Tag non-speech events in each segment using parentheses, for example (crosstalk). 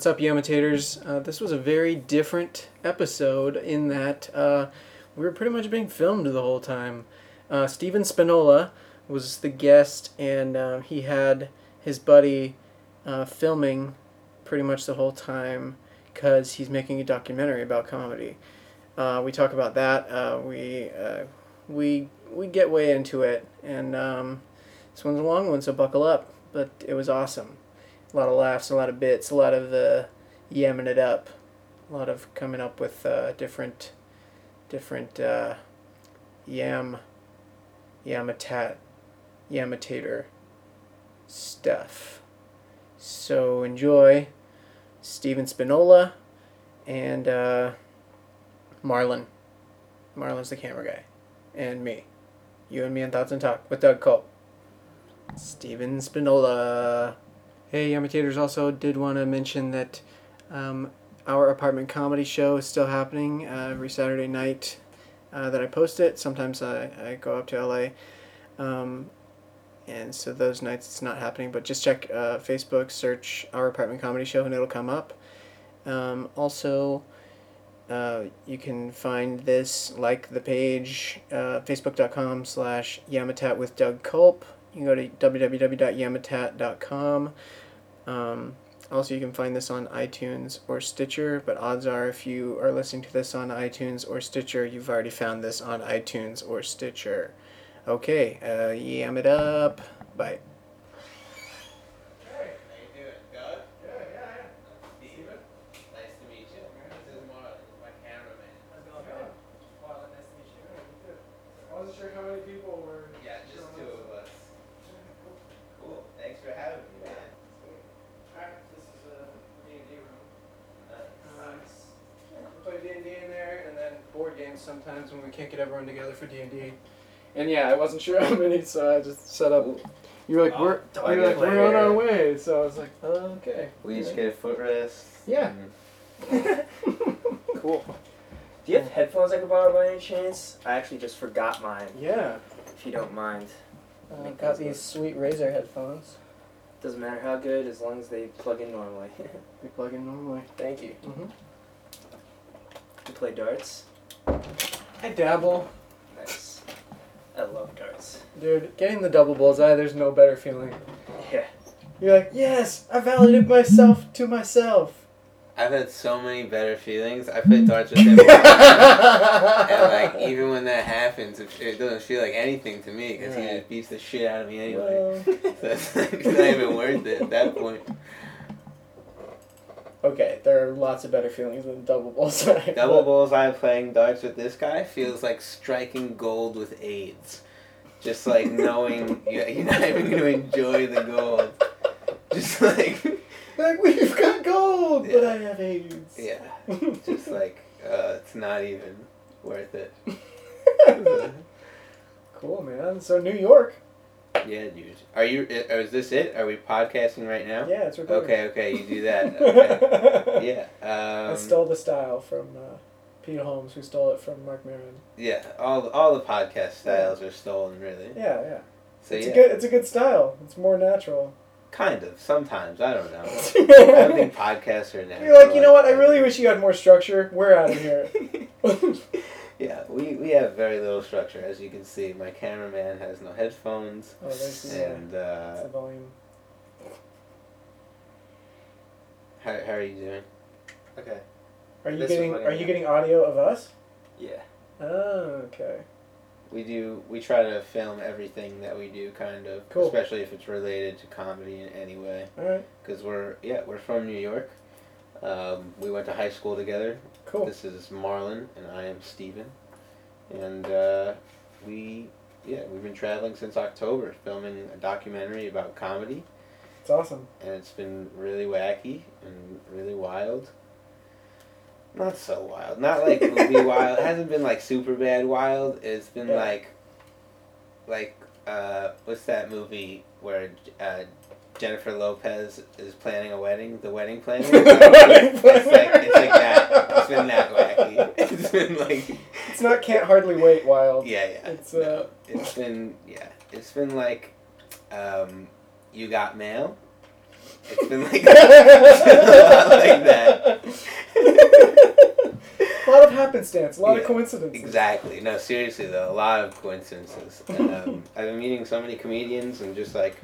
What's up, Yamitators? Uh, this was a very different episode in that uh, we were pretty much being filmed the whole time. Uh, Stephen Spinola was the guest, and uh, he had his buddy uh, filming pretty much the whole time because he's making a documentary about comedy. Uh, we talk about that. Uh, we we we get way into it, and um, this one's a long one, so buckle up. But it was awesome. A lot of laughs, a lot of bits, a lot of the yamming it up, a lot of coming up with uh, different different uh, yam yamatat yamatator stuff. So enjoy Stephen Spinola and uh, Marlon. Marlon's the camera guy. And me. You and me on Thoughts and Talk with Doug Culp. Stephen Spinola. Hey, Yamitators also did want to mention that um, our apartment comedy show is still happening uh, every Saturday night uh, that I post it. Sometimes I, I go up to LA. Um, and so those nights it's not happening, but just check uh, Facebook, search Our Apartment Comedy Show, and it'll come up. Um, also, uh, you can find this, like the page, uh, facebook.com slash Yamatat with Doug Culp. You can go to www.yamatat.com. Um, also, you can find this on iTunes or Stitcher, but odds are if you are listening to this on iTunes or Stitcher, you've already found this on iTunes or Stitcher. Okay, uh, yam it up. Bye. Hey, how you doing, Doug? Yeah, yeah, yeah. Stephen? Nice to meet you. This is Marlon, my cameraman. I wasn't sure how many people were. Yeah, just two of us. Cool. Thanks for having me, man. Alright, this is a D&D room. Nice. We play D&D in there, and then board games sometimes when we can't get everyone together for D&D. And yeah, I wasn't (laughs) sure how many, so I just set up. You were like, Oh, we're, do I you were get like, we're on later? our way. So I was like, oh, okay. We each get a footrest. Yeah. (laughs) Cool. Do you have headphones I could borrow by any chance? I actually just forgot mine, Yeah. if you don't mind. Uh, got these sweet Razer headphones. Doesn't matter how good, as long as they plug in normally. We plug in normally. (laughs) Thank you. Mm-hmm. You play darts? I dabble. Nice. I love darts. Dude, getting the double bullseye, there's no better feeling. Yeah. You're like, yes, I validated myself to myself. I've had so many better feelings. I played darts with him. (laughs) and like even when that happens, it, doesn't feel like anything to me because he just beats the shit out of me anyway. Well, (laughs) So it's, like, it's not even worth it at that point. Okay, there are lots of better feelings than double bullseye. Double bullseye playing darts with this guy feels like striking gold with AIDS. Just like (laughs) knowing you- you're not even going to enjoy the gold. Just like, (laughs) Like, we've got gold, but I have AIDS. yeah. Just like, uh, it's not even worth it. (laughs) cool, man. So, New York. Yeah, dude. Are you, is this it? Are we podcasting right now? Yeah, it's recording. Okay, okay, you do that. (laughs) Okay. Yeah. Um, I stole the style from uh, Pete Holmes, who stole it from Marc Maron. Yeah, all all the podcast styles are stolen, really. Yeah, yeah. So it's yeah, a good. It's a good style. It's more natural. kind of. Sometimes I don't know. (laughs) I don't think podcasts are natural. You're like, you know what? I really wish you had more structure. We're out of here. (laughs) yeah, we, we have very little structure, as you can see. My cameraman has no headphones, Oh, there's the, uh, and that's uh, the volume. how, how are you doing? Okay. Are you this getting? Are you getting audio of us? Yeah. Oh, okay. We do. We try to film everything that we do, kind of, Cool. especially if it's related to comedy in any way. All right. Because we're yeah, we're from New York. Um, we went to high school together. Cool. This is Marlon, and I am Stephen. And uh, we, yeah, we've been traveling since October, filming a documentary about comedy, It's awesome. and it's been really wacky and really wild. Not so wild, not like movie (laughs) wild. It hasn't been like super bad wild. It's been Yeah. like, like uh, what's that movie where uh, Jennifer Lopez is planning a wedding? The wedding planner. (laughs) it's like it's like that. It's been that wacky. (laughs) It's been like It's not can't hardly wait. Wild. yeah, yeah. It's, no, uh, it's been yeah. It's been like, um, you got mail, It's been like (laughs) like that. a lot of happenstance, a lot of Yeah, coincidences. Exactly. No, seriously though, a lot of coincidences. Um, I've been meeting so many comedians and just like,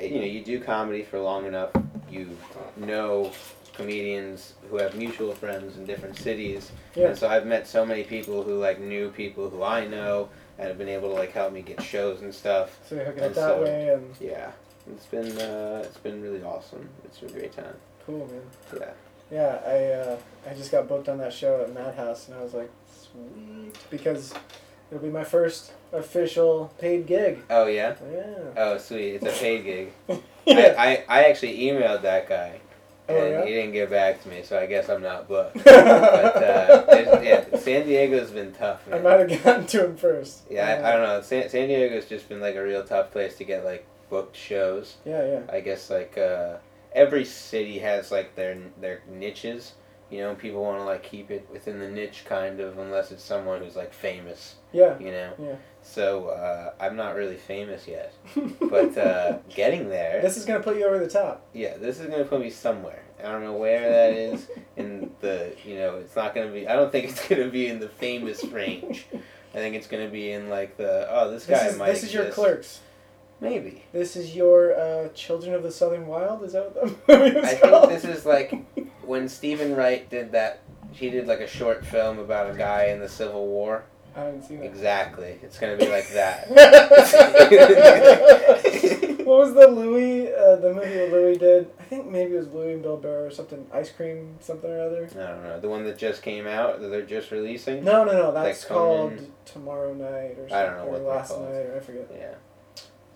you know, you do comedy for long enough, you know comedians who have mutual friends in different cities. Yeah. And so I've met so many people who like knew people who I know and have been able to like help me get shows and stuff. So you're hooking up And that so- way, and Yeah. It's been uh, it's been really awesome. It's been a great time. cool, man. Yeah. Yeah, I uh, I just got booked on that show at Madhouse, and I was like, sweet, because it'll be my first official paid gig. Oh yeah. Yeah. Oh sweet. It's a paid gig. (laughs) yeah. I, I, I actually emailed that guy, Oh, and yeah? he didn't get back to me, so I guess I'm not booked. (laughs) but uh, yeah, San Diego's been tough. I might have gotten to him first. Yeah, I, I don't know. San, San Diego's just been like a real tough place to get like booked shows. Yeah, yeah. I guess like uh, every city has like their their niches. You know, people want to like keep it within the niche kind of, unless it's someone who's like famous. Yeah. You know. Yeah. So uh, I'm not really famous yet, (laughs) but uh, getting there. this is gonna put you over the top. Yeah, this is gonna put me somewhere. I don't know where that is in the. You know, it's not gonna be. I don't think it's (laughs) gonna be in the famous range. I think it's gonna be in like the. Oh, this guy This is, might. this is your clerks. Maybe. This is your uh, Children of the Southern Wild. Is that what the (laughs) movie I called? think this is like when Stephen Wright did that. He did like a short film about a guy in the Civil War. I haven't seen it. Exactly. It's gonna be like that. (laughs) (laughs) what was the Louis, uh, the movie that Louis did? I think maybe it was Louis and Bill Burr or something. Ice cream, something or other. I don't know. The one that just came out that they're just releasing. No, no, no. That's Like called Conan. Tomorrow Night or something. I don't know or what Last called. Night or I forget. Yeah.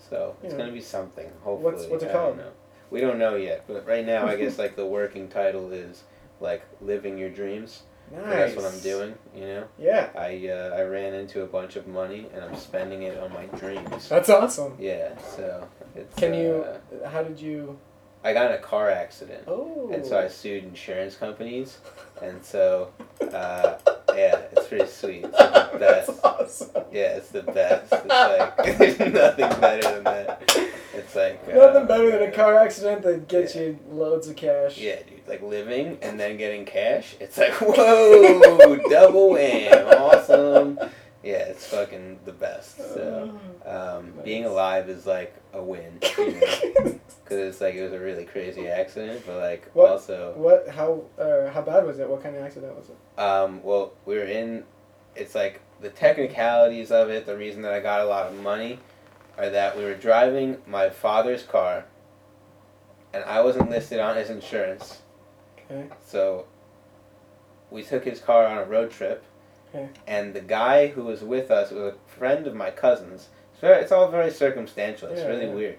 So it's gonna be something. Hopefully. What's- what's it I don't called? know. We don't know yet, but right now I guess (laughs) like the working title is like living your dreams. Nice. That's what I'm doing. You know. Yeah, I uh, I ran into a bunch of money and I'm spending it on my dreams. that's awesome. Yeah. So it's. Can you? uh, How did you? I got in a car accident. Oh. And so I sued insurance companies, and so uh, yeah, it's pretty sweet. It's the (laughs) that's best. awesome. Yeah, it's the best. It's like (laughs) there's nothing better than that. It's like Nothing uh, better than a car accident that gets Yeah. you loads of cash. Yeah, dude, like living and then getting cash. It's like (laughs) whoa, double wham, awesome. Yeah, it's fucking the best. So um, being alive is like a win, you (laughs) know, because it's like it was a really crazy accident, but like What? also. what? How? Uh, how bad was it? What kind of accident was it? Um, well, we were in. It's like the technicalities of it. The reason that I got a lot of money, are that we were driving my father's car, and I wasn't listed on his insurance. Okay. So. We took his car on a road trip, Okay. and the guy who was with us was a friend of my cousin's. It's very, it's all very circumstantial. It's Yeah, really yeah. weird,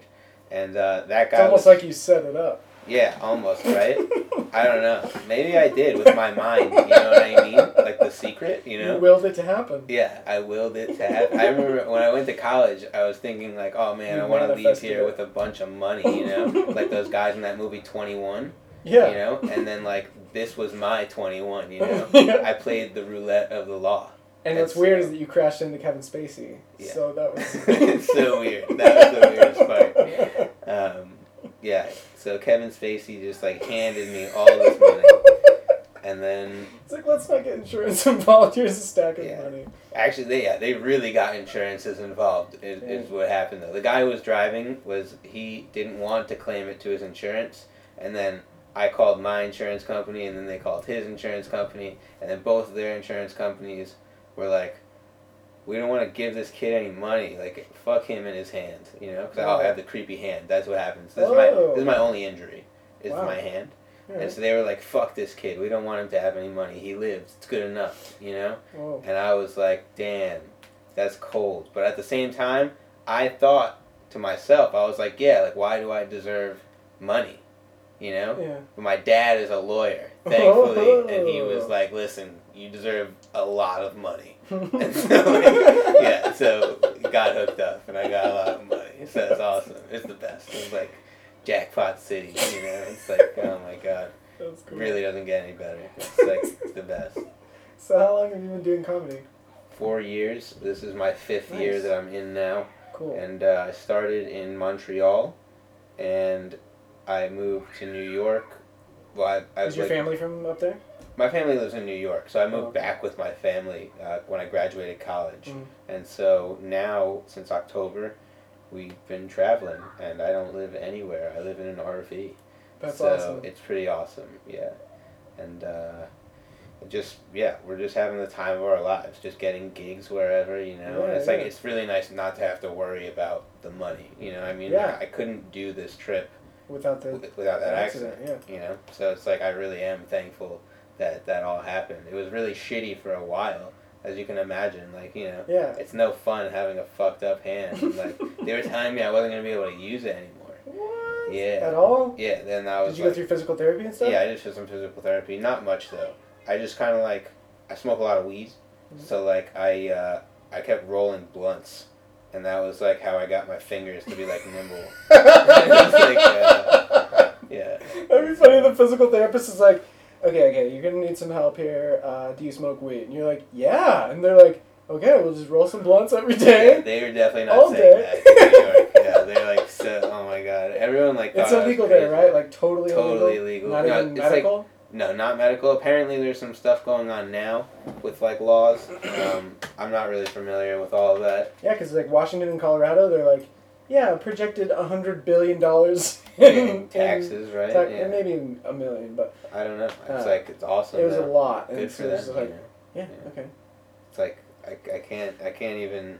and uh, that guy It's almost was like you set it up. yeah, almost right. (laughs) I don't know. Maybe I did with my mind. You know what I mean? Like the secret. You know. You willed it to happen. Yeah, I willed it to happen. I remember when I went to college, I was thinking like, oh man, You I want to leave here it. with a bunch of money, you know, (laughs) like those guys in that movie Twenty One, Yeah. you know, and then like this was my Twenty One, you know. (laughs) Yeah. I played the roulette of the law. And And what's weird so- is that you crashed into Kevin Spacey. Yeah. So that was. (laughs) (laughs) so weird. That was the weirdest part. Um, yeah. So Kevin Spacey just like handed me all this money, and then It's like let's not get insurance involved. Here's a stack of Yeah. money. Actually, they yeah they really got insurances involved. Is, is what happened though. The guy who was driving was he didn't want to claim it to his insurance, and then I called my insurance company, and then they called his insurance company, and then both of their insurance companies were like, "We don't want to give this kid any money. Like fuck him in his hand, you know, because I have the creepy hand. That's what happens. This is my this is my only injury. Is Wow. my hand." Alright. And so they were like, "Fuck this kid. We don't want him to have any money. He lives. It's good enough, you know." Whoa. And I was like, damn, that's cold. But at the same time, I thought to myself, I was like, yeah, like, why do I deserve money? You know? Yeah. But my dad is a lawyer, thankfully. And he was like, listen, you deserve a lot of money. And (laughs) so, (laughs) yeah, so got hooked up and I got a lot of money. So it's awesome. It's the best. It's like jackpot city, you know? It's like, oh my god. That's cool. Really doesn't get any better. It's like the best. So how long have you been doing comedy? four years. This is my fifth year that I'm in now, Cool. and uh, I started in Montreal, and I moved to New York. Well, I, I Is your like- family from up there? My family lives in New York, so I moved Oh, okay. back with my family uh, when I graduated college. Mm. And so now, since October, we've been traveling, and I don't live anywhere. I live in an RV. That's so awesome. It's pretty awesome, yeah. And uh, just yeah, we're just having the time of our lives, just getting gigs wherever, you know. and Yeah, it's like it's really nice not to have to worry about the money, you know. I mean, Yeah. I couldn't do this trip Without the without that accident, accident, you know. So it's like I really am thankful that that all happened. It was really shitty for a while, as you can imagine. Like you know, yeah. it's no fun having a fucked up hand. And, like (laughs) they were telling me I wasn't gonna be able to use it anymore. What? Yeah. At all? Yeah. Then I was Did you like, go through physical therapy and stuff? yeah, I just did some physical therapy. Not much though. I just kind of like I smoke a lot of weed, Mhm. so like I uh, I kept rolling blunts, and that was like how I got my fingers to be like nimble. Like, (laughs) uh, (laughs) Yeah. That'd be funny. The physical therapist is like, okay, okay, you're gonna need some help here. Uh, do you smoke weed? And you're like, yeah. And they're like, okay, we'll just roll some blunts every day. Yeah, they were definitely not All saying day. that in New York. Yeah, they're like, so, oh my god, everyone like. It's thought I was illegal there, right? Like totally, Totally illegal. illegal. Not No, even it's like- medical. No, not medical. Apparently, there's some stuff going on now with like laws. Um, I'm not really familiar with all of that. yeah, because like Washington and Colorado, they're like, yeah, projected a hundred billion dollars (laughs) In taxes, right? tax- yeah. maybe a million, but I don't know. It's Uh, like it's awesome. it was a lot. Good so for it's them. like, yeah, Yeah. okay. It's like I, I can't I can't even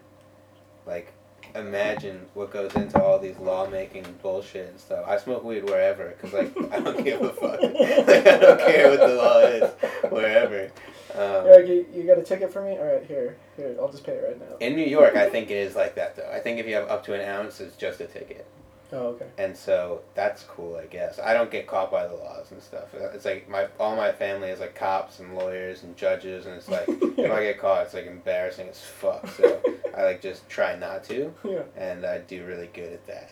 like imagine what goes into all these lawmaking bullshit and stuff. I smoke weed wherever because like I don't (laughs) give a fuck. like, (laughs) I don't care what the law is wherever. Um, Eric, you, you got a ticket for me? All right, here, here, I'll just pay it right now. in New York, I think it is like that though. I think if you have up to an ounce, it's just a ticket, Oh, okay. and so that's cool. I guess I don't get caught by the laws and stuff. It's like my all my family is like cops and lawyers and judges, and it's like (laughs) if I get caught, it's like embarrassing as fuck. So I like just try not to. Yeah. and I do really good at that.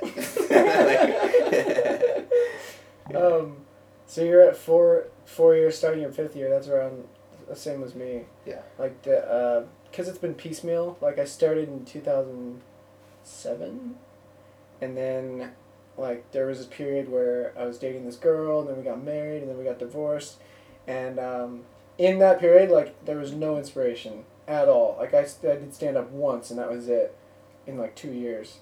(laughs) (laughs) Um, so you're at four four years, starting your fifth year. That's around the same as me. Yeah. Like the uh, cause it's been piecemeal. Like I started in two thousand seven, and then like there was this period where I was dating this girl, and then we got married, and then we got divorced, and um, in that period, like there was no inspiration at all. Like I, I did stand up once, and that was it, in like two years.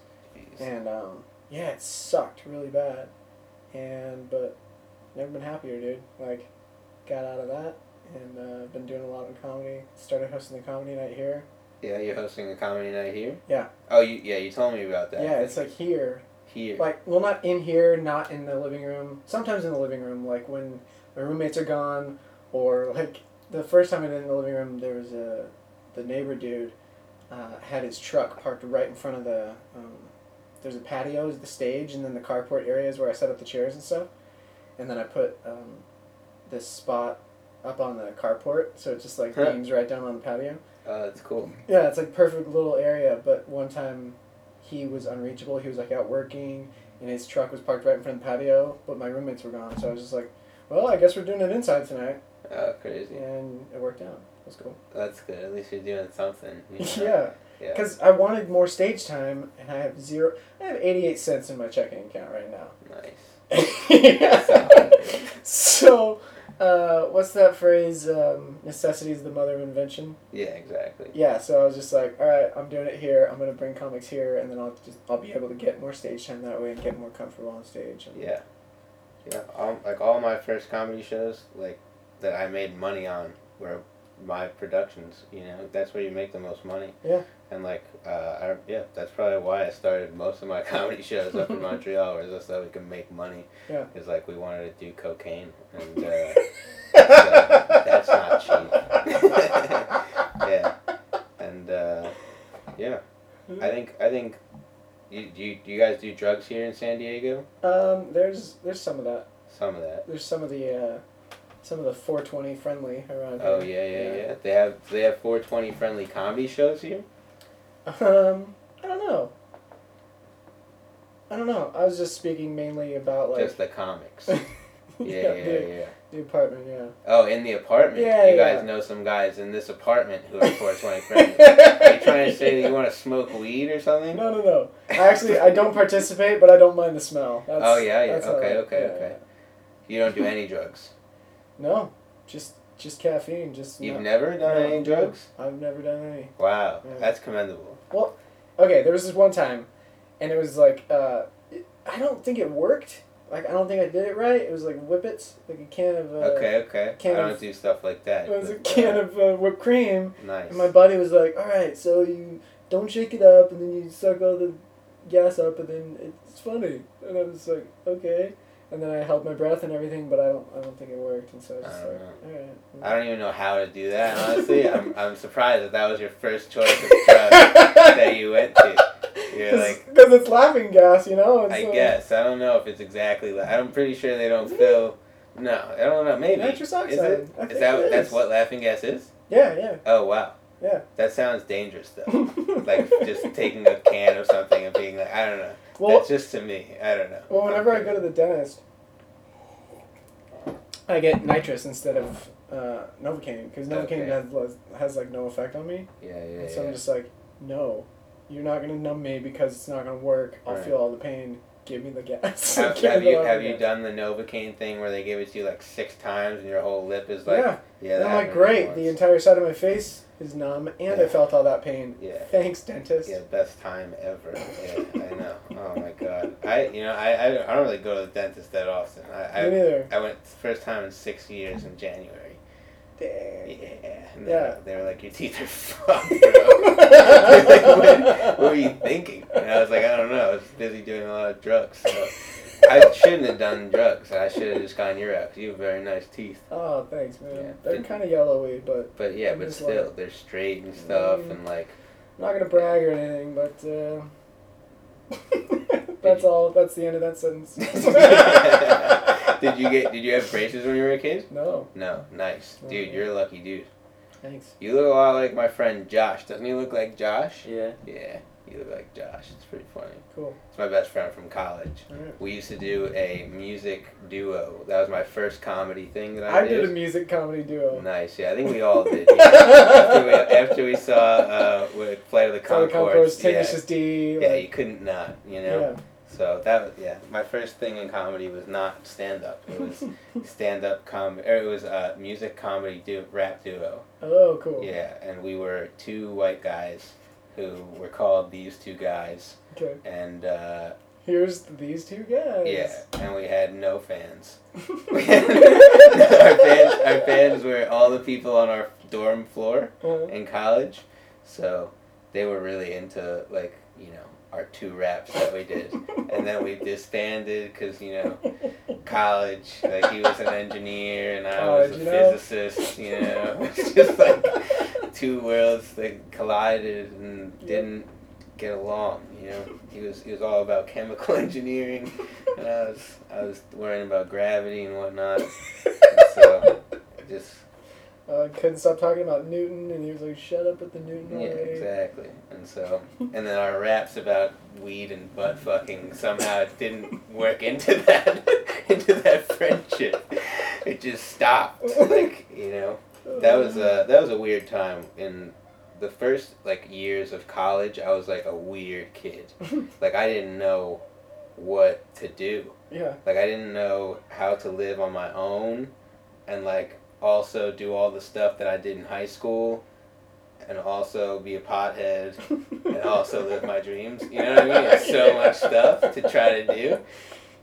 And um, yeah, it sucked really bad. And but never been happier, dude. Like got out of that and uh, been doing a lot of comedy. Started hosting the comedy night here. Yeah, you're hosting a comedy night here. Yeah. Oh, you yeah, you told me about that. Yeah, it's like here. here. Like well, not in here, not in the living room. Sometimes in the living room, like when my roommates are gone, or like the first time I did in the living room, there was a the neighbor dude uh, had his truck parked right in front of the. Um, there's a patio, is the stage, and then the carport area is where I set up the chairs and stuff. And then I put um, this spot up on the carport, so it just like beams right down on the patio. Oh, that's cool. Yeah, it's like perfect little area. But one time, he was unreachable. He was like out working, and his truck was parked right in front of the patio. But my roommates were gone, so I was just like, "Well, I guess we're doing it inside tonight," Oh, crazy. and it worked out. That's cool. That's good. At least you're doing something. you (laughs) know? yeah, Yeah. because I wanted more stage time, and I have zero. I have eighty-eight cents in my checking account right now. Nice. (laughs) (laughs) so, uh, what's that phrase? Um, necessity is the mother of invention. Yeah, exactly. Yeah, so I was just like, all right, I'm doing it here. I'm gonna bring comics here, and then I'll just I'll be able to get more stage time that way and get more comfortable on stage. And, Yeah. Yeah. All, like all my first comedy shows, like that I made money on, were my productions. You know, that's where you make the most money. Yeah. And like, uh, I, yeah, that's probably why I started most of my (laughs) comedy shows up in (laughs) Montreal, was just so we could make money. Yeah. Because like we wanted to do cocaine, and uh, (laughs) so that's not cheap. yeah. And uh, yeah, I think I think. You, do, you, do you guys do drugs here in San Diego? Um, there's there's some of that. Some of that. There's some of the uh, some of the 420 friendly around here. Oh here. yeah, yeah, yeah. They have they have 420 friendly comedy shows here. Um, I don't know. I don't know. I was just speaking mainly about like Just the comics. (laughs) Yeah, yeah, the, yeah. The apartment, yeah. Oh, in the apartment. Yeah, you guys know some guys in this apartment who are 420 friends. Are you trying to say that you want to smoke weed or something? No, no, no. I actually I don't participate, but I don't mind the smell. That's, Oh, yeah, yeah. Okay, right. okay, Yeah, okay. You don't do any drugs. No, just just caffeine. Just You've no- never done no, any drugs? I've never done any. Wow, Yeah. that's commendable. Well, okay, there was this one time, and it was like uh, it, I don't think it worked. Like I don't think I did it right. It was like whippets, like a can of. Uh, Okay, okay. I don't of- do stuff like that. It was a can uh, of uh, whipped cream, Nice. and my buddy was like, "All right, so you don't shake it up, and then you suck all the gas up, and then it's funny." And I was like, "Okay." And then I held my breath and everything, but I don't, I don't think it worked, and so I was just I like, "All right." I don't even know how to do that. (laughs) Honestly, I'm, I'm surprised that that was your first choice of drug that you went to. You're like, because it's laughing gas, you know. I guess I don't know if it's exactly. Like, I'm pretty sure they don't fill. No, I don't know. Maybe Nitrous is oxide. it? I Is that it that's what laughing gas is? Yeah, yeah, Oh wow. Yeah. That sounds dangerous though. (laughs) like just taking a can of something and being like, I don't know. Well, That's just to me. I don't know. well, whenever I go to the dentist, I get nitrous instead of uh, Novocaine because Novocaine Okay. has has like no effect on me. Yeah, yeah, And so yeah. I'm just like, no, you're not gonna numb me because it's not gonna work. I'll Right. feel all the pain. Give me the gas. (laughs) Have, have you have you gas. done the Novocaine thing where they give it to you like six times and your whole lip is like yeah, yeah? and I'm like, happened to me great. The entire side of my face is numb, and I felt all that pain. yeah. Thanks, dentist. Yeah, best time ever. Yeah, I know. Oh my god. I you know I, I, don't really go to the dentist that often. I Me I, neither. I went first time in six years in January. Dang. Yeah. And Yeah. They, they were like, your teeth are (laughs) fucked, bro. (laughs) what, what were you thinking? And I was like, I don't know. I was busy doing a lot of drugs. So I shouldn't have done drugs. I should have just gone your route 'cause you have very nice teeth. Oh, thanks, man. Yeah. They're kind of yellowy, but But yeah, I'm but still, like- they're straight and stuff, Mm. and like, I'm not gonna brag or anything. But uh, (laughs) that's all. That's the end of that sentence. (laughs) (laughs) did you get? Did you have braces when you were a kid? No, No, nice, dude. You're a lucky dude. thanks. You look a lot like my friend Josh. Doesn't he look like Josh? Yeah. Yeah, you look like Josh. It's pretty funny. Cool. It's my best friend from college. Right. We used to do a music duo. That was my first comedy thing that I, did. I did a music comedy duo. Nice, yeah. I think we all did. yeah. (laughs) after, we, after we saw uh, with Flight of the Conchords, Concourse, yeah, Tenacious D. yeah, you couldn't not, you know. yeah. So that was yeah. My first thing in comedy was not stand up. It was (laughs) stand up comedy. Or it was a music comedy du- rap duo. Oh, cool. Yeah, and we were two white guys who were called these two guys, Okay. and uh, Here's these two guys. yeah, and we had no fans. (laughs) our fans, our fans were all the people on our dorm floor Uh, in college, so they were really into like you know our two raps that we did, and then we disbanded because you know college, like he was an engineer and I was a you know? physicist, you know, (laughs) it's just like two worlds that collided and Yeah. didn't get along. You know, he was he was all about chemical (laughs) engineering, and I was I was worrying about gravity and whatnot. so just uh, couldn't stop talking about Newton, and he was like, "Shut up with the Newton yeah, already." exactly. And so (laughs) and then our raps about weed and butt fucking somehow didn't work into (laughs) that (laughs) into that friendship. It just stopped. Like you know. that was a that was a weird time in the first like years of college i was like a weird kid like i didn't know what to do yeah. like i didn't know how to live on my own and like also do all the stuff that i did in high school and also be a pothead (laughs) and also live my dreams you know what i mean it's so (laughs) much stuff to try to do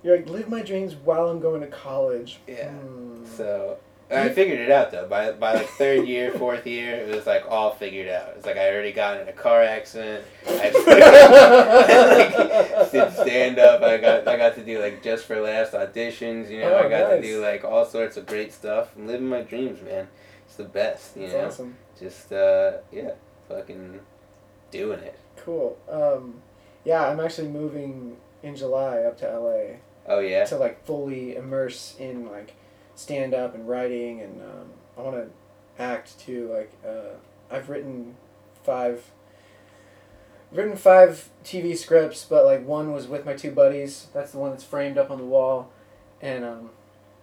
You're like, live my dreams while I'm going to college. Yeah. Hmm. So I figured it out though. By by like third year, (laughs) fourth year, it was like all figured out. It's like I already got in a car accident. I (laughs) (laughs) like, did stand up. I got I got to do like Just for Laughs auditions. You know, Oh, I got nice. to do like all sorts of great stuff. I'm living my dreams, man. It's the best. You That's know, awesome. just uh, yeah, fucking doing it. Cool. Um, yeah, I'm actually moving in July up to LA Oh yeah. to like fully immerse in like stand up and writing, and um, I want to act too. Like, uh, I've written five. Written five TV scripts, but like one was with my two buddies. That's the one that's framed up on the wall, and um,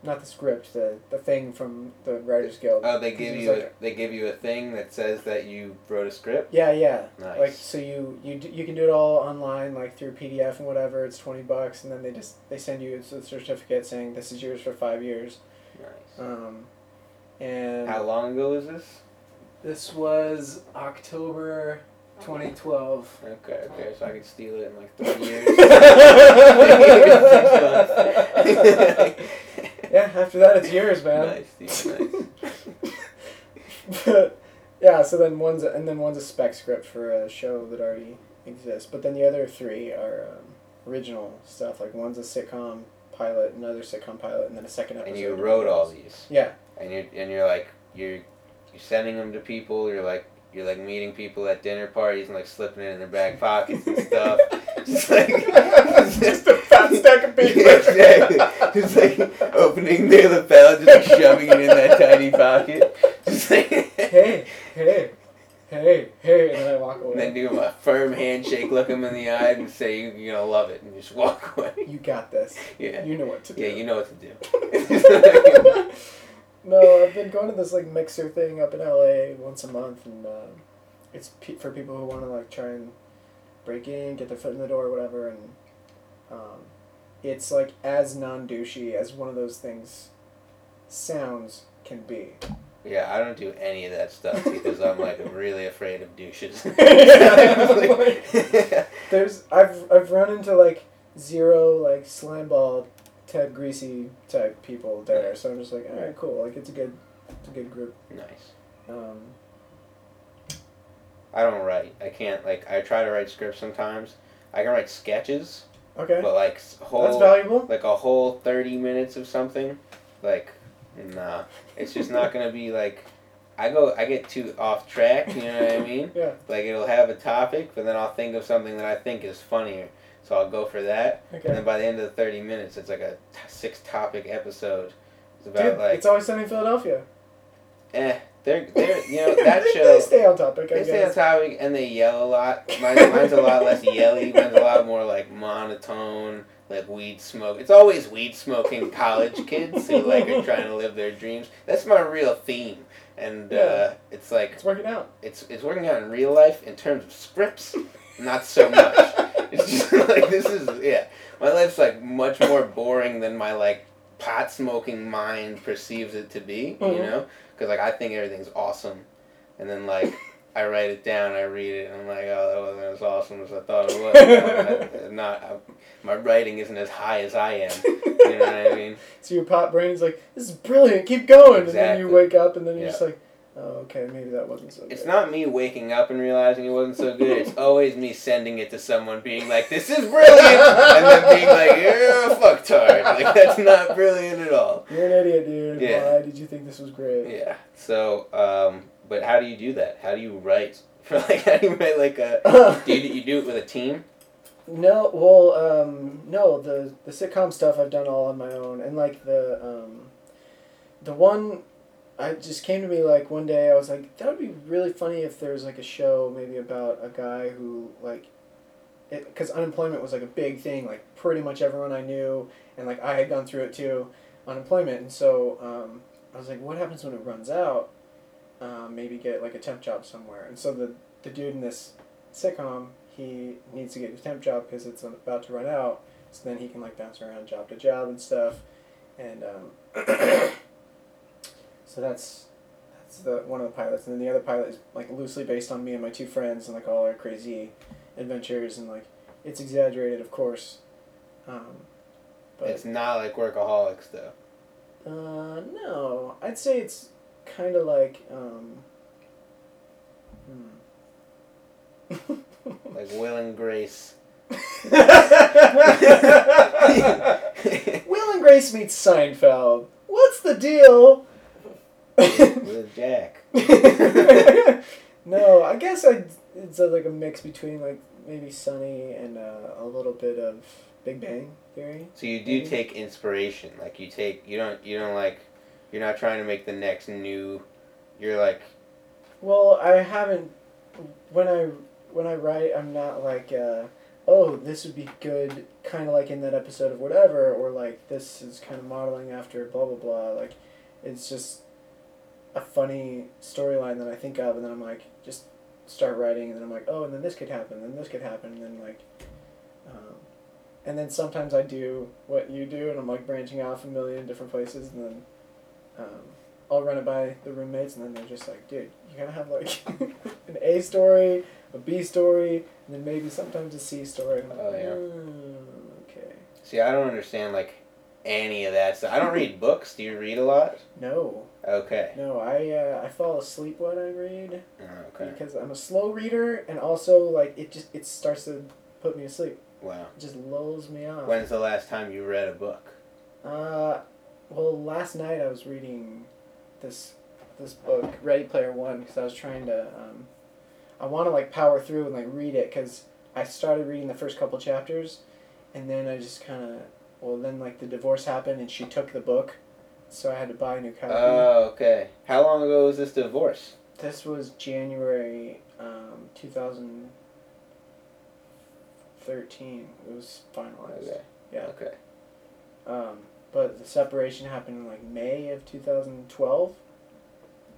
not the script, the the thing from the Writers Guild. Oh, they give you like a, they give you a thing that says that you wrote a script. Yeah, yeah. Nice. Like so you you d- you can do it all online like through PDF and whatever. It's twenty bucks, and then they just they send you a certificate saying this is yours for five years. Um, and How long ago was this? this was October, twenty twelve. Okay, okay, so I could steal it in like three (laughs) years. (laughs) yeah, after that it's yours, man. Nice, dude, nice. (laughs) but yeah, so then one's a, and then one's a spec script for a show that already exists. But then the other three are um, original stuff. Like one's a sitcom pilot, another sitcom pilot, and then a second episode. And you wrote all these, Yeah, and you're and you're like you're you're sending them to people. You're like you're like meeting people at dinner parties and like slipping it in their back pockets and stuff. (laughs) Just like just a fat stack of paper. exactly. Just like opening their lapel, just like shoving it in that tiny pocket. Just like hey, hey, hey, hey, and then I walk away. And then give them a firm handshake, look them in the eye, and say you- you're gonna love it, and just walk (laughs) away. you got this. Yeah, You know what to do. yeah, you know what to do. (laughs) no, I've been going to this like mixer thing up in LA once a month, and uh, it's pe- for people who want to like try and break in, get their foot in the door, whatever. And um, it's like as non douchey as one of those things sounds can be. Yeah, I don't do any of that stuff (laughs) because I'm like really afraid of douches. (laughs) (laughs) There's I've I've run into like zero like slimeball Ted Greasy type people there, so I'm just like, all right, cool. Like it's a good, it's a good group. nice. Um, I don't write. I can't like. I try to write scripts sometimes. I can write sketches, okay, but like s- whole that's valuable. like a whole 30 minutes of something like nah it's just not gonna be like i go i get too off track you know what i mean (laughs) Yeah. like it'll have a topic but then i'll think of something that i think is funnier so i'll go for that Okay. and then by the end of the 30 minutes it's like a t- six topic episode it's about Dude, like it's always sunny in Philadelphia. eh they're, they're you know (laughs) that they, show They stay on topic. I they stay on topic and they yell a lot. Mine, mine's a lot less yelly. Mine's a lot more like monotone, like weed smoke. It's always weed smoking (laughs) college kids who like are trying to live their dreams. That's my real theme, and uh, it's like It's working out. it's it's working out in real life in terms of scripts, not so much. (laughs) it's just (laughs) like this is yeah. My life's like much more boring than my like pot smoking mind perceives it to be. You Mhm. know, because like I think everything's awesome, and then like. I write it down, I read it, and I'm like, oh, that wasn't as awesome as I thought it was. (laughs) Not, I, my writing isn't as high as I am. You know what I mean? (laughs) So your pot brain's like, this is brilliant. Keep going. And then you wake up, and then you're Yeah. just like, oh, okay, maybe that wasn't so. Good. It's not me waking up and realizing it wasn't so good. It's (laughs) always me sending it to someone, being like, "This is brilliant," and then being like, "You're a fucktard." Like that's not brilliant at all. You're an idiot, dude. Yeah. Why did you think this was great? Yeah. So, um, but how do you do that? How do you write? (laughs) For like, how do you write like a? (laughs) Do you, you do it with a team? No, well, um, no, the the sitcom stuff I've done all on my own, and like the um, the one, I just came to me like one day I was like that would be really funny if there was like a show maybe about a guy who like, because unemployment was like a big thing, like pretty much everyone I knew, and like I had gone through it too, unemployment, and so um, I was like, what happens when it runs out? Um, maybe get like a temp job somewhere, and so the the dude in this sitcom he needs to get a temp job because it's about to run out. So then he can like bounce around job to job and stuff, and um, (coughs) so that's that's the one of the pilots. And then the other pilot is like loosely based on me and my two friends and like all our crazy adventures and like it's exaggerated, of course. Um, but It's not like workaholics though. uh, no, I'd say it's kind of like um, hmm. (laughs) Like Will and Grace. (laughs) Will and Grace meets Seinfeld. What's the deal? with Jack. (laughs) no, I guess I it's a, like a mix between like maybe Sunny and uh, a little bit of Big Bang Theory. So you do Maybe. take inspiration. Like you take you don't you don't like you're not trying to make the next new you're like Well, I haven't when I when I write, I'm not like uh, oh, this would be good, kind of like in that episode of whatever, or like this is kind of modeling after blah blah blah. Like, it's just a funny storyline that I think of, and then I'm like, just start writing, and then I'm like, oh, and then this could happen, and then this could happen, and then like, um, and then sometimes I do what you do, and I'm like branching off a million different places, and then um, I'll run it by the roommates, and then they're just like, dude, you gotta have like (laughs) an A story, a B story, and then maybe sometimes a C story. Oh, yeah. "Mm, okay. See, I don't understand like any of that stuff. I don't read (laughs) books. Do you read a lot? No, Okay. no, I uh, I fall asleep when I read Oh, okay. because I'm a slow reader, and also like it just it starts to put me to sleep. Wow. It just lulls me off. When's the last time you read a book? Uh, well, last night I was reading this this book, Ready Player One, because I was trying to. Um, I want to like power through and like read it because I started reading the first couple chapters, and then I just kind of. Well, then like the divorce happened, and she took the book, so I had to buy a new copy. Oh, okay. How long ago was this divorce? this was January, um, two thousand thirteen. It was finalized. Okay. Yeah. Okay. Um, but the separation happened in like May of 2012.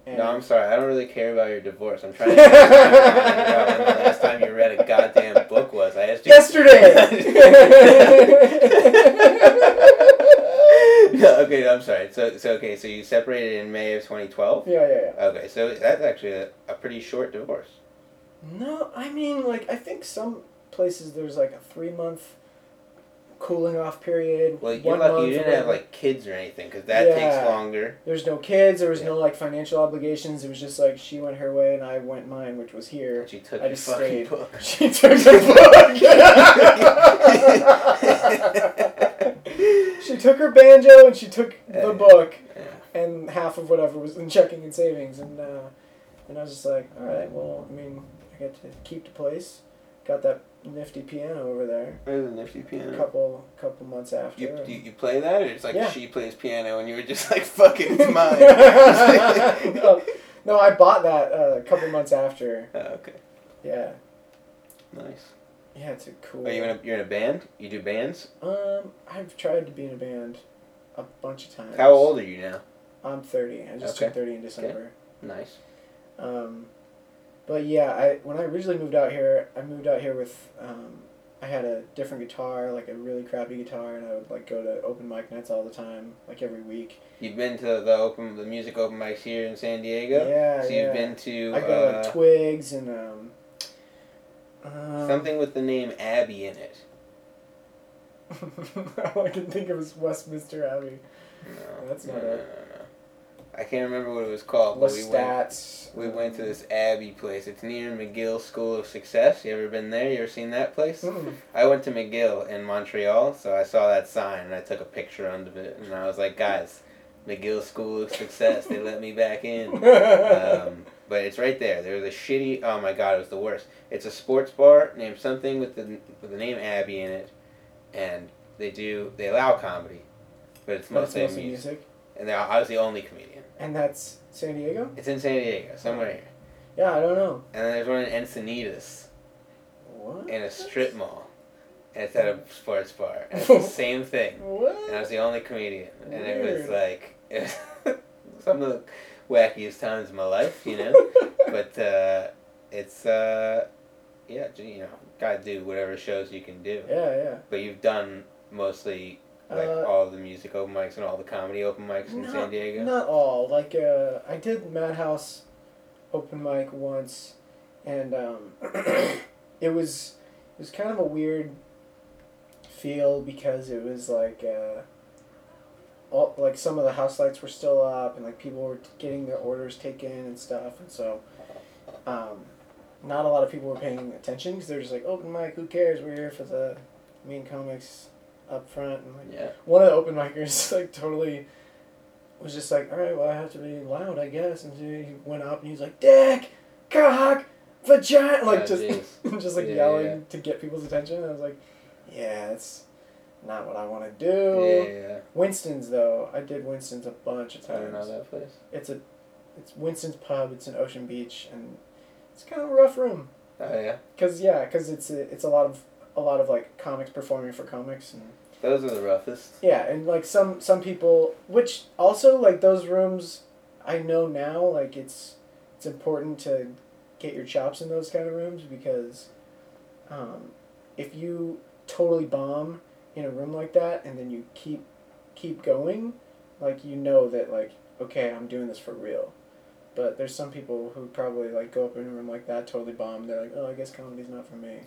And No, I'm sorry. I don't really care about your divorce. I'm trying to (laughs) figure out when the last time you read a goddamn book was. I asked you. Yesterday. (laughs) no, okay, I'm sorry. So, so okay, so you separated in May of 2012. yeah, yeah, yeah. Okay, so that's actually a, a pretty short divorce. No, I mean like I think some places there's like a three month cooling off period. Well, you're lucky you didn't have like kids or anything, because that Yeah. takes longer. There's no kids. There was Yeah. no like financial obligations. It was just like she went her way and I went mine, which was here. You took I just fucking stayed. book. (laughs) She took the book. (laughs) she took her banjo and she took the book and half of whatever was in checking and savings and uh, and I was just like, all right, well, I mean, I get to keep the place. Got that nifty piano over there. Where's the nifty A piano? couple couple months after. You, you, you play that, or it's like Yeah. she plays piano and you were just like, (laughs) fucking it's (laughs) mine? no, no, I bought that uh, a couple months after. Oh, okay, Yeah, nice. yeah, it's a cool. Are you in a, you're in a band? You do bands? Um, I've tried to be in a band a bunch of times. How old are you now? I'm 30. I just Okay. turned 30 in December. Nice. Um, but yeah, I when I originally moved out here, I moved out here with um, I had a different guitar, like a really crappy guitar, and I would like go to open mic nights all the time, like every week. You've been to the open the music open mics here in San Diego. Yeah, So you've been to I go to uh, like Twigs and um, um, something with the name Abby in it. (laughs) all I can think of is Westminster Abbey. No, That's no, not no, it. I can't remember what it was called, but we went. We went to this Abbey place. It's near McGill School of Success. You ever been there? You ever seen that place? Mm. I went to McGill in Montreal, so I saw that sign and I took a picture under it, and I was like, guys, McGill School of Success. They let me back in. (laughs) Um, but it's right there. There's a shitty. Oh my god, it was the worst. It's a sports bar named something with the with the name Abbey in it, and they do they allow comedy, but it's But it's mostly mostly music. music. And I was the only comedian. And that's San Diego? It's in San Diego, somewhere here. Yeah, I don't know. And then there's one in Encinitas What? in a strip mall. And it's at a sports bar. And it's the (laughs) same thing. What? And I was the only comedian. And it was like (laughs) it was some of the wackiest times of my life, you know? (laughs) but uh, it's, uh, yeah, you know, gotta do whatever shows you can do. Yeah, yeah. But you've done mostly like Uh, all the music open mics and all the comedy open mics in San Diego. Not all. Like, uh, I did Madhouse open mic once, and um, (clears throat) it was it was kind of a weird feel because it was like uh, all like some of the house lights were still up, and like people were getting their orders taken and stuff, and so. Um, not a lot of people were paying attention because they're just like open mic. Who cares? We're here for the main comics up front and like Yeah. one of the open micers (laughs) like totally was just like, all right, well I have to be loud, I guess. And he went up and he was like, dick, cock, vagina, like Oh, just (laughs) just like Yeah, yelling yeah. to get people's attention. And I was like, yeah, that's not what I want to do. yeah, yeah. Winston's though, I did Winston's a bunch of I don't know times. that place. It's a, it's Winston's pub. It's in Ocean Beach, and it's kind of a rough room. Oh yeah. Cause yeah, cause it's a, it's a lot of a lot of like comics performing for comics and Those are the roughest. yeah, and like some some people, which also like those rooms, I know now like it's it's important to get your chops in those kind of rooms because, um, if you totally bomb in a room like that and then you keep keep going, like you know that like okay I'm doing this for real, but there's some people who probably like go up in a room like that totally bomb. They're like oh I guess comedy's not for me.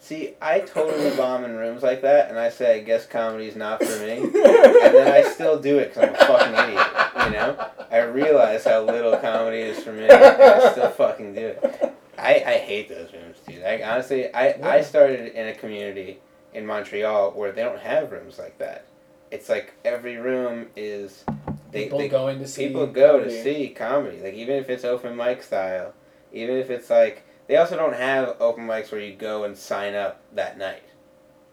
See, I totally (coughs) bomb in rooms like that, and I say, I guess comedy's not for me. (laughs) and then I still do it because I'm a fucking idiot. You know, I realize how little comedy is for me, and I still fucking do it. I, I hate those rooms, dude. I honestly, I, I started in a community in Montreal where they don't have rooms like that. It's like every room is they, people they going to see people go to see comedy. Like even if it's open mic style, even if it's like they also don't have open mics where you go and sign up that night.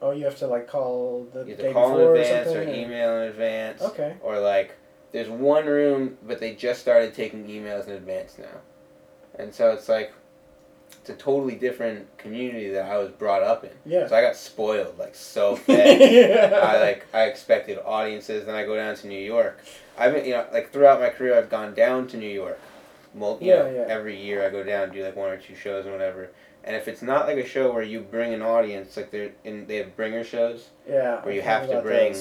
Oh, you have to like call the You have day to call before in or advance or, something. email in advance. Okay. Or like there's one room, but they just started taking emails in advance now, and so it's like it's a totally different community that I was brought up in. Yeah. So I got spoiled like so (laughs) fast. yeah. I like I expected audiences. Then I go down to New York. I've been you know like throughout my career I've gone down to New York. Mul- Yeah, know, yeah. Every year I go down and do like one or two shows and whatever. And if it's not like a show where you bring an audience, like they're in they have bringer shows. Yeah. Where you I've have to bring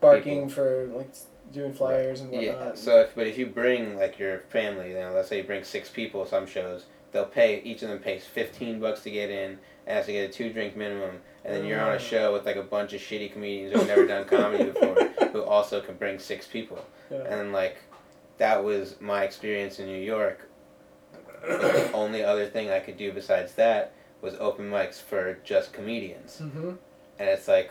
barking for like doing flyers and whatnot. Yeah. So if but if you bring like your family, you know, let's say you bring six people some shows, they'll pay each of them pays fifteen bucks to get in and has to get a two drink minimum. And then you're on a Mm. show with like a bunch of shitty comedians who've never done comedy (laughs) before, who also can bring six people. Yeah. And like, that was my experience in New York. The only other thing I could do besides that was open mics for just comedians. Mm-hmm. And it's like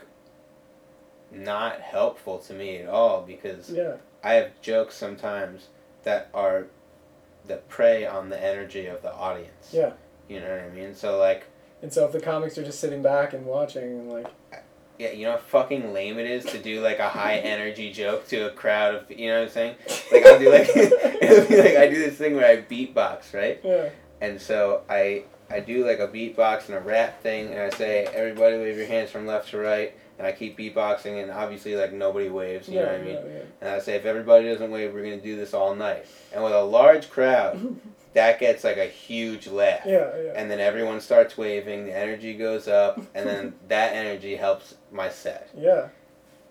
not helpful to me at all because Yeah. I have jokes sometimes that are that prey on the energy of the audience. Yeah. You know what I mean? So like And so if the comics are just sitting back and watching and like, yeah, you know how fucking lame it is to do like a high energy joke to a crowd of you know what I'm saying? Like I'll do like (laughs) it'll be like I do this thing where I beatbox, right? yeah. And so I I do like a beatbox and a rap thing, and I say everybody wave your hands from left to right, and I keep beatboxing, and obviously like nobody waves, you yeah, know what I mean? yeah, yeah. And I say if everybody doesn't wave, we're gonna do this all night. And with a large crowd, (laughs) that gets like a huge laugh. Yeah, yeah. And then everyone starts waving, the energy goes up, and then (laughs) that energy helps my set. Yeah.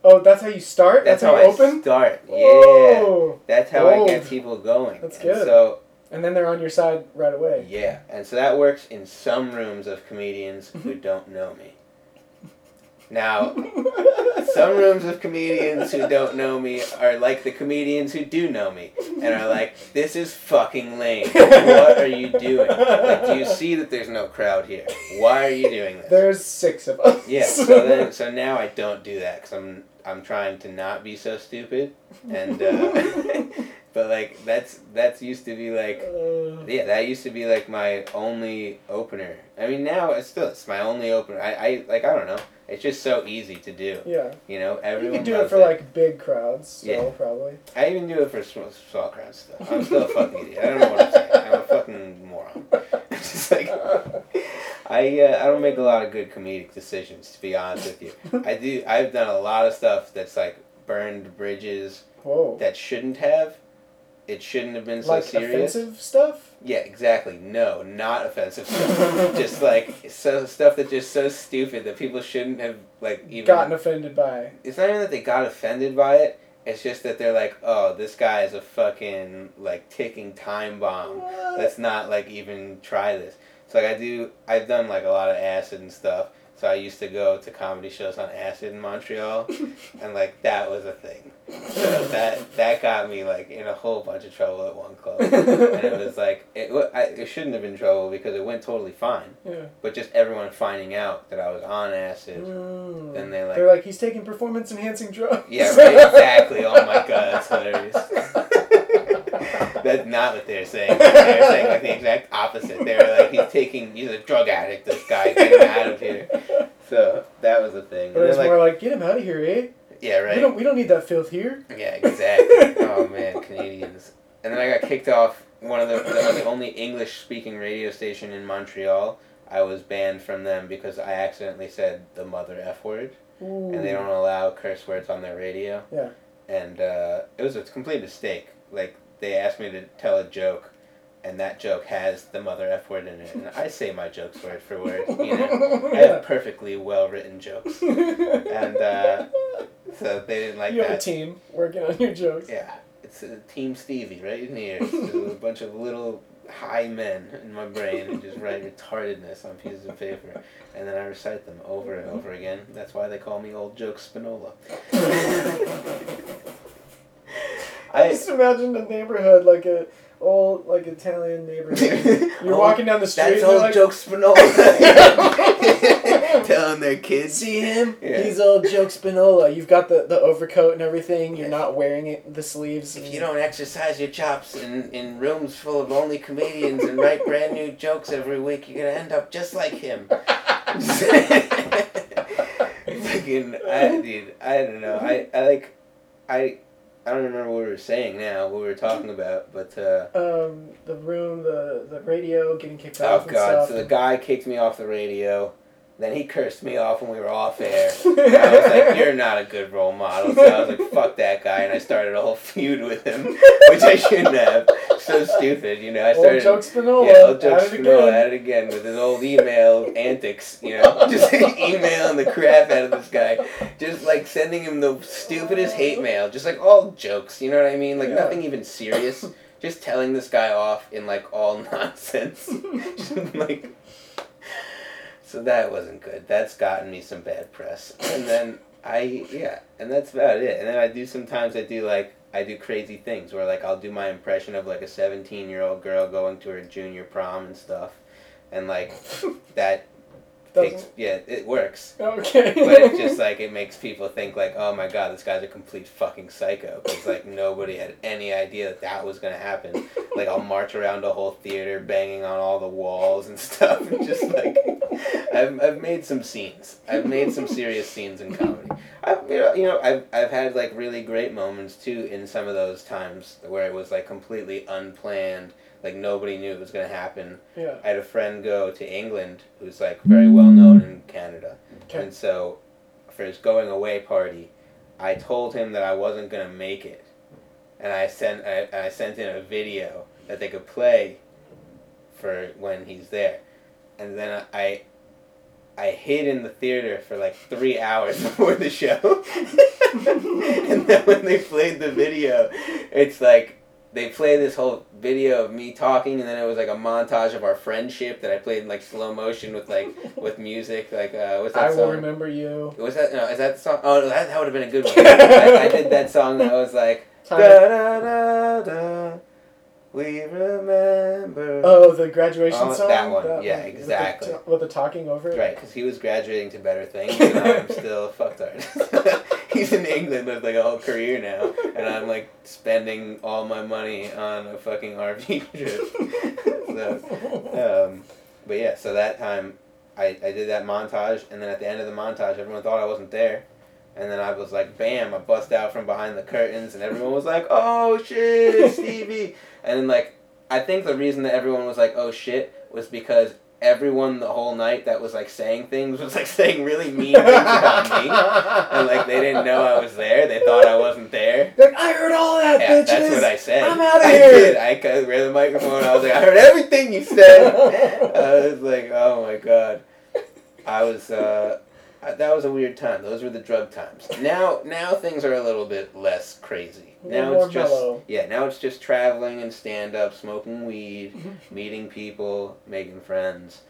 Oh, that's how you start? That's, That's, how how you I open? start. Yeah. Whoa. That's how I get people going. That's And good. So And then they're on your side right away. Yeah, and so that works in some rooms of comedians who (laughs) don't know me. Now, (laughs) some rooms of comedians who don't know me are like the comedians who do know me and are like, this is fucking lame. What are you doing? Like, do you see that there's no crowd here? Why are you doing this? There's six of us. Yeah, (laughs) so then, so now I don't do that because I'm, I'm trying to not be so stupid. And, uh, (laughs) but like, that's, that's used to be like, Uh, yeah, that used to be like my only opener. I mean, now it's still it's my only opener. I, I like I don't know. It's just so easy to do. yeah. You know, everyone. You could do it for like big crowds, still, Yeah. probably. I even do it for small, small crowd stuff. I'm still a fucking idiot. I don't know what I'm saying. I'm a fucking moron. (laughs) It's just like I uh, I don't make a lot of good comedic decisions to be honest with you. (laughs) I do. I've done a lot of stuff that's like burned bridges Whoa. that shouldn't have. It shouldn't have been so like serious. offensive stuff? Yeah, exactly. No, not offensive (laughs) stuff. just like so stuff that's just so stupid that people shouldn't have like even. Gotten offended by. It's not even that they got offended by it. It's just that they're like, oh, this guy is a fucking like ticking time bomb. Let's not like even try this. So like I do, I've done like a lot of acid and stuff. So I used to go to comedy shows on acid in Montreal, (laughs) and like that was a thing. So (laughs) that that got me like in a whole bunch of trouble at one club and it was like it, I, it shouldn't have been trouble because it went totally fine. Yeah. But just everyone finding out that I was on acid. Mm. Then they like They're like, he's taking performance enhancing drugs. yeah (laughs) right exactly. Oh my god, that's hilarious. (laughs) that's not what they're saying. They're saying like the exact opposite. They're like he's taking he's a drug addict. This guy get him out of here. So that was a thing. But And it's then, more like, like, get him out of here, eh? Yeah We right. don't we don't need that filth here. Yeah, exactly. (laughs) oh man, Canadians. And then I got kicked off one of the, the, the only English speaking radio station in Montreal. I was banned from them because I accidentally said the mother f word, and they don't allow curse words on their radio. Yeah. And uh, it was a complete mistake. Like they asked me to tell a joke, and that joke has the mother f word in it, and I say my jokes word for word. You know, I have (laughs) perfectly well written jokes, and uh, so they didn't like you have a that. team working on your jokes. Yeah, it's a Team Stevie right in here. It's a (laughs) bunch of little high men in my brain who just write retardedness on pieces of paper, and then I recite them over and over again. That's why they call me Old Joke Spinola. I (laughs) I just imagine the neighborhood like a old like Italian neighborhood. (laughs) You're Oh, walking down the street. That's you're Old like, Joke Spinola. (laughs) (laughs) Telling their kids. See him? Yeah. He's old Joke Spinola. You've got the, the overcoat and everything. You're not wearing it the sleeves. If you don't exercise your chops in, in rooms full of only comedians and write brand new jokes every week, you're gonna end up just like him. Fucking, I, dude, I don't know. I, I like, I, I don't remember what we were saying now, what we were talking about, but, uh, Um, the room, the the radio, getting kicked oh off and god, so the guy kicked me off the radio, then he cursed me off when we were off air. And I was like, (laughs) you're not a good role model. So I was like, fuck that guy, and I started a whole feud with him, (laughs) which I shouldn't have. So stupid, you know. I old started. Joke Spinola. Yeah, old Joke at it Spinola again. at it again with his old email antics, you know, (laughs) just emailing the crap out of this guy, just like sending him the stupidest hate mail, just like all jokes, you know what I mean? Like Yeah. nothing even serious, just telling this guy off in like all nonsense, just like. So that wasn't good. That's gotten me some bad press, and then I yeah, and that's about it. And then I do sometimes I do like I do crazy things where like I'll do my impression of like a seventeen year old girl going to her junior prom and stuff, and like (laughs) that takes yeah it works. Okay. But it's just like it makes people think like, oh my god, this guy's a complete fucking psycho. Because like nobody had any idea that that was gonna happen. Like I'll march around a whole theater, banging on all the walls and (laughs) stuff, and just like I've, I've made some scenes. I've made some serious scenes in comedy. I've you know, you know I've I've had like really great moments too in some of those times where it was like completely unplanned. Like nobody knew it was gonna happen. yeah. I had a friend go to England who's like very well known in Canada. Okay. And so for his going away party, I told him that I wasn't gonna make it. And I sent I, I sent in a video that they could play for when he's there. And then I I hid in the theater for like three hours (laughs) before the show. (laughs) and then when they played the video, it's like they play this whole video of me talking, and then it was like a montage of our friendship that I played in like slow motion with like (laughs) with music. Like uh, what's that I will song? remember you. Was that no? Is that the song? Oh, no, that, that would have been a good (laughs) one. I, I did that song that was like da da da da. We remember. Oh, the graduation Oh, song. that one. That Yeah, with the- exactly. With the, talking over it. Right, because he was graduating to better things, (laughs) and I'm still a fuckt (laughs) He's in England with like a whole career now, and I'm like spending all my money on a fucking RV (laughs) trip. so, um, but yeah, so that time I, I did that montage, and then at the end of the montage, everyone thought I wasn't there. And then I was like, bam, I bust out from behind the curtains, and everyone was like, oh shit, Stevie. and then, like, I think the reason that everyone was like, oh shit, was because everyone the whole night that was like saying things was like (laughs) saying really mean things about me. And like they didn't know I was there. They thought I wasn't there. Like, I heard all that, Yeah, bitches. that's what I said. I'm out of here. did. I cut- ran the microphone. I was like, I heard everything you said. (laughs) I was like, oh my god. I was. uh I- that was a weird time. Those were the drug times. Now, now things are a little bit less crazy. Now more it's just mellow. yeah. Now it's just traveling and stand up, smoking weed, meeting people, making friends,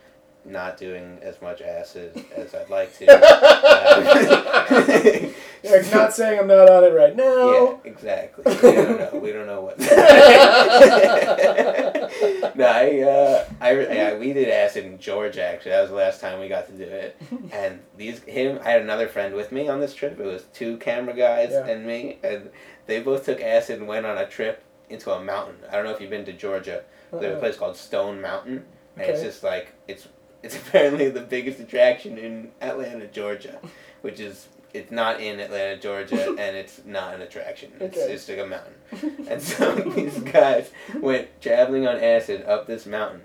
not doing as much acid as I'd like to. (laughs) Uh, Like, not saying I'm not on it right now. yeah, exactly. We don't know. We don't know what. (laughs) no, I, uh, I, yeah, we did acid in Georgia. Actually, that was the last time we got to do it. (laughs) And these, him, I had another friend with me on this trip. It was two camera guys Yeah. and me, and they both took acid and went on a trip into a mountain. I don't know if you've been to Georgia. There's a Uh-uh. place called Stone Mountain, and it's just like it's it's (laughs) apparently the biggest attraction in Atlanta, Georgia, which is it's not in Atlanta, Georgia, (laughs) and it's not an attraction. It's Okay. just like a mountain. And (laughs) so these guys went traveling on acid up this mountain,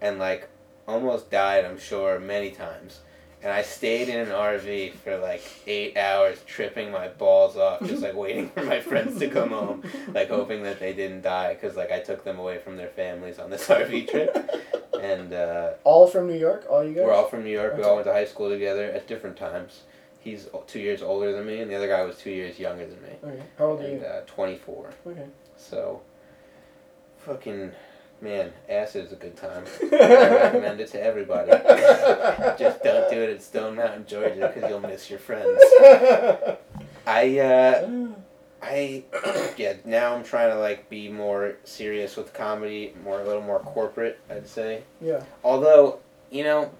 and like almost died, I'm sure, many times. And I stayed in an RV for like eight hours, tripping my balls off, just like waiting for my friends to come home, like hoping that they didn't die, because like I took them away from their families on this (laughs) RV trip. And uh, All from New York? All you guys? we're all from New York. We all went to high school together at different times. He's two years older than me, and the other guy was two years younger than me. Okay. How old are you? uh, 24. Okay. So, fucking, man, acid is a good time. (laughs) I recommend it to everybody. Just don't do it at Stone Mountain, Georgia, because you'll miss your friends. I, uh, I, (clears throat) yeah, now I'm trying to, like, be more serious with comedy, more, a little more corporate, I'd say. yeah. Although, you know,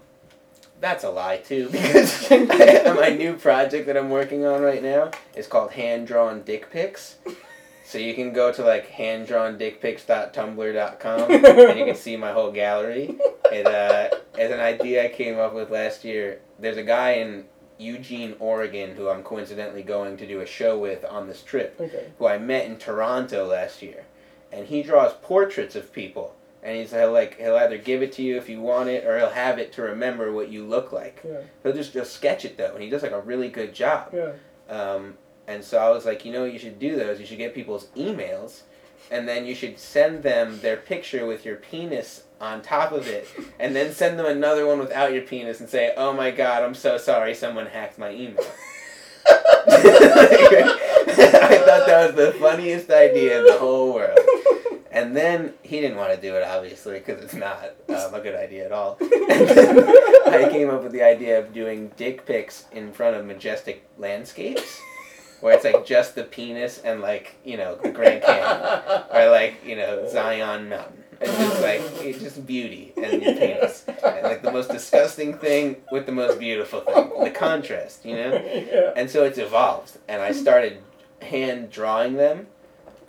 that's a lie too, (laughs) because (laughs) my new project that I'm working on right now is called Hand Drawn Dick Pics. So you can go to like handdrawndickpics.tumblr.com (laughs) and you can see my whole gallery. It, uh, as an idea I came up with last year, there's a guy in Eugene, Oregon, who I'm coincidentally going to do a show with on this trip Okay. who I met in Toronto last year, and he draws portraits of people, and he's he'll like he'll either give it to you if you want it, or he'll have it to remember what you look like. Yeah. He'll just just sketch it though, and he does like a really good job. Yeah. Um, and so I was like, you know, you should do those. You should get people's emails, and then you should send them their picture with your penis on top of it, and then send them another one without your penis, and say, "Oh my God, I'm so sorry, someone hacked my email." (laughs) I thought that was the funniest idea in the whole world. And then he didn't want to do it, obviously, because it's not um, a good idea at all. (laughs) I came up with the idea of doing dick pics in front of majestic landscapes, where it's like just the penis and like you know the Grand Canyon, (laughs) or like you know Zion Mountain. It's just like it's just beauty and your penis, and like the most disgusting thing with the most beautiful thing, the contrast, you know. yeah. And so it's evolved, and I started hand drawing them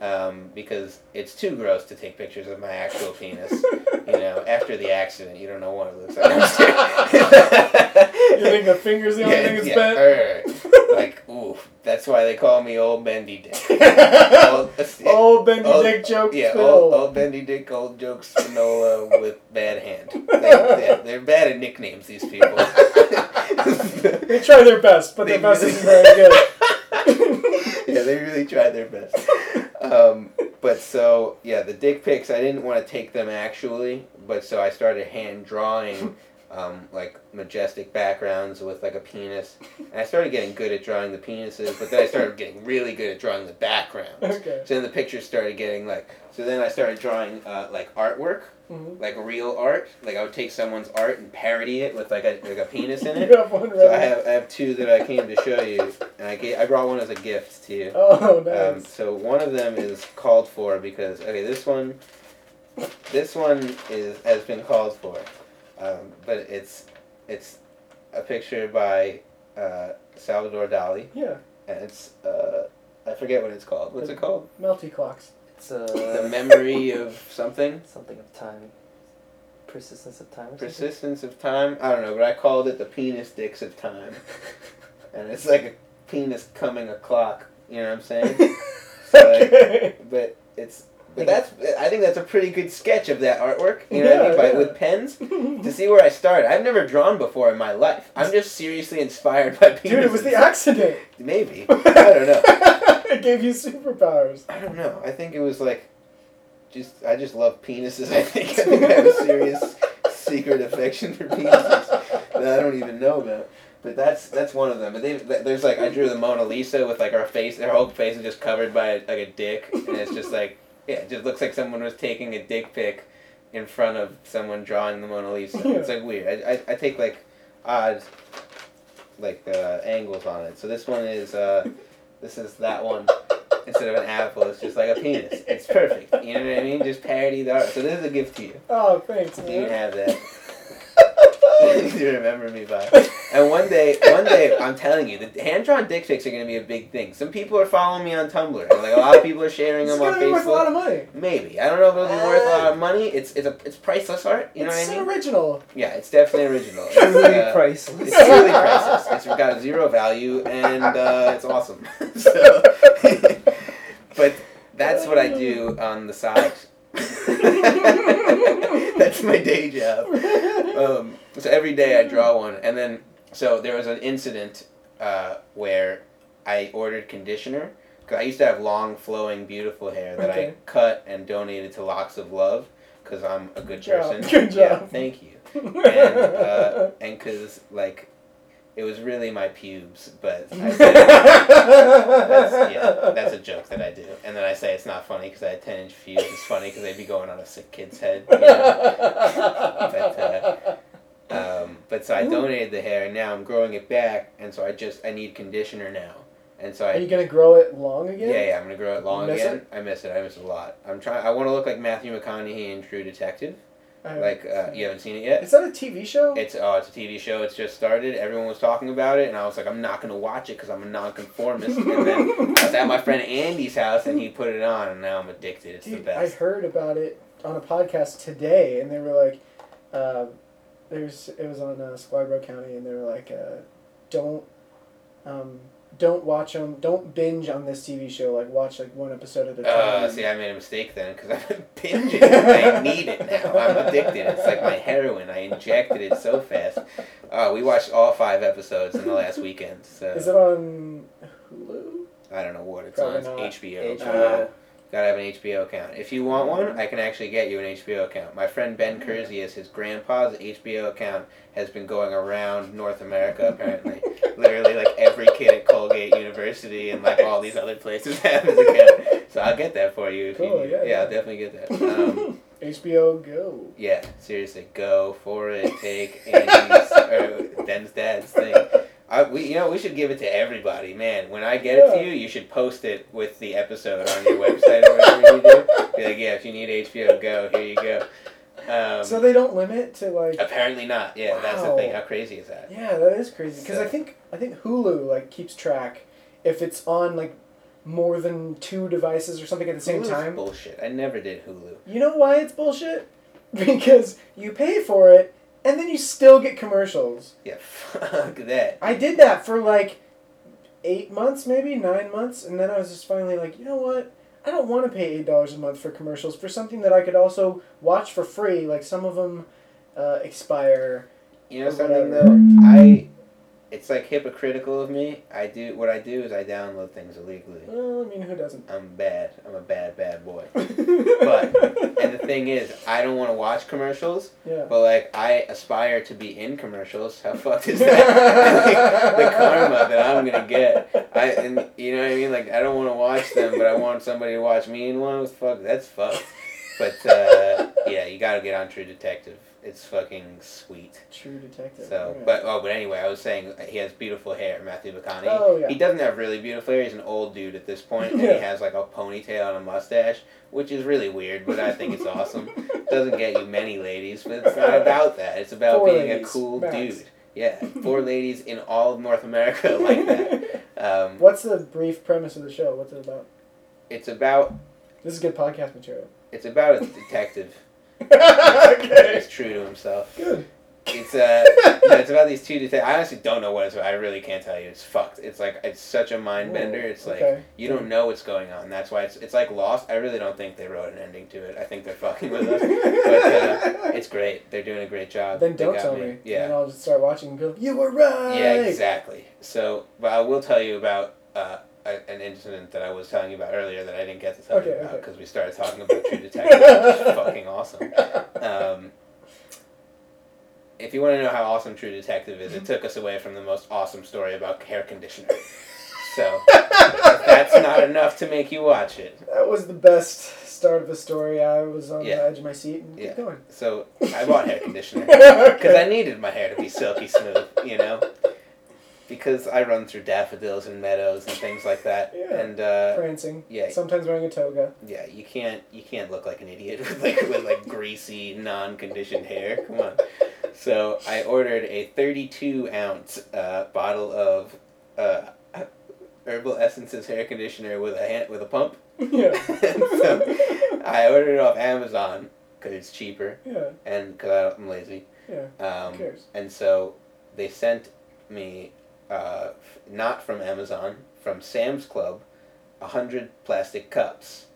um, because it's too gross to take pictures of my actual penis. (laughs) You know, (laughs) after the accident, you don't know what it looks like. You think the finger's the only thing that's bent? er, like, (laughs) ooh, that's why they call me Old Bendy Dick. (laughs) Old, Old Bendy Old- Dick joke. yeah, old, old Bendy Dick, old joke Spinola with bad hand. They, yeah, they're bad at nicknames, these people. They try their best, but They their best really- isn't very good. yeah, they really try their best. Um, but so yeah, the dick pics I didn't want to take them actually, but so I started hand drawing (laughs) um, like majestic backgrounds with like a penis, and I started getting good at drawing the penises, but then I started getting really good at drawing the backgrounds. Okay. So then the pictures started getting like. So then I started drawing uh, like artwork, Mhm. like real art. Like I would take someone's art and parody it with like a like a penis in it. (laughs) You have one So I have I have two that I came to show you, and I gave, I brought one as a gift to you. Oh, (laughs) Um, nice. so one of them is called for because okay, this one, this one is has been called for, um, but it's it's a picture by uh, Salvador Dali, yeah, and it's uh, I forget what it's called. What's it called? melty clocks. It's The uh, memory of something. something of time. Persistence of time. Or something? Persistence of time. I don't know, but I called it the penis dicks of time, (laughs) and it's like a penis coming a clock. You know what I'm saying? (laughs) So, like, but it's but that's I think that's a pretty good sketch of that artwork. You know what I mean? By, yeah. With pens (laughs) to see where I started. I've never drawn before in my life. I'm just seriously inspired by penises. Dude, it was the (laughs) accident. Maybe (laughs) I don't know. it gave you superpowers. I don't know. I think it was like just I just love penises. I think I think I have a serious secret affection for penises that I don't even know about. But that's that's one of them. But they, there's like I drew the Mona Lisa with like her face, her whole face is just covered by like a dick, and it's just like yeah, it just looks like someone was taking a dick pic in front of someone drawing the Mona Lisa. (laughs) It's like weird. I, I, I take like odd like uh, angles on it. So this one is uh, this is that one instead of an apple. It's just like a penis. It's perfect. You know what I mean? Just parody the art. So this is a gift to you. Oh, thanks, You can man. have that. (laughs) (laughs) you remember me by. And one day, one day, I'm telling you, the hand-drawn dick pics are going to be a big thing. Some people are following me on Tumblr. and, Like a lot of people are sharing them on gonna be worth a lot of money. Maybe I don't know if it'll be worth a lot of money. It's it's a it's priceless art. You know it's what I mean? original. Yeah, it's definitely original. (laughs) It's, really uh, priceless. it's truly priceless. It's got zero value and uh, it's awesome. (laughs) so, but that's what I do on the side. that's That's my day job. Um, so every day I draw one, and then so there was an incident uh, where I ordered conditioner because I used to have long, flowing, beautiful hair that Okay. I cut and donated to Locks of Love because I'm a good Good job. person. (laughs) Good Yeah, thank you. (laughs) And uh, because like it was really my pubes, but (laughs) I said that's, yeah, that's a joke that I do. And then I say it's not funny because I had 10 inch pubes. It's funny because they'd be going on a sick kid's head. You know? Um, but so I donated the hair and now I'm growing it back. And so I just, I need conditioner now. And so Are you gonna grow it long again? yeah, yeah, I'm going to grow it long Miss again. I miss it. I miss it a lot. I'm trying, I want to look like Matthew McConaughey in True Detective. Like, uh, you haven't seen it yet? Is that a TV show? It's oh, it's a TV show. It's just started. Everyone was talking about it, and I was like, I'm not gonna watch it because I'm a nonconformist. and then (laughs) I was at my friend Andy's house, and he put it on, and now I'm addicted. It's Dude, the best. I heard about it on a podcast today, and they were like, uh, "There's." It was on uh, Scarborough County, and they were like, uh, "Don't, um, don't watch them. Don't binge on this TV show. Like, watch like one episode at a time." Uh, see, I made a mistake then because I've been (laughs) binging. I need it now. I'm addicted. It's like my heroin. I injected it so fast. Uh, we watched all five episodes in the last weekend. So Is it on Hulu? I don't know what it's Probably on. It's HBO. HBO. Gotta have an HBO account. If you want one, I can actually get you an HBO account. My friend Ben Curzius, his grandpa's HBO account has been going around North America apparently. (laughs) Literally, like every kid at Colgate University and like all these other places (laughs) have his account. So I'll get that for you if Cool, you need yeah. Yeah, yeah. I'll definitely get that. Um, (laughs) HBO Go. yeah, seriously, go for it. Take Andy's or Ben's dad's thing. I, we, you know, we should give it to everybody, man. When I get it to you, you should post it with the episode on your website or whatever you do. Be like, yeah, if you need HBO Go, here you go. Um, so they don't limit to like. apparently not. Yeah, that's the thing. How crazy is that? Yeah, that is crazy because I think I think Hulu like keeps track if it's on like more than two devices or something at the same Hulu's time. Bullshit. I never did Hulu. You know why it's bullshit? (laughs) Because you pay for it and then you still get commercials. Yeah, (laughs) fuck that. I did that for like eight months, maybe nine months, and then I was just finally like, you know what? I don't want to pay eight dollars a month for commercials for something that I could also watch for free. Like some of them uh, expire. You know something whatever. though? I. It's like hypocritical of me. I do what I do is I download things illegally. Well, I mean, who doesn't? I'm bad. I'm a bad, bad boy. (laughs) but And the thing is, I don't want to watch commercials, yeah. but like I aspire to be in commercials. How fucked is that? (laughs) the karma that I'm gonna get. I and you know what I mean. Like I don't want to watch them, but I want somebody to watch me in one. Fuck, that's fucked. But uh, yeah, you gotta get on True Detective. It's fucking sweet. True detective. So, but oh, but anyway, I was saying he has beautiful hair, Matthew McConaughey. Oh, yeah. He doesn't have really beautiful hair. He's an old dude at this point, and Yeah. he has like a ponytail and a mustache, which is really weird, but I think it's awesome. (laughs) Doesn't get you many ladies, but it's not about that. It's about Four being ladies, a cool max. dude. Yeah, four (laughs) ladies in all of North America like that. Um, What's the brief premise of the show? What's it about? it's about This is good podcast material. it's about a detective. Okay. He's true to himself. Good. It's uh, (laughs) yeah, it's about these two detectives. I honestly don't know what it's about. I really can't tell you. It's fucked. It's like it's such a mind bender. It's like okay. you don't know what's going on. That's why it's it's like Lost. I really don't think they wrote an ending to it. I think they're fucking with us. But uh, (laughs) it's great. They're doing a great job. then don't tell me. Yeah. Then I'll just start watching and go, you were right. Yeah, exactly. So, but I will tell you about uh, a, an incident that I was telling you about earlier that I didn't get to tell Okay, you about okay. because we started talking about True Detective. which is (laughs) fucking awesome. Um, if you want to know how awesome True Detective is, it took us away from the most awesome story about hair conditioner. So, that's not enough to make you watch it. That was the best start of a story. I was on Yeah. the edge of my seat and Yeah. keep going. So, I bought hair conditioner (laughs) because I needed my hair to be silky smooth, you know? Because I run through daffodils and meadows and things like that. (laughs) Yeah. And, uh, Prancing. yeah, Sometimes wearing a toga. Yeah, you can't you can't look like an idiot (laughs) with like with like greasy, non-conditioned hair. Come on. So I ordered a 32 ounce uh, bottle of uh, herbal essences hair conditioner with a hand, with a pump. (laughs) Yeah. so I ordered it off Amazon because it's cheaper yeah. and because I'm lazy. Yeah. Um, Who cares? and so they sent me, uh, not from Amazon, from Sam's Club, a hundred plastic cups.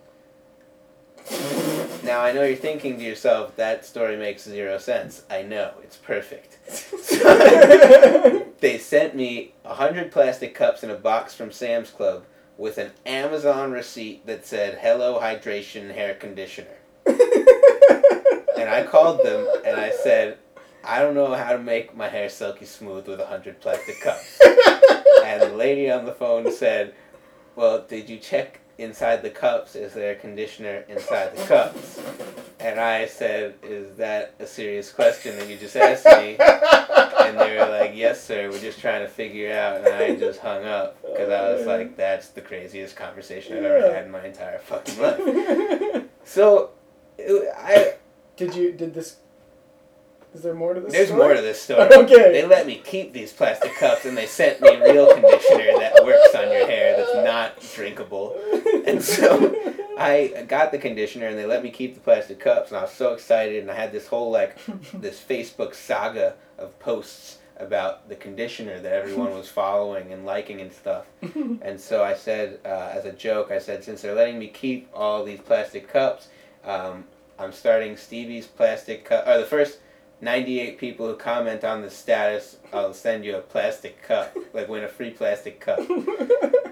Now I know you're thinking to yourself, that story makes zero sense. I know, it's perfect. (laughs) they sent me a hundred plastic cups in a box from Sam's Club with an Amazon receipt that said "Hello Hydration Hair Conditioner." (laughs) And I called them and I said, I don't know how to make my hair silky smooth with a hundred plastic cups. (laughs) and the lady on the phone said, Well, did you check inside the cups? Is there a conditioner inside the cups? And I said, Is that a serious question that you just asked me? And they were like, Yes, sir, we're just trying to figure out. And I just hung up because I was like, That's the craziest conversation I've ever had in my entire fucking life. So, I. Did you? Did this? Is there more to this? There's story? more to this story. (laughs) Okay. They let me keep these plastic cups and they sent me real conditioner that works on your hair that's not drinkable. And so I got the conditioner and they let me keep the plastic cups and I was so excited and I had this whole like (laughs) this Facebook saga of posts about the conditioner that everyone was following and liking and stuff. (laughs) And so I said, uh, as a joke, I said, since they're letting me keep all these plastic cups, um, I'm starting Stevie's plastic cup. Or the first 98 people who comment on the status, I'll send you a plastic cup, like win a free plastic cup. (laughs)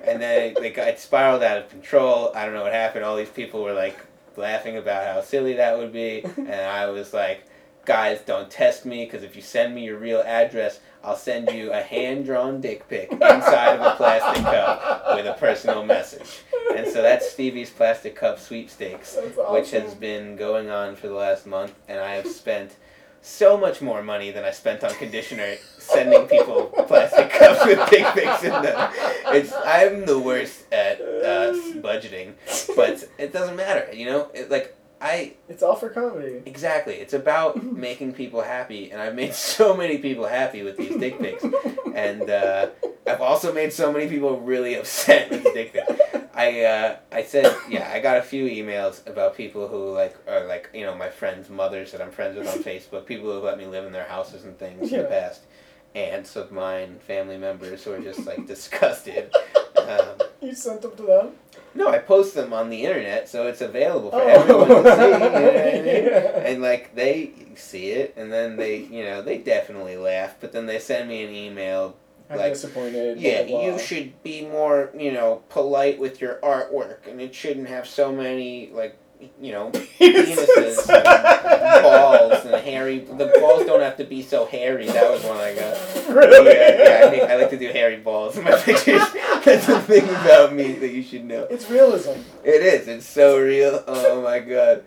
And then they got, it spiraled out of control. I don't know what happened. All these people were like laughing about how silly that would be. And I was like, guys, don't test me because if you send me your real address, I'll send you a hand drawn dick pic inside of a plastic cup with a personal message. And so that's Stevie's Plastic Cup Sweepstakes, That's which has been going on for the last month. And I have spent so much more money than I spent on conditioner sending people plastic cups with dick pics in them. It's, I'm the worst at uh, budgeting, but it doesn't matter, you know? It, like, I It's all for comedy. Exactly. It's about (laughs) making people happy, and I've made so many people happy with these dick pics. And uh, I've also made so many people really upset with the dick pics. I uh, I said yeah. I got a few emails about people who like are like you know my friends' mothers that I'm friends with on (laughs) Facebook. People who let me live in their houses and things in the past. Aunts of mine, family members who are just like (laughs) disgusted. Um, You sent them to them. no, I post them on the internet, so it's available for Oh. everyone to see. You know what I (laughs) mean? Yeah. And like they see it, and then they, you know, they definitely laugh. But then they send me an email. I'm Like, disappointed. Yeah, blah, blah, you should be more, you know, polite with your artwork, and it shouldn't have so many like, you know, (laughs) penises and balls and hairy. The balls don't have to be so hairy. That was one I got. Really? Yeah, yeah, I, think, I like to do hairy balls in my (laughs) pictures. That's the thing about me that you should know. It's realism. It is. It's so real. Oh my god.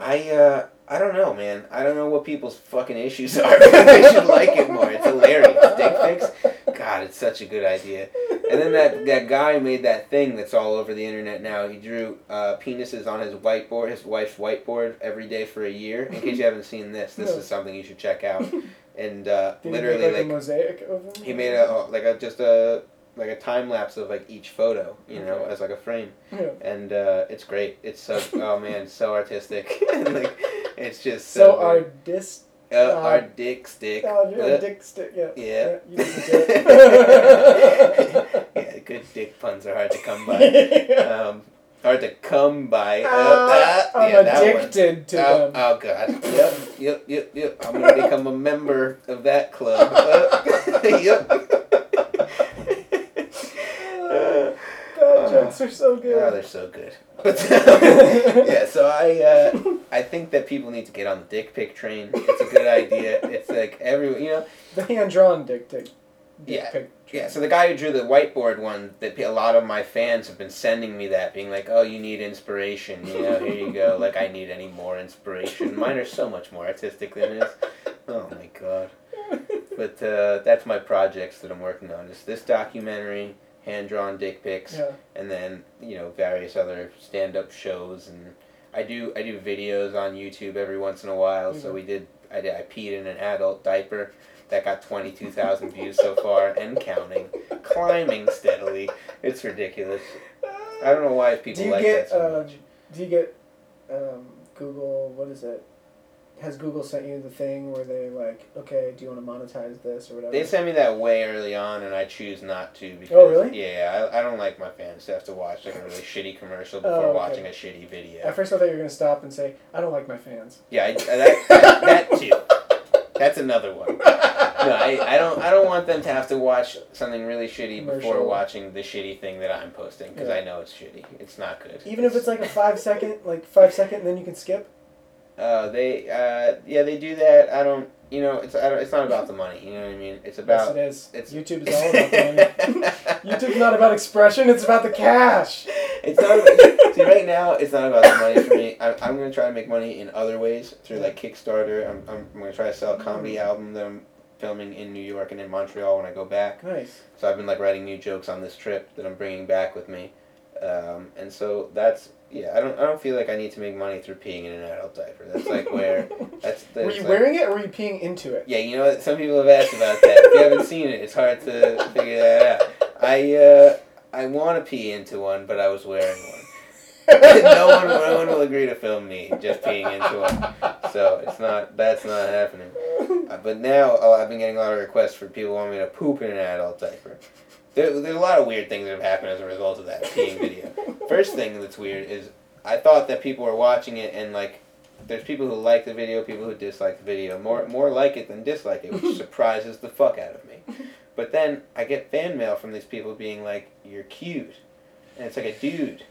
I uh I don't know, man. I don't know what people's fucking issues (laughs) are. (laughs) they should like it more. It's hilarious. Dick pics. God, it's such a good idea. And then that that guy made that thing that's all over the internet now. He drew uh, penises on his whiteboard, his wife's whiteboard, every day for a year. In case you haven't seen this, this No. is something you should check out. (laughs) And uh, literally, he make like, like a mosaic of them? he made a like a just a like a time lapse of like each photo, you know, Okay. as like a frame Yeah. and uh, it's great. It's so (laughs) oh man, so artistic. (laughs) like it's just So so, our good. dis. uh, uh, our dick stick. Oh, yeah, Uh, dick stick. Yeah. yeah. it. (laughs) yeah, good dick puns are hard to come by. Um, hard to come by. Uh, Uh, uh, I'm yeah, addicted to Oh, them. oh god. Yep, yep, yep, yep. I'm gonna become a member of that club. Uh, yep. Uh, Jokes are so good. Oh, they're so good. But (laughs) yeah, so I uh, I think that people need to get on the dick pic train. It's a good idea. It's like every you know The hand drawn dick dick Yeah. pic. yeah. So the guy who drew the whiteboard one, that a lot of my fans have been sending me that, being like, "Oh, you need inspiration. You know, here you go. (laughs) Like I need any more inspiration. Mine are so much more artistic than his. Oh my god. But uh, that's my projects that I'm working on. Is this documentary, hand drawn dick pics Yeah. and then you know various other stand-up shows and I do I do videos on YouTube every once in a while. So Mhm. we did I did I peed in an adult diaper that got twenty two thousand views so far and counting, climbing steadily. It's ridiculous. I don't know why people Do you like get that so um, do you get um, Google what is it has Google sent you the thing where they like, okay, do you want to monetize this or whatever? They sent me that way early on, and I choose not to because Oh, really? yeah, I, I don't like my fans to have to watch like a really (laughs) shitty commercial oh, before Oh, okay. watching a shitty video. At first, I thought you were gonna stop and say, "I don't like my fans." Yeah, I, that, that, that (laughs) too. That's another one. (laughs) No, I, I don't I don't want them to have to watch something really shitty before watching the shitty thing that I'm posting because Yeah. I know it's shitty. It's not good. Even if it's like a five second, like five second, and then you can skip. Uh, they uh, yeah they do that. I don't you know it's I don't, it's not about the money. You know what I mean? It's Yes, about it is. it's YouTube is all about money. (laughs) YouTube's not about expression; it's about the cash. It's not. About, see, right now it's not about the money for me. I, I'm gonna try to make money in other ways through like Kickstarter. I'm, I'm, I'm gonna try to sell a comedy Mm. album that I'm filming in New York and in Montreal when I go back. Nice. So I've been like writing new jokes on this trip that I'm bringing back with me, um, and so that's yeah. I don't I don't feel like I need to make money through peeing in an adult diaper. That's like where (laughs) that's. Were you like- wearing it or were you peeing into it? Yeah, you know what? Some people have asked about that. If you haven't seen it, it's hard to figure that out. I uh, I want to pee into one, but I was wearing one. (laughs) no one, no one will agree to film me just peeing into one. So it's not. That's not happening. Uh, but now oh, I've been getting a lot of requests for people wanting me to poop in an adult diaper. There, there's a lot of weird things that have happened as a result of that peeing (laughs) video. First thing that's weird is I thought that people were watching it and like there's people who like the video, people who dislike the video. More more like it than dislike it, which (laughs) surprises the fuck out of me. But then I get fan mail from these people being like, "You're cute," and it's like a dude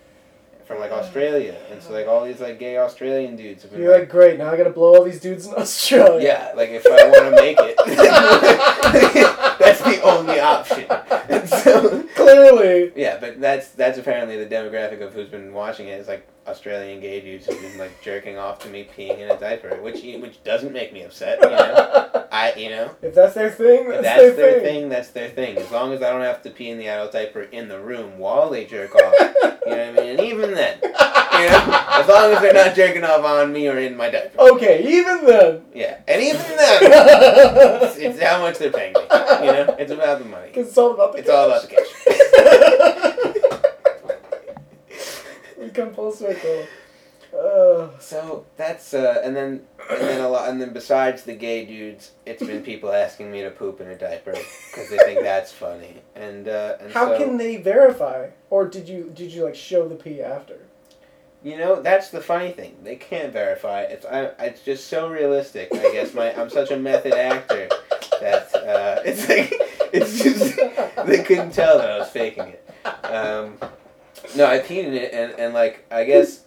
from like Australia, and so like all these like gay Australian dudes have been You're like, great. Now I gotta blow all these dudes in (laughs) Australia. yeah, like if I want to make it, that's the only option. And so, Clearly. yeah, but that's that's apparently the demographic of who's been watching it. it is like Australian gay dudes who've been like jerking off to me peeing in a diaper, which which doesn't make me upset. You know, I you know If that's their thing, if that's, that's their, their thing. thing. That's their thing. As long as I don't have to pee in the adult diaper in the room while they jerk off. You know what I mean? And even then, you know, as long as they're not jerking off on me or in my diaper. Okay, even then. Yeah, and even then, it's, it's how much they're paying me. You know, it's about the money. it's all about the It's all about the cash. we come full circle. Uh, (laughs) So that's uh, and then and then a lot and then besides the gay dudes, it's been people asking me to poop in a diaper because they think that's funny. And uh, and how so, can they verify? Or did you did you like show the pee after? You know, that's the funny thing. They can't verify. It's I, it's just so realistic. I guess my I'm such a method actor that uh, (laughs) it's like it's just they couldn't tell that I was faking it. Um, no, I peed in it, and, and like I guess,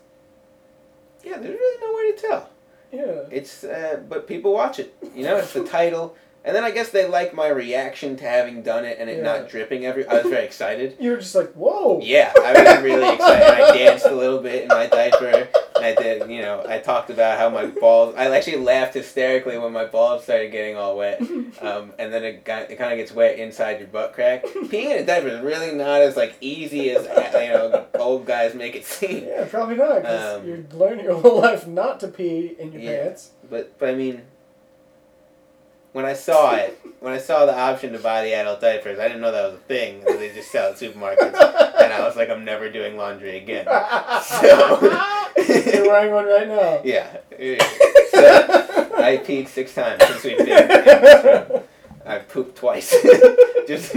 yeah, there's really no way to tell. Yeah. It's uh, but people watch it. You know, it's the title, and then I guess they like my reaction to having done it and it Yeah. not dripping every. I was very excited. (laughs) You were just like, whoa. Yeah, I was really (laughs) excited. I danced a little bit in my diaper. And I did, you know, I talked about how my balls. I actually laughed hysterically when my balls started getting all wet. (laughs) Um, and then it got, it kind of gets wet inside your butt crack. Peeing in a diaper is really not as like easy as you know old guys make it seem. Yeah, probably not. Because Um, you learn your whole life not to pee in your Yeah. pants. But but I mean, when I saw it, when I saw the option to buy the adult diapers, I didn't know that was a thing that they just sell at supermarkets. And I was like, I'm never doing laundry again. (laughs) You're wearing one right now. (laughs) Yeah. So I peed six times since we've been. I've pooped twice. (laughs) Just.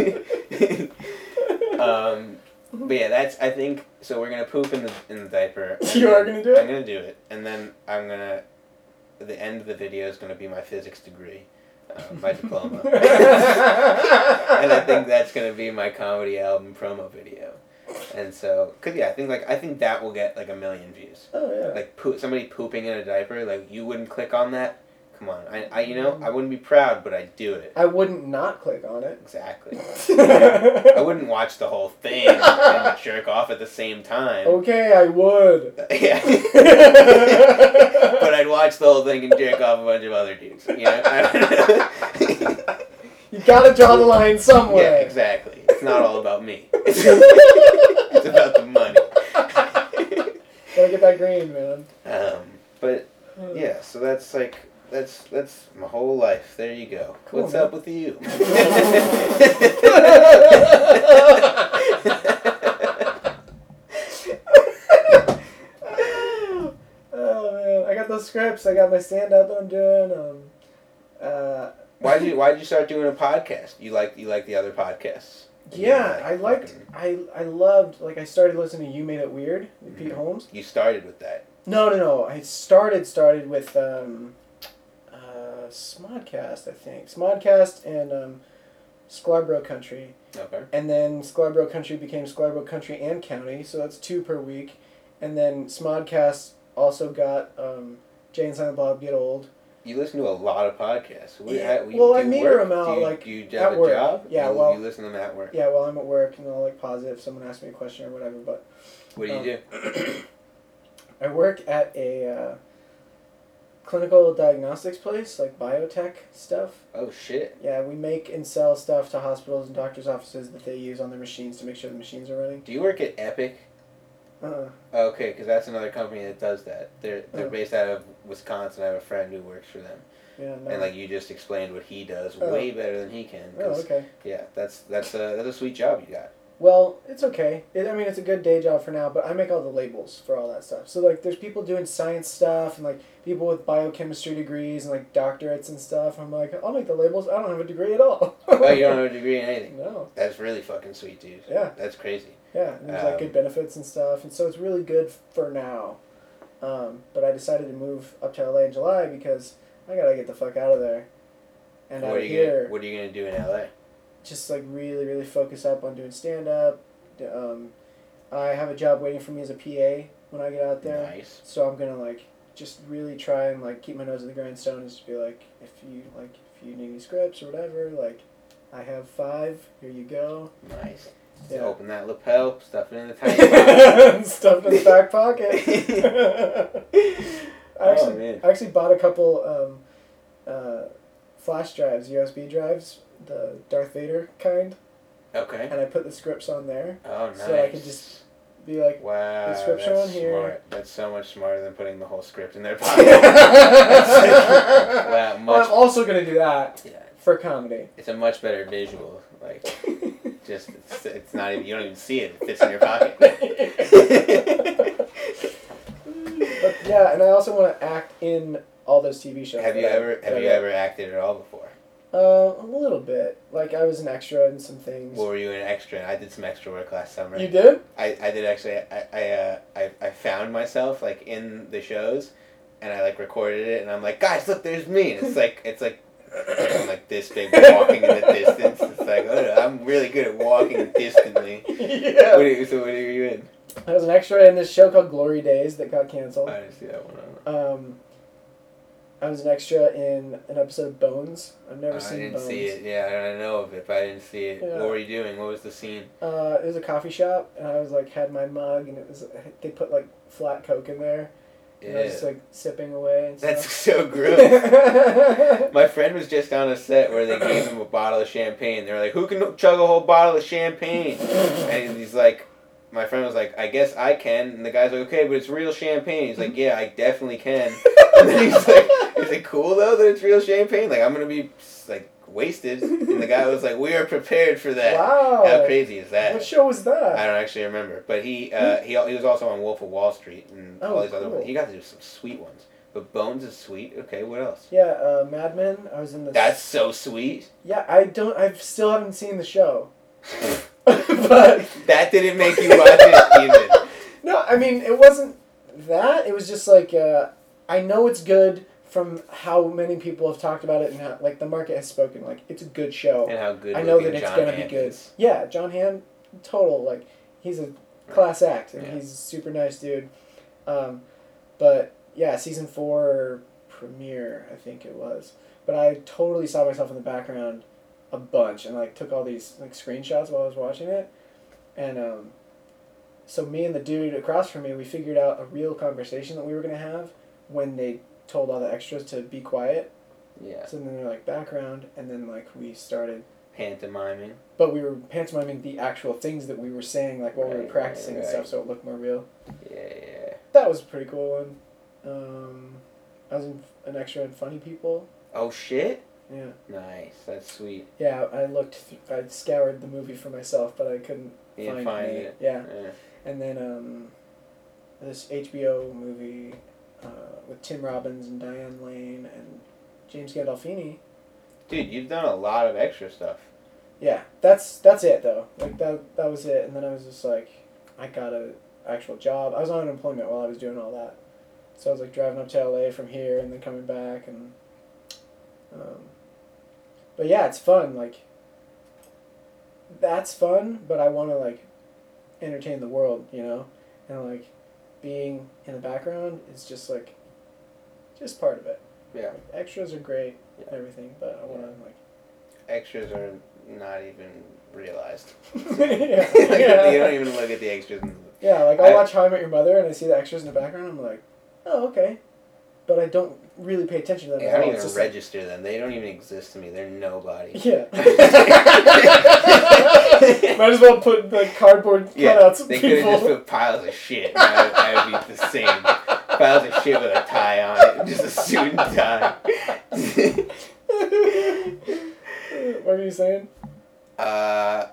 um, but yeah, that's I think so. We're gonna poop in the in the diaper. You are gonna do it? I'm gonna do it, and then I'm gonna. The end of the video is gonna be my physics degree, uh, my diploma, (laughs) and I think that's gonna be my comedy album promo video. And so, cause yeah, I think like I think that will get like a million views Oh yeah. like poo- somebody pooping in a diaper, like you wouldn't click on that. Come on, I, I you know I wouldn't be proud, but I'd do it I wouldn't not click on it. exactly. I (laughs) wouldn't watch the whole thing and (laughs) jerk off at the same time. Okay, I would. (laughs) Yeah, but I'd watch the whole thing and jerk off a bunch of other dudes. You know, I don't know. You gotta draw the line somewhere. yeah, exactly. It's not all about me. It's, it's about the money. Gotta get that green, man. Um, but Yeah, so that's like that's that's my whole life. There you go. Cool, What's man. up with you? (laughs) oh man, I got those scripts. scripts. I got my stand up that I'm doing. Um, uh, Why did you Why did you start doing a podcast? You like You like the other podcasts? Yeah, like I liked. fucking- I I loved. Like I started listening to You Made It Weird, with Pete Mhm. Holmes. You started with that. No, no, no. I started started with um, Smodcast, I think. Smodcast and um, Scarborough Country. Okay. And then Scarborough Country became Scarborough Country and County, so that's two per week. And then Smodcast also got um, Jay and Silent Bob Get Old. You listen to a lot of podcasts. What, Yeah. you Well, I meter work? 'em out, Do you, like, do you at a work. job? Yeah, you, well- you listen to them at work. Yeah, while I'm at work, and I'll like pause it if someone asks me a question or whatever. But What do you Um, do? (coughs) I work at a uh, clinical diagnostics place, like biotech stuff. Oh shit! Yeah, we make and sell stuff to hospitals and doctors' offices that they use on their machines to make sure the machines are running. Do you work at Epic? Uh, Okay, because that's another company that does that. They're they're Oh. based out of Wisconsin. I have a friend who works for them, yeah, no. and like you just explained what he does Oh. way better than he can. oh, okay. Yeah, that's that's a that's a sweet job you got. Well, it's okay. It, I mean, it's a good day job for now, but I make all the labels for all that stuff. So, like, there's people doing science stuff and, like, people with biochemistry degrees and, like, doctorates and stuff. I'm like, I'll make the labels. I don't have a degree at all. Oh, you don't have a (laughs) degree in anything. No. That's really fucking sweet, dude. Yeah. That's crazy. Yeah. And there's, like, Um, good benefits and stuff. And so it's really good for now. Um, but I decided to move up to LA in July because I got to get the fuck out of there. And what out are you here. gonna What are you gonna do in LA? Just like really really focus up on doing stand up. Um, I have a job waiting for me as a PA when I get out there, Nice. so I'm gonna like just really try and like keep my nose in the grindstone and just be like, if you like, if you need any scripts or whatever, like, I have five. Here you go. Nice. Yeah. Open that lapel, stuff it in the tight. (laughs) Stuff in the back pocket. (laughs) I actually, Oh, man. I actually bought a couple um, uh, flash drives, USB drives, the Darth Vader kind, okay. and I put the scripts on there. Oh, nice. So I could just Be like, Wow, The scripts are on here. That's so much smarter than putting the whole script in their (laughs) pocket. wow, well. I'm also gonna do that Yeah, for comedy. it's a much better visual. Like, (laughs) just it's, it's not even you don't even see it. It fits in your pocket. (laughs) But yeah, and I also want to act in all those TV shows. have you I- ever have I you ever acted at all before? Uh, a little bit. Like I was an extra in some things. What were you an extra? in? I did some extra work last summer. You did? I, I did actually. I I, uh, I I found myself like in the shows, and I like recorded it, and I'm like, guys, look, there's me. And it's like it's like I'm like this big walking in the distance. It's like oh, I'm really good at walking distantly. (laughs) yeah. What are you, so what are you in? I was an extra in this show called Glory Days that got canceled. I didn't see that one. Um, I was an extra in an episode of Bones. I've never I seen didn't Bones. see it. Yeah, I know of it, but I didn't see it. Yeah. What were you doing? What was the scene? Uh, it was a coffee shop, and I was like had my mug, and it was they put like flat Coke in there, and I was just like sipping away and That's so gross. (laughs) My friend was just on a set where they gave him a bottle of champagne. They were like, "Who can chug a whole bottle of champagne?" (laughs) And he's like, my friend was like, "I guess I can." And the guy's like, "Okay, but it's real champagne." He's like, (laughs) "Yeah, I definitely can." (laughs) And then he's like, "Is it cool though that it's real champagne? Like I'm gonna be like wasted." And the guy was like, "We are prepared for that." wow. How crazy is that? What show was that? I don't actually remember, but he uh, he he was also on Wolf of Wall Street and Oh, all these other ones. He got to do some sweet ones. But Bones is sweet. Okay, what else? Yeah, uh, Mad Men. I was in the. That's so sweet. Yeah, I don't. I still haven't seen the show. (laughs) but That didn't make you watch it even. (laughs) no, I mean it wasn't that. It was just like uh, I know it's good from how many people have talked about it and how like the market has spoken. Like it's a good show. And how good I know that it's Jon gonna Hamm be good. is. Yeah, Jon Hamm, total like he's a class act and Yeah. he's a super nice dude. Um, but yeah, season four premiere I think it was. But I totally saw myself in the background a bunch and like took all these like screenshots while I was watching it, and um, so me and the dude across from me we figured out a real conversation that we were gonna have when they told all the extras to be quiet. Yeah. So then they're like background, and then like we started Pantomiming. but we were pantomiming the actual things that we were saying, like while we were practicing right, and stuff, so it looked more real. Yeah, yeah. That was a pretty cool one. Um, I was in, an extra in Funny People. Oh shit. Yeah, Nice. That's sweet. yeah. I looked, th- I scoured the movie for myself, but I couldn't didn't find, find me. it. Yeah, Yeah. and then um, this HBO movie, uh, with Tim Robbins and Diane Lane and James Gandolfini. Dude, you've done a lot of extra stuff. Yeah, that's that's it though. Like that that was it, and then I was just like, I got a actual job. I was on unemployment while I was doing all that, so I was like driving up to LA from here and then coming back and. Um, but yeah, it's fun. Like. That's fun, but I want to like, entertain the world, you know, and like, being in the background is just like. Just part of it. Yeah. Like, extras are great, Yeah. and everything, but I want to like. Extras are not even realized. (laughs) (laughs) yeah. Like, yeah. You don't even look at the extras. in the- Yeah, like I'll I- watch How I Met Your Mother and I see the extras in the background. I'm like, oh okay, but I don't really pay attention to them. I don't even just like- register them. They don't even exist to me. They're nobody. (laughs) yeah. (laughs) Might as well put the cardboard Yeah, cutouts they could have just put piles of shit. I would, I would be the same. Piles of shit with a tie on it, just a suit and tie. (laughs) what were you saying? uh,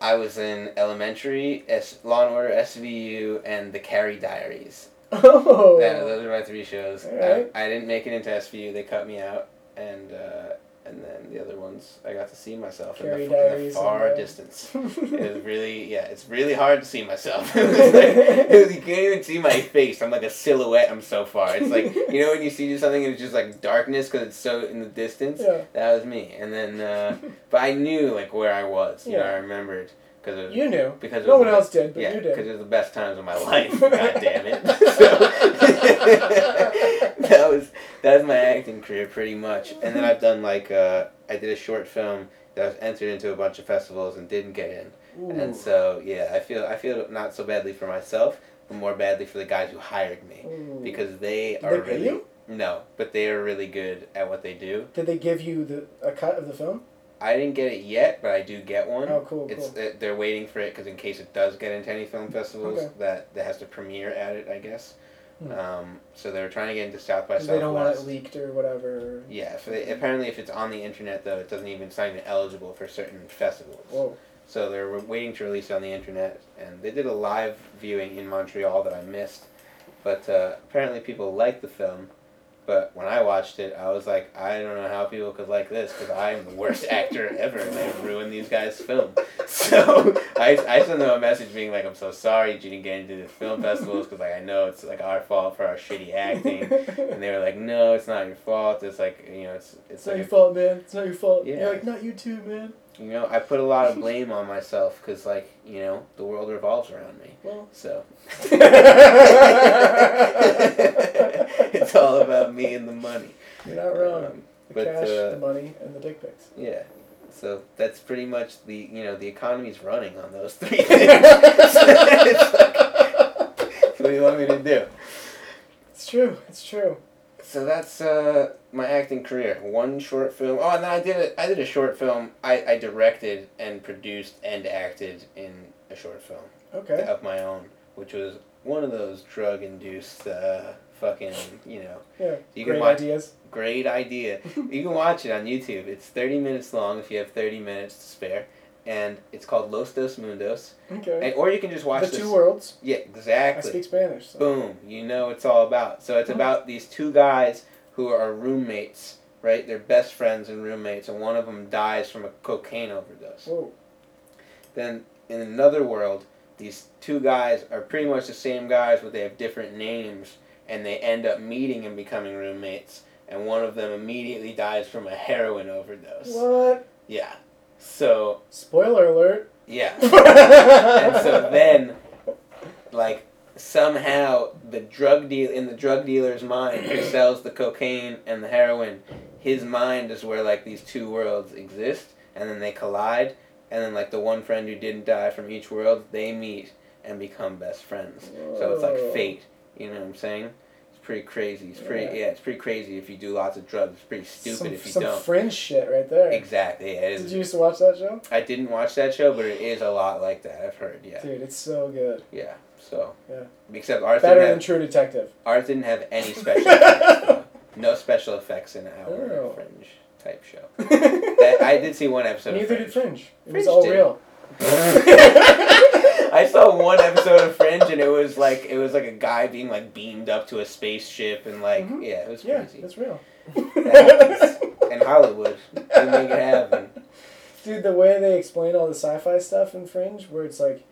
I was in elementary, S- Law and Order, SVU, and The Carrie Diaries. Oh. That, those are my three shows. Alright. I, I didn't make it into SVU. They cut me out, and uh, and then the other ones, I got to see myself in the, in the far and, uh, distance. (laughs) It was really, yeah, it's really hard to see myself. (laughs) Like- was- you can't even see my face. I'm like a silhouette. I'm so far. It's like you know when you see something and it's just like darkness because it's so in the distance. yeah. That was me. And then, uh, but I knew like where I was. You know, Yeah. I remembered because You knew. because No one the else did, but yeah, you did because it was the best times of my (laughs) life. God damn it! (laughs) So, (laughs) that was that was my acting career pretty much. And then I've done like uh, I did a short film that was entered into a bunch of festivals and didn't get in. And so yeah, I feel I feel not so badly for myself, but more badly for the guys who hired me Ooh. because they Did are they really you? no, but they are really good at what they do. Did they give you the a cut of the film? I didn't get it yet, but I do get one. Oh, cool, It's cool. uh, they're waiting for it because in case it does get into any film festivals, Okay. that that has to premiere at it, I guess. Hmm. Um, so they're trying to get into South by Because they don't want it leaked or whatever. Yeah, if they, apparently if it's on the internet though, it doesn't even sign it eligible for certain festivals. Whoa. So they're waiting to release it on the internet, and they did a live viewing in Montreal that I missed. But uh, apparently people liked the film. But when I watched it, I was like, I don't know how people could like this because I'm the worst (laughs) actor ever, and I ruined these guys' film. (laughs) So I, I sent them a message being like, I'm so sorry you didn't get into the film festivals because like I know it's like our fault for our shitty acting. And they were like, No, it's not your fault. It's like you know, it's it's It's not like your fault, man. It's not your fault. Yeah. You're like, not you too, man. you know, I put a lot of (laughs) blame on myself because, like, you know, the world revolves around me. Well. So. It's (laughs) all about me and the money. You're not wrong. Um, the but, cash, uh, the money, and the dick pics. yeah. So that's pretty much the, you know, the economy's running on those three things. (laughs) Like, (laughs) what do you want me to do? It's true. It's true. So that's uh, my acting career. One short film. Oh, and then I did a, I did a short film. I, I directed and produced and acted in a short film. Okay. of my own, which was one of those drug induced uh, fucking, you know, Yeah. you Great can watch ideas. great idea. (laughs) you can watch it on YouTube. It's 30 minutes long if you have 30 minutes to spare. And it's called Los Dos Mundos. Okay. And, or you can just watch the this. two worlds. Yeah, exactly. I speak Spanish. So. Boom. You know it's all about. So it's about these two guys who are roommates, right? They're best friends and roommates, and one of them dies from a cocaine overdose. Whoa. Then in another world, these two guys are pretty much the same guys, but they have different names, and they end up meeting and becoming roommates. And one of them immediately dies from a heroin overdose. What? Yeah. So Spoiler alert. yeah. (laughs) and so then, like somehow the drug deal in the drug dealer's mind who sells the cocaine and the heroin, his mind is where like these two worlds exist, and then they collide, and then like the one friend who didn't die from each world, they meet and become best friends. So it's like fate. You know what I'm saying? It's pretty crazy. It's pretty Yeah. yeah. It's pretty crazy if you do lots of drugs. It's pretty stupid some, if you some don't. fringe shit right there. Exactly. Yeah, it Did you used to watch that show? I didn't watch that show, but it is a lot like that. I've heard. Yeah. Dude, it's so good. Yeah. So. Yeah. Except ours Better didn't than have, True Detective. ours didn't have any (laughs) special effects. No special effects in our Oh. Fringe type show. That, I did see one episode. Neither of did Fringe. Fringe. It was all did. real. (laughs) (laughs) I saw one episode of Fringe, and it was like it was like a guy being like beamed up to a spaceship, and like Mhm. yeah, it was Yeah, crazy. that's real. In (laughs) Hollywood, they make it happen. Dude, the way they explain all the sci-fi stuff in Fringe, where it's like,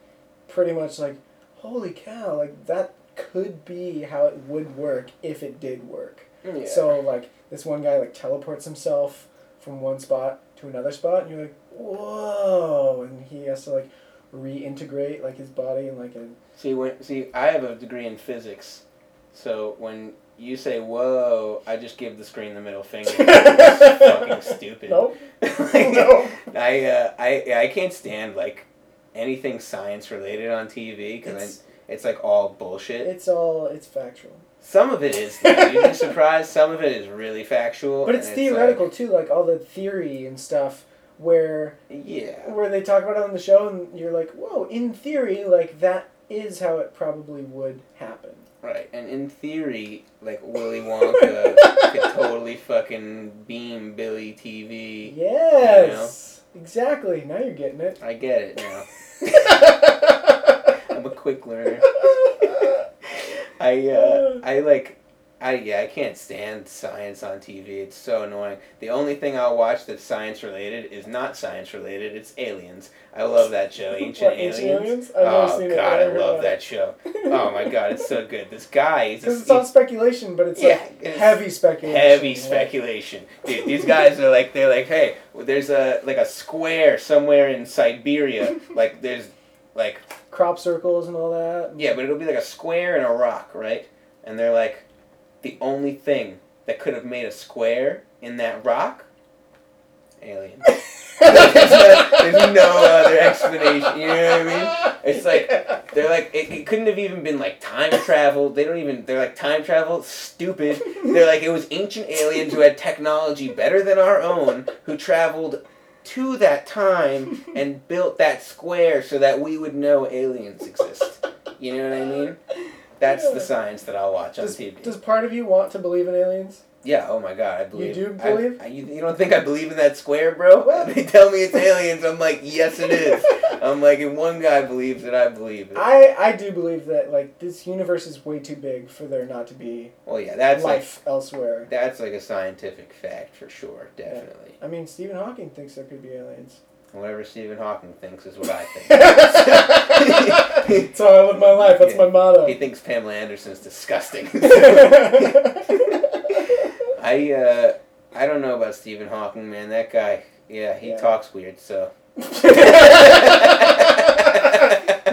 pretty much like, holy cow, like that could be how it would work if it did work. Yeah. So like this one guy like teleports himself from one spot to another spot, and you're like, whoa, and he has to like reintegrate like his body and like a See when see I have a degree in physics, so when you say whoa, I just give the screen the middle finger. it's (laughs) fucking stupid. nope, (laughs) Like, no. I uh, I I can't stand like anything science related on TV because It's, it's like all bullshit. it's all it's factual, Some of it is. You'd be surprised. Some of it is really factual. but it's theoretical too, like all the theory and stuff where yeah. where they talk about it on the show, and you're like, whoa, in theory, like that is how it probably would happen. Right, and in theory, like Willy Wonka could (laughs) totally fucking beam Billy TV. Yes, exactly. Now you're getting it. I get it now. (laughs) I'm a quick learner. (laughs) I uh, I like, I yeah, I can't stand science on TV. It's so annoying. The only thing I'll watch that's science related is not science related. It's Aliens. I love that show, (laughs) Ancient What, Ancient Aliens. Aliens? I've never oh god, I love that show. (laughs) Oh my god, it's so good. This guy, Because it's all speculation, but it's Yeah, like it's heavy speculation. heavy like- speculation. Dude, these guys are like they're like, hey, there's a like a square somewhere in Siberia. (laughs) Like there's like crop circles and all that. Yeah, but it'll be like a square and a rock, right? And they're like, the only thing that could have made a square in that rock, alien. there's, no, there's no other explanation. You know what I mean? It's like they're like it, it couldn't have even been like time travel. They don't even. They're like time travel. Stupid. They're like it was ancient aliens who had technology better than our own who traveled to that time and built that square so that we would know aliens exist. You know what I mean? That's Yeah. the science that I'll watch on TV. does part of you want to believe in aliens? yeah. Oh my god, I believe. You do I- believe? I- you, you don't think I believe in that square, bro? (laughs) They tell me it's aliens. I'm like, yes, it is. (laughs) I'm like, if one guy believes it, I believe it. I, I do believe that like this universe is way too big for there not to be Well, yeah, that's like life elsewhere. that's like a scientific fact for sure, definitely. I mean, Stephen Hawking thinks there could be aliens. Whatever Stephen Hawking thinks is what I think. (laughs) That's how I live my life. That's Yeah. my motto. he thinks Pamela Anderson is disgusting. (laughs) (laughs) I uh, I don't know about Stephen Hawking, man. That guy, yeah, he Yeah. talks weird. So he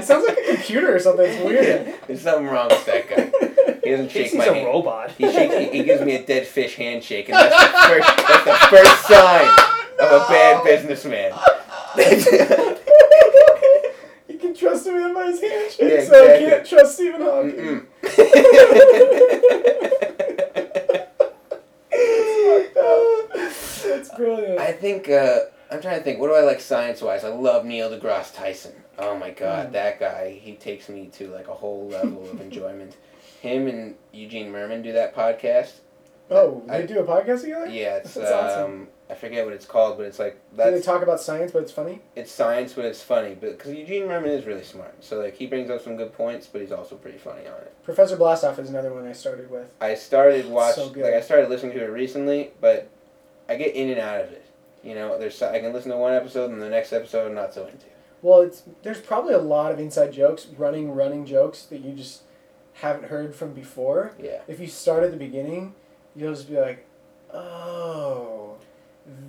sounds like a computer or something. It's weird. Yeah, there's something wrong with that guy. He doesn't shake he's my a hand. robot. He shakes. He, he gives me a dead fish handshake, and that's the first. That's the first sign of a bad businessman. (laughs) you can trust him in his handshake, Yeah, so I exactly. can't trust Stephen Hawking. That's brilliant. I think uh, I'm trying to think. What do I like science wise? I love Neil deGrasse Tyson. Oh my god, Mm. that guy. He takes me to like a whole level of enjoyment. Him and Eugene Mirman do that podcast. oh, I- they do a podcast together? Yeah, it's That's um, awesome. I forget what it's called, but it's like Do they talk about science, but it's funny? it's science, but it's funny. But because Eugene Mirman is really smart, so like he brings up some good points, but he's also pretty funny on it. Professor Blastoff is another one I started with. I started watch So like I started listening to it recently, but I get in and out of it. You know, there's I can listen to one episode and the next episode I'm not so into. Well, it's there's probably a lot of inside jokes, running, running jokes that you just haven't heard from before. Yeah. If you start at the beginning, you'll just be like, oh,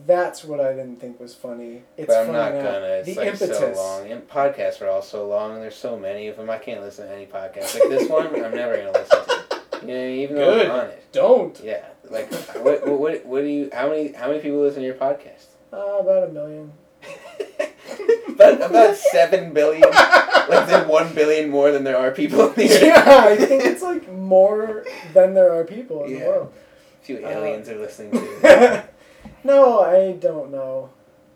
that's what I didn't think was funny. It's but I'm funny not gonna. It's the like impetus. so long. And podcasts are all so long, and there's so many of them. I can't listen to any podcast like this one. I'm never gonna listen to. You know, even though Good. I'm on it. Don't. Yeah. Like, what, what, what, what do you? How many? How many people listen to your podcast? Uh, about a million. (laughs) about, about seven billion. like there's one billion more than there are people in the earth. yeah, I think it's like more than there are people in Yeah. the world. A few Uh, aliens are listening to. (laughs) no, I don't know.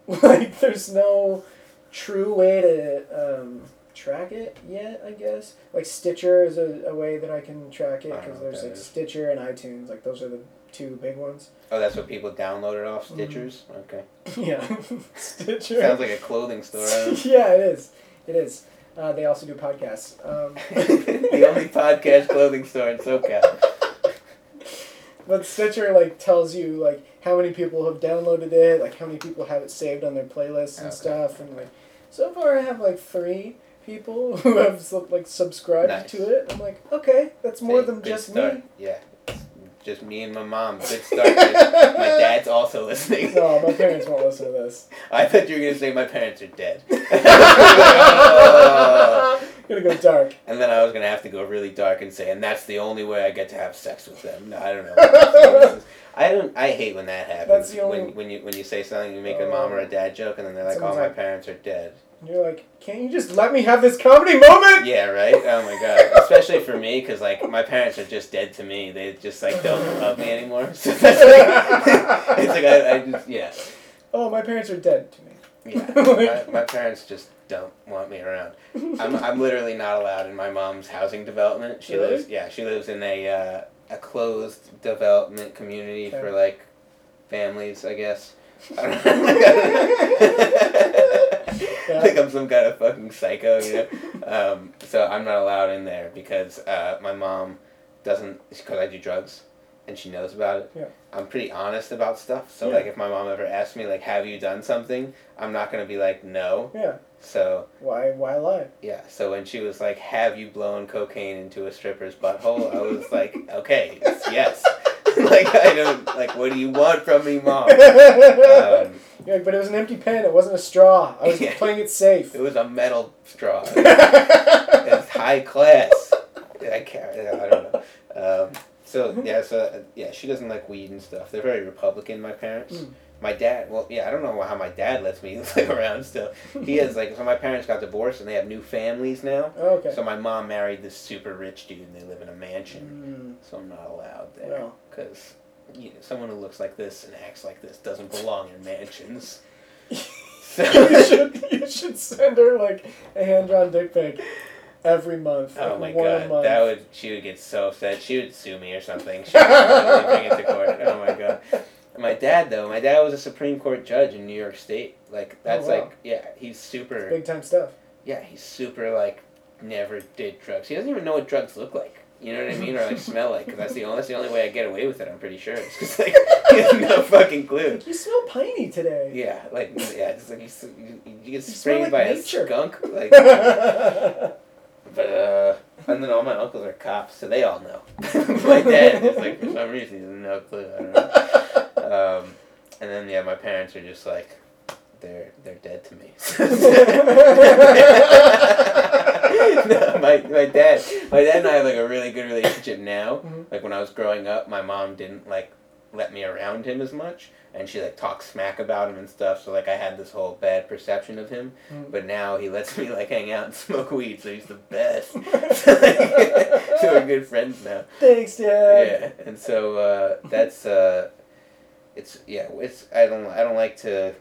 (laughs) Like, there's no true way to um, track it yet. I guess like Stitcher is a, a way that I can track it I don't know because there's like is. Stitcher and iTunes. Like those are the two big ones. Oh, that's what people downloaded off Mm-hmm. Stitchers. Okay. (laughs) yeah, (laughs) Stitcher. Sounds like a clothing store. I don't know. yeah, it is. It is. Uh, they also do podcasts. Um, the only podcast clothing store in SoCal. But Stitcher like tells you like how many people have downloaded it, like how many people have it saved on their playlists and Okay. stuff, and like so far I have like three people (laughs) who have like subscribed Nice. to it. I'm like, okay, that's more Hey, than just start. me. Yeah. Just me and my mom. Good start. my (laughs) dad's also listening. No, my parents won't listen to this. (laughs) I thought you were gonna say my parents are dead. Gonna go dark. And then I was gonna have to go really dark and say, and that's the only way I get to have sex with them. No, I don't know. I don't. I hate when that happens. That's the only- when when you when you say something, you make a mom or a dad joke, and then they're like, "Oh, my like- parents are dead." And you're like, can't you just let me have this comedy moment? Yeah, right. Oh my god. (laughs) Especially for me, because like my parents are just dead to me. They just like don't (laughs) love me anymore. So that's like, it's like I, I just yeah. Oh, my parents are dead to me. Yeah, (laughs) my, my parents just don't want me around. I'm, I'm literally not allowed in my mom's housing development. She Really? lives, yeah, she lives in a uh, a closed development community Okay. for like families, I guess. (laughs) I don't like I'm some kind of fucking psycho, you know. Um, so I'm not allowed in there because uh, my mom doesn't because I do drugs, and she knows about it. Yeah. I'm pretty honest about stuff. So Yeah. like if my mom ever asks me like, "Have you done something?" I'm not gonna be like, "No." Yeah. So Why? Why lie? yeah. So when she was like, "Have you blown cocaine into a stripper's butthole?" I was like, (laughs) "Okay, yes." (laughs) like I don't like. What do you want from me, mom? (laughs) Um, like, but it was an empty pen. It wasn't a straw. I was Yeah. playing it safe. it was a metal straw. it's high class. I can't. I don't know. Um, so yeah, so uh, yeah, she doesn't like weed and stuff. They're very Republican, my parents. Mm. My dad, well, yeah, I don't know how my dad lets me (laughs) live around still. He is like, so my parents got divorced and they have new families now. Oh, okay. So my mom married this super rich dude and they live in a mansion. Mm, So I'm not allowed there well, because you know, someone who looks like this and acts like this doesn't belong in mansions. (laughs) So you (laughs) should you should send her like a hand drawn dick pic every month. Oh like my one god, month. that would she would get so upset. She would sue me or something. She would bring it to court. Oh my god. My dad though, my dad was a Supreme Court judge in New York State. Like that's Oh, wow. like yeah, he's super. Big time stuff. Yeah, he's super like never did drugs. He doesn't even know what drugs look like. You know what I mean, or like smell like. Because that's the only that's the only way I get away with it. I'm pretty sure. It's because like (laughs) he has no fucking clue. Like, you smell piney today. Yeah, like yeah, it's like you, you, you get sprayed like by nature. a skunk. Like, (laughs) but uh, and then all my uncles are cops, so they all know. (laughs) my dad is like for some reason he has no clue. I don't know. Um, and then yeah, my parents are just like they're they're dead to me. (laughs) no, my my dad my dad and I have like a really good relationship now. Mhm. Like when I was growing up, my mom didn't like let me around him as much, and she like talked smack about him and stuff. So like I had this whole bad perception of him. Mm. But now he lets (laughs) me like hang out and smoke weed, so he's the best. (laughs) so we're good friends now. Thanks, Dad. Yeah, and so uh, that's uh, it's yeah, it's I don't I don't like to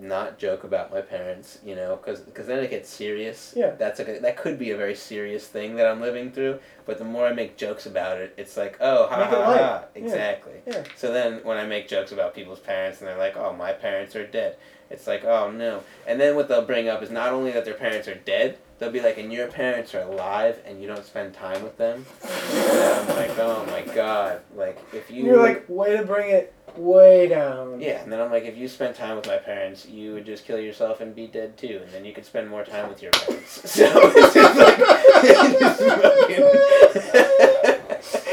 not joke about my parents, you know, because cause then it gets serious. Yeah. That's like a, that could be a very serious thing that I'm living through. But the more I make jokes about it, it's like oh ha Make ha ha Yeah. exactly. Yeah. So then when I make jokes about people's parents and they're like oh my parents are dead, it's like oh no. And then what they'll bring up is not only that their parents are dead, they'll be like and your parents are alive and you don't spend time with them. And I'm like oh my god, like if you You're like, way to bring it way down. yeah, and then I'm like, if you spent time with my parents, you would just kill yourself and be dead too, and then you could spend more time with your parents. (laughs) So it's just like, (laughs) it's fucking-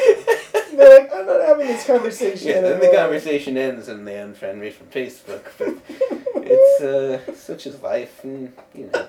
(laughs) They're like, I'm not having this conversation. yeah, then the conversation ends and they unfriend me from Facebook. But it's uh, such is life, and you know,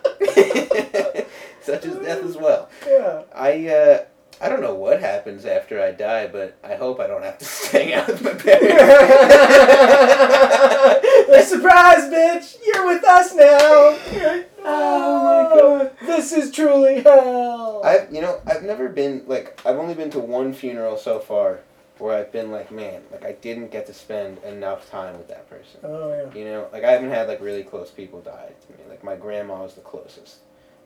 such is death as well. yeah. I uh, I don't know what happens after I die, but I hope I don't have to (laughs) hang out with my parents. (laughs) the surprise, bitch! You're with us now. (laughs) Oh my "Oh, This is truly hell. I've you know I've never been like I've only been to one funeral so far where I've been like man like I didn't get to spend enough time with that person. oh yeah. You know like I haven't had like really close people die to me like my grandma was the closest,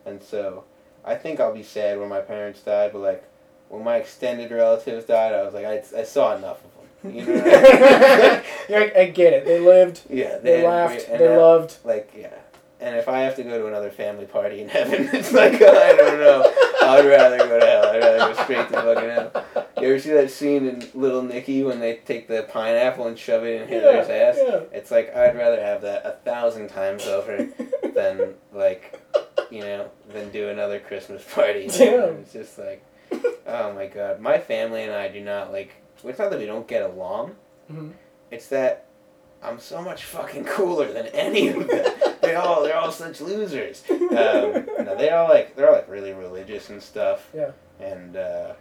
and so I think I'll be sad when my parents died, but like when my extended relatives died, I was like I, I saw enough of them. You know I mean? (laughs) Like, I get it. They lived. yeah, They had laughed. They now- loved. like yeah And if I have to go to another family party in (laughs) heaven, it's like (laughs) I don't know. I'd rather go to hell. I'd rather go straight to fucking hell. You ever see that scene in Little Nicky when they take the pineapple and shove it in Hitler's yeah, ass? Yeah. It's like I'd rather have that a thousand times over than like you know than do another Christmas party. Yeah. It's just like (laughs) oh my god, my family and I do not like. It's not that we don't get along. Mhm. It's that I'm so much fucking cooler than any of them. (laughs) they all they're all such losers. Um, (laughs) no, they all like they're all like really religious and stuff. Yeah. And uh,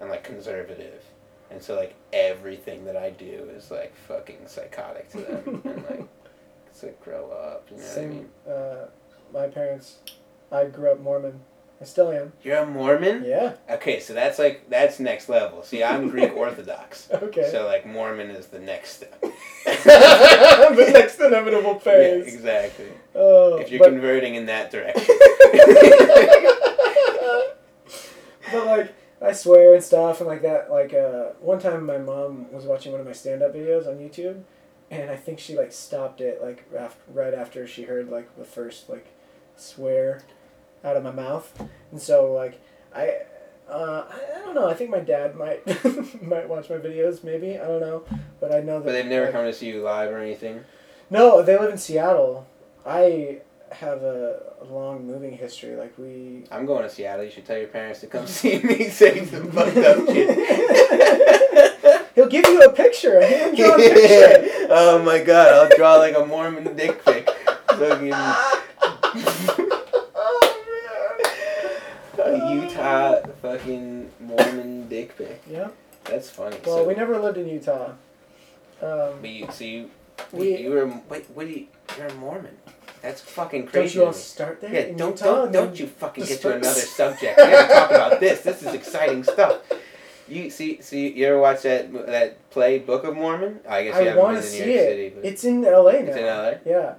and like conservative, and so like everything that I do is like fucking psychotic to them, and like it's like grow up. You know what I Same. mean? Uh, my parents. I grew up Mormon. I still am. You're a Mormon. Yeah. Okay, so that's like that's next level. See, I'm (laughs) Greek Orthodox. Okay. So like Mormon is the next step. (laughs) (laughs) the next inevitable phase. Yeah, exactly. Oh, If you're but- converting in that direction. but like I swear and stuff and like that. Like uh, one time my mom was watching one of my stand up videos on YouTube, and I think she like stopped it like af- right after she heard like the first like swear out of my mouth, and so like I. Uh, I, I don't know. I think my dad might (laughs) might watch my videos. Maybe I don't know, but I know that. But they've never like- come to see you live or anything. No, they live in Seattle. I have a, long moving history. Like we I'm going to Seattle. You should tell your parents to come (laughs) see me (laughs) say some fucked up shit. He'll give you a picture, a hand drawn picture. oh my god, I'll draw like a Mormon dick pic. Fucking a Utah fucking Mormon dick pic. Yeah. That's funny. Well, so, we never lived in Utah. Um, but you, so you, we you were wait, what do you? You're a Mormon. That's fucking don't crazy. you all start there Yeah, in don't Utah? don't don't you fucking get to another subject. We gotta talk about this. This is exciting (laughs) stuff. You see, see, you ever watch that that play Book of Mormon? I guess you I haven't been see New York it. City, but It's in LA now. it's in LA. Yeah.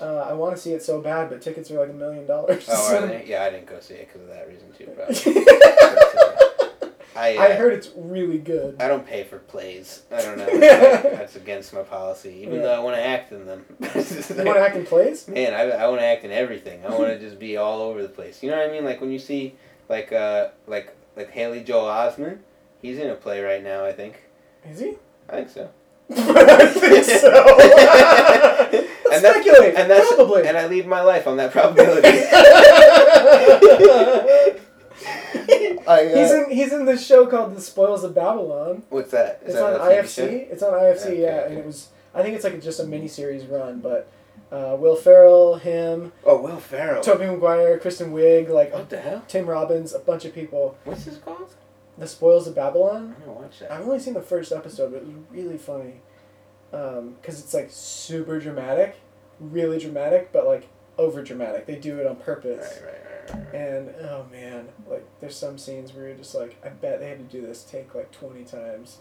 Uh, I want to see it so bad, but tickets are like a million dollars. oh, are they? (laughs) Yeah, I didn't go see it because of that reason too. Probably. (laughs) I uh, I heard it's really good. I don't pay for plays. I don't know. Like- (laughs) that's against my policy. Even Yeah. though I want to act in them. You want to act in plays? Man, I, I want to act in everything. I want to just be all over the place. You know what I mean? Like when you see like uh like like Haley Joel Osment, he's in a play right now. I think. Is he? I think so. I think so. And that's- Speculate. And that's probably. and I lead my life on that probability. (laughs) I, uh, he's in he's in this show called The Spoils of Babylon. What's that? Is It's that on IFC. show? It's on IFC, Okay, yeah, okay. and it was I think it's like just a mini series run, but uh, Will Ferrell, him, Oh, Will Ferrell. Tobey Maguire, Kristen Wiig, like What the hell? Tim Robbins, a bunch of people. What's this called? The Spoils of Babylon. I'm gonna watch that. I've only seen the first episode, but it was really funny. Um, because it's like super dramatic, really dramatic, but like over dramatic. They do it on purpose. right, right, right. And oh man, like there's some scenes where you're just like, I bet they had to do this take like 20 times,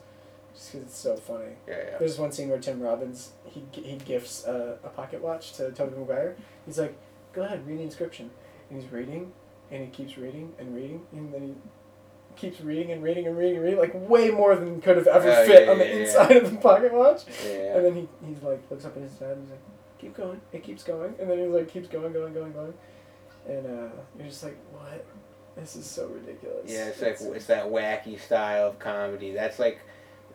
just because it's so funny. Yeah, yeah. There's one scene where Tim Robbins he he gifts a, a pocket watch to Tobey Maguire. He's like, "Go ahead, read the inscription," and he's reading, and he keeps reading and reading, and then he keeps reading and reading and reading and reading, like way more than could have ever Oh, fit yeah, on the yeah, yeah. inside of the pocket watch. Yeah. And then he he's like looks up at his dad and he's like, "Keep going." It keeps going, and then he's like, keeps going, going, going, going, and uh, you're just like, "What? This is so ridiculous." Yeah, it's like it's that wacky style of comedy. That's like,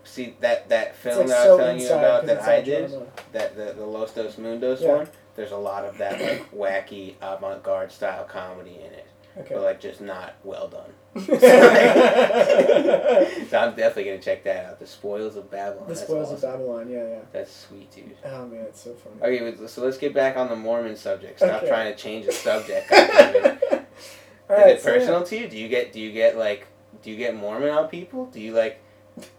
see that that film like, that I so was telling you about that I did, drama. that the the Los Dos Mundos Yeah. one. There's a lot of that like wacky avant-garde style comedy in it, Okay. but like just not well done. (laughs) (laughs) So I'm definitely gonna check that out. The Spoils of Babylon. The spoils awesome. of Babylon. Yeah, yeah. That's sweet, dude. Oh man, it's so funny. Okay, so let's get back on the Mormon subject. Stop Okay. trying to change the (laughs) subject. All Is right, it so, yeah. personal to you? Do you get do you get like do you get Mormon on people? Do you like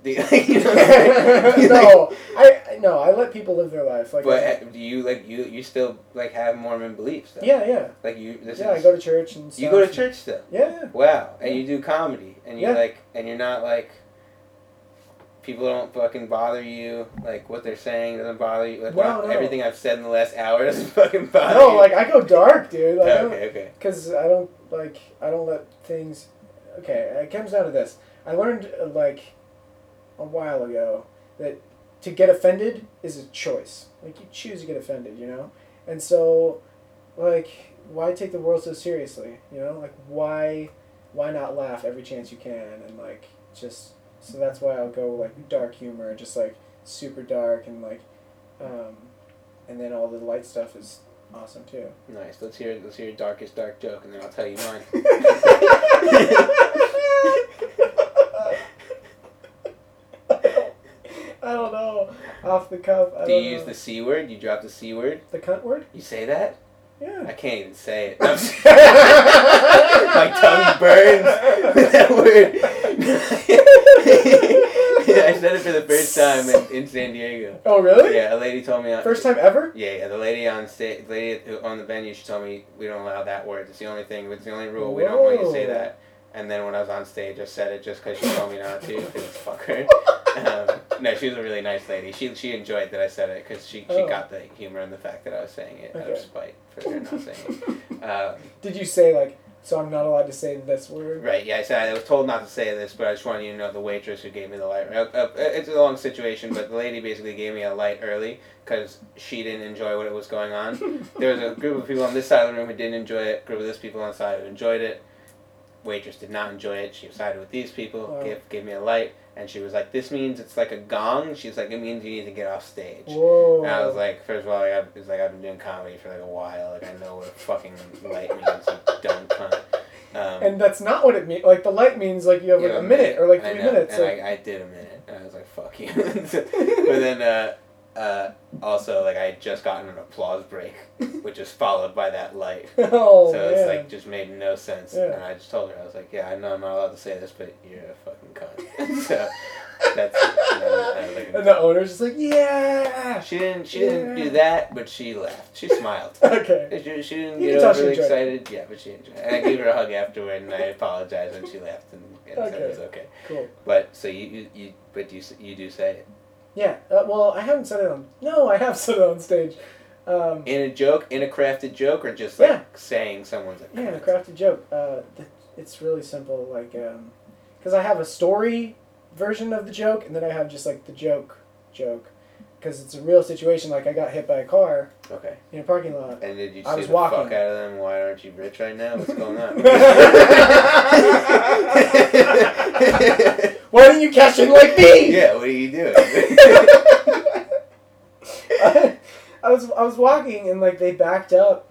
you, (laughs) you know what I'm saying? Do you, like- no, I I- no, I let people live their life. Like, but uh, do you like you you still like have Mormon beliefs? Though? yeah, yeah, Like you this yeah. I go to church and. Stuff. you go to church still. Yeah, yeah. Wow, and you do comedy, and you Yeah. like, and you're not like. People don't fucking bother you. Like what they're saying doesn't bother you. Like what- no. everything I've said in the last hour (laughs) doesn't fucking bother No, you. like I go dark, dude. Like, okay, okay. Because I don't like I don't let things. Okay, it comes down to this. I learned uh, like a while ago that to get offended is a choice. Like you choose to get offended, you know. And so like why take the world so seriously? You know, like why why not laugh every chance you can and like just so that's why I'll go like dark humor, just like super dark and like um, and then all the light stuff is awesome too. Nice. Let's hear let's hear your darkest dark joke, and then I'll tell you mine. (laughs) (laughs) I don't know. Off the cuff. I Do you use know. the c word? You drop the c word? the cunt word? You say that? Yeah. I can't even say it. (laughs) My tongue burns with (laughs) that word. (laughs) I said it for the first time in, in San Diego. Oh really? Yeah, a lady told me. First time ever? Yeah, yeah. The lady on stage, the lady on the venue, she told me we don't allow that word. It's the only thing. It's the only rule. We don't want you to say that. And then when I was on stage, I said it just because she told me not to. Because fuck her. Um, no, she was a really nice lady. She she enjoyed that I said it because she, she Oh. got the humor and the fact that I was saying it out of spite for her not saying it. (laughs) Um, Did you say like so I'm not allowed to say this word? right, yeah, I said I was told not to say this, but I just wanted you to know the waitress who gave me the light. Uh, uh, it's a long situation, but the lady basically gave me a light early because she didn't enjoy what it was going on. (laughs) There was a group of people on this side of the room who didn't enjoy it. A group of this people on the side who enjoyed it. Waitress did not enjoy it. She sided with these people. Wow. Gave, gave me a light, and she was like, "This means it's like a gong." She's like, "It means you need to get off stage." Whoa. And I was like, first of all, like, I've, it's like I've been doing comedy for like a while. Like I know what a fucking light means. You dumb cunt. Um, and that's not what it means. Like the light means like you have like yeah, a minute or like I three know, minutes. And like- I, I did a minute, and I was like, "Fuck you." (laughs) but then, uh, uh, also, like, I had just gotten an applause break, (laughs) which is followed by that light. (laughs) oh so man. it's like just made no sense. Yeah. And I just told her, I was like, "Yeah, I know I'm not allowed to say this, but you're a fucking cunt." (laughs) so that's. And then I like, and the owner's just like, yeah. she didn't. She didn't do that, but she laughed. She smiled. Okay. She, she didn't You get can tell she overly it. excited. Yeah, but she enjoyed it. And I gave her a hug afterward, and I apologized, and she laughed and, and said it was okay. Cool. But so you you, you but you you do say it Yeah. Uh, well, I haven't said it on. No, I have (laughs) said it on stage. Um, in a joke, in a crafted joke, or just like Yeah. saying someone's a yeah, the cunt? crafted joke. Uh, th- it's really simple. Like, because I have a story version of the joke, and then I have just like the joke joke. Because it's a real situation. Like I got hit by a car Okay. in a parking lot. And did you I say was the walking. fuck out of them? Why aren't you rich right now? What's going on? (laughs) Why didn't you cash in like me? yeah. What are you doing? (laughs) I was I was walking and like they backed up,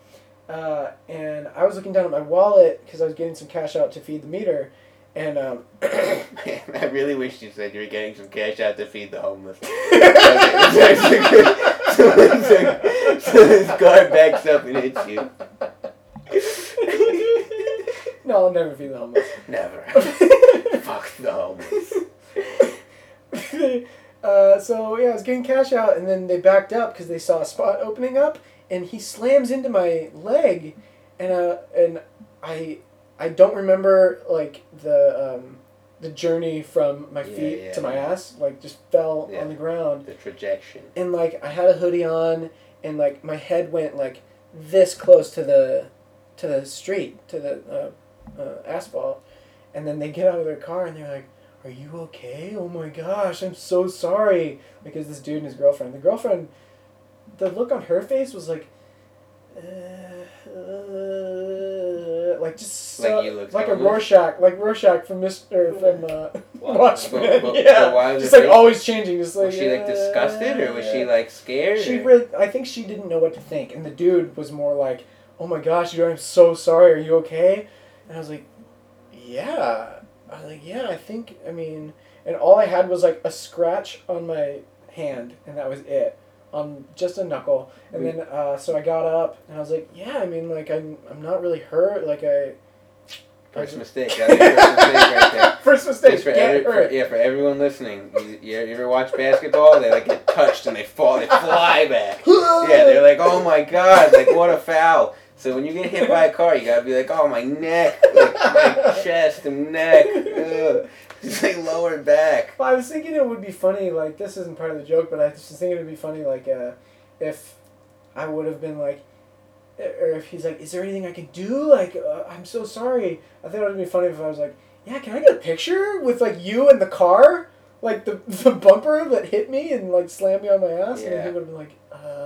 uh, and I was looking down at my wallet because I was getting some cash out to feed the meter, and um, Man, (laughs) I really wish you said you were getting some cash out to feed the homeless. (laughs) (laughs) so, this car backs up and hits you. no, I'll never feed the homeless. Never. Fuck the homeless. uh, so yeah, I was getting cash out, and then they backed up because they saw a spot opening up, and he slams into my leg, and uh, and I I don't remember like the um, the journey from my Yeah, feet yeah, to my yeah. ass, like just fell on the ground, The trajectory. and like I had a hoodie on, and like my head went like this close to the to the street to the uh, uh, asphalt, and then they get out of their car and they're like, "Are you okay? Oh my gosh, I'm so sorry." Because this dude and his girlfriend, the girlfriend, the look on her face was like. Uh, uh, like just Like so- you like a homeless? Rorschach, like Rorschach from Mister from uh, Wow. (laughs) Watchmen. But- but- yeah, but why was just it like face- always changing. Just like Was she like disgusted or was she like scared? she or- really, I think she didn't know what to think, and the dude was more like, "Oh my gosh, dude, I'm so sorry. Are you okay?" And I was like, "Yeah." I was like, "Yeah, I think. I mean," and all I had was like a scratch on my hand, and that was it, on just a knuckle. And then, uh, so I got up, and I was like, "Yeah, I mean, like I'm, I'm not really hurt. Like I." First mistake. First mistake right there. (laughs) First mistake. Just for Get every, for, yeah, for everyone listening, you, you ever watch basketball? They like get touched and they fall, they fly back. (laughs) Yeah, they're like, oh my god, like what a foul. So when you get hit by a car, you gotta be like, oh my neck, like my (laughs) chest and neck, ugh. just like lower back. Well, I was thinking it would be funny. Like this isn't part of the joke, but I was just thinking it'd be funny. Like uh, if I would have been like, or if he's like, "Is there anything I can do?" Like, uh, I'm so sorry. I thought it would be funny if I was like, "Yeah, can I get a picture with like you and the car, like the (laughs) the bumper that hit me and like slammed me on my ass?" yeah. And then he would have been like, "Uh,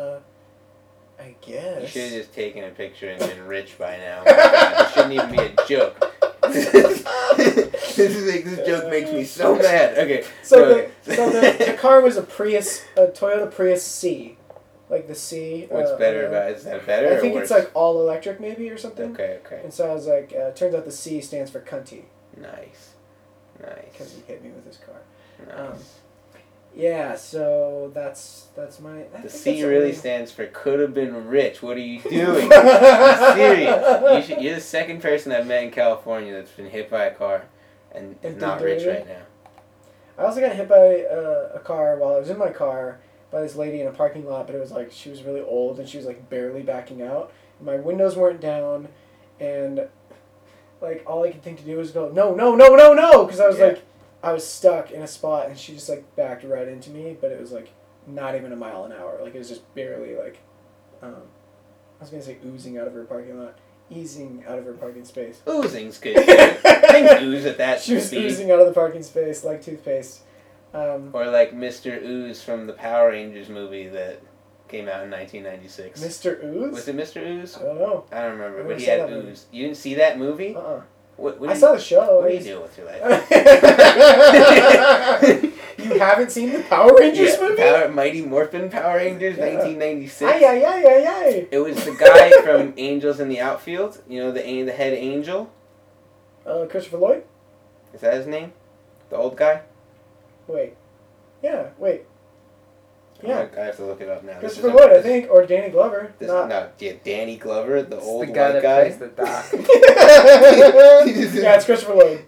I guess. You should have just taken a picture and been rich by now. (laughs) This shouldn't even be a joke. this is like, this joke makes me so mad. Okay. So go the, so the, the car was a Prius, a Toyota Prius C, like the C. What's uh, better uh, about it? Is that better I think it's like all electric maybe or something. Okay, okay. And so I was like, uh, turns out the C stands for cunty Nice. Nice. Because he hit me with his car. Nice. um, Yeah, so that's that's my. I the C really stands for could have been rich. What are you (laughs) doing? Be serious. You you're the second person I've met in California that's been hit by a car and is And not rich right now. I also got hit by uh, a car while I was in my car by this lady in a parking lot, but it was like she was really old and she was like barely backing out. My windows weren't down, and like all I could think to do was go no no no no no because I was Yeah. like I was stuck in a spot and she just like backed right into me, but it was like not even a mile an hour. Like it was just barely like um, I was gonna say oozing out of her parking lot, easing out of her parking space. Oozing's (laughs) good. Things ooze at that She was speed. oozing out of the parking space like toothpaste. Um, Or like Mr. Ooze from the Power Rangers movie that came out in 1996. Mr. Ooze? Was it Mr. Ooze? I don't know. I don't remember, I but he had that movie. You didn't see that movie? Uh-uh. What, what I do saw you, the show. What are you doing with your life? you haven't seen the Power Rangers Yeah, movie? Power, Mighty Morphin Power Rangers, Yeah. 1996. Ay, ay, ay, ay, ay. It was the guy (laughs) from Angels in the Outfield. You know the the head angel. Uh, Christopher Lloyd? Is that his name? The old guy. Wait. Yeah, wait. Yeah. I have to look it up now. This Christopher is- Lloyd, I think, or Danny Glover. This, Not- no, yeah, Danny Glover, the It's old the guy white that guy. plays the doc. (laughs) (laughs) yeah, it's Christopher Lloyd.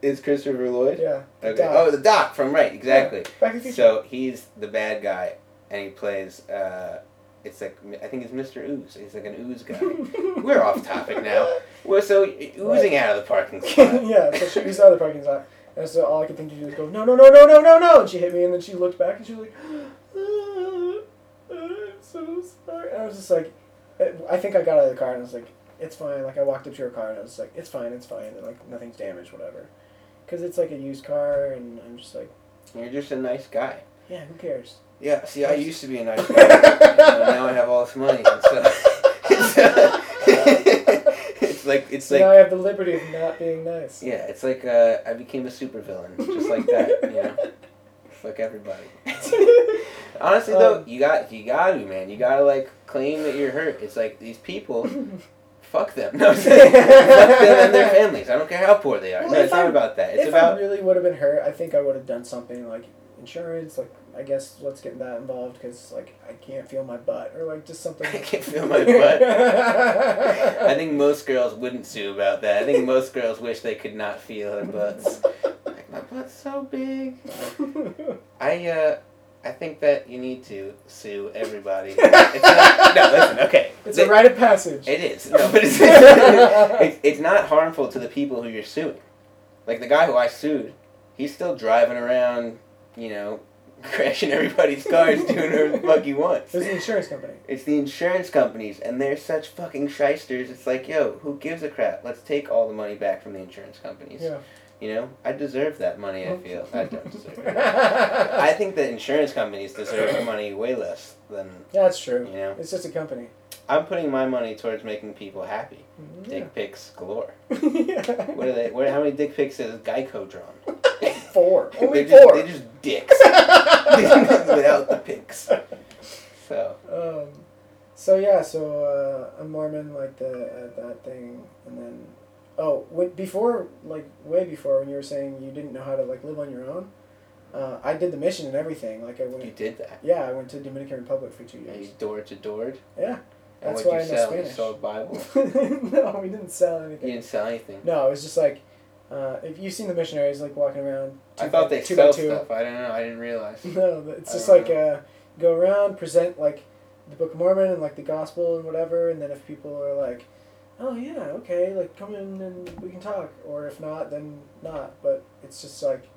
Is Christopher Lloyd? Yeah. the Okay. Doc. Oh, the Doc from right, exactly. Back to the So he's the bad guy, and he plays. Uh, it's like I think it's Mr. Ooze. He's like an ooze guy. (laughs) We're off topic now. Well, so oozing out of the parking lot. yeah, so she was out of the parking lot. And so all I could think to do was go, no, no, no, no, no, no, no. And she hit me, and then she looked back, and she was like, "Ah, I'm so sorry. And I was just like, I think I got out of the car, and I was like, it's fine. Like, I walked up to her car, and I was like, it's fine, it's fine. And, like, nothing's damaged, whatever. Because it's like a used car, and I'm just like, You're just a nice guy. yeah, who cares? Yeah. See, I used to be a nice guy. and now I have all this money, and so it's, (laughs) uh, it's like it's So like now I have the liberty of not being nice. yeah, it's like uh, I became a supervillain, just like that. You know, (laughs) fuck everybody. (laughs) Honestly though, Um, you got you got to man. You gotta like claim that you're hurt. It's like these people. (laughs) Fuck them. (laughs) No, fuck them and their families. I don't care how poor they are. Well, no, it's not about that. It's if about I really would have been hurt, I think I would have done something like insurance. Like I guess let's get that involved because like I can't feel my butt or like just something. I can't feel my butt. I think most girls wouldn't sue about that. I think most girls wish they could not feel their butts. Like my butt's so big. (laughs) I uh, I think that you need to sue everybody. It's not, (laughs) no, listen. Okay, It's The- a rite of passage. It is. No, but it's, (laughs) it's, it's not harmful to the people who you're suing. Like the guy who I sued, he's still driving around, you know, crashing everybody's cars, doing whatever the fuck he wants. It's the insurance company. It's the insurance companies, and they're such fucking shysters. It's like, yo, who gives a crap? Let's take all the money back from the insurance companies. Yeah. You know, I deserve that money. I feel I don't deserve it. (laughs) I think that insurance companies deserve money way less than Yeah, that's true. you know. It's just a company. I'm putting my money towards making people happy. Yeah. Dick pics galore. (laughs) What are they? What? How many dick pics has Geico drawn? (laughs) Four. Only they're just, four. They're just dicks without the pics. So Um, so yeah, so uh, I'm Mormon, like the uh, that thing, and then oh, when, before like way before when you were saying you didn't know how to like live on your own, uh, I did the mission and everything. Like I went. you did that. yeah, I went to Dominican Republic for two years. you door to doored. Yeah, And that's why I you know sell? You Spanish. sold Bible. (laughs) no, we didn't sell anything. You didn't sell anything. No, it was just like uh, if you've seen the missionaries like walking around. I thought by- they two sell two. stuff. I don't know. I didn't realize. (laughs) No, it's I just like uh, go around, present like the Book of Mormon and like the gospel and whatever, and then if people are like, "Oh yeah, okay, like come in and we can talk," or if not, then not. But it's just like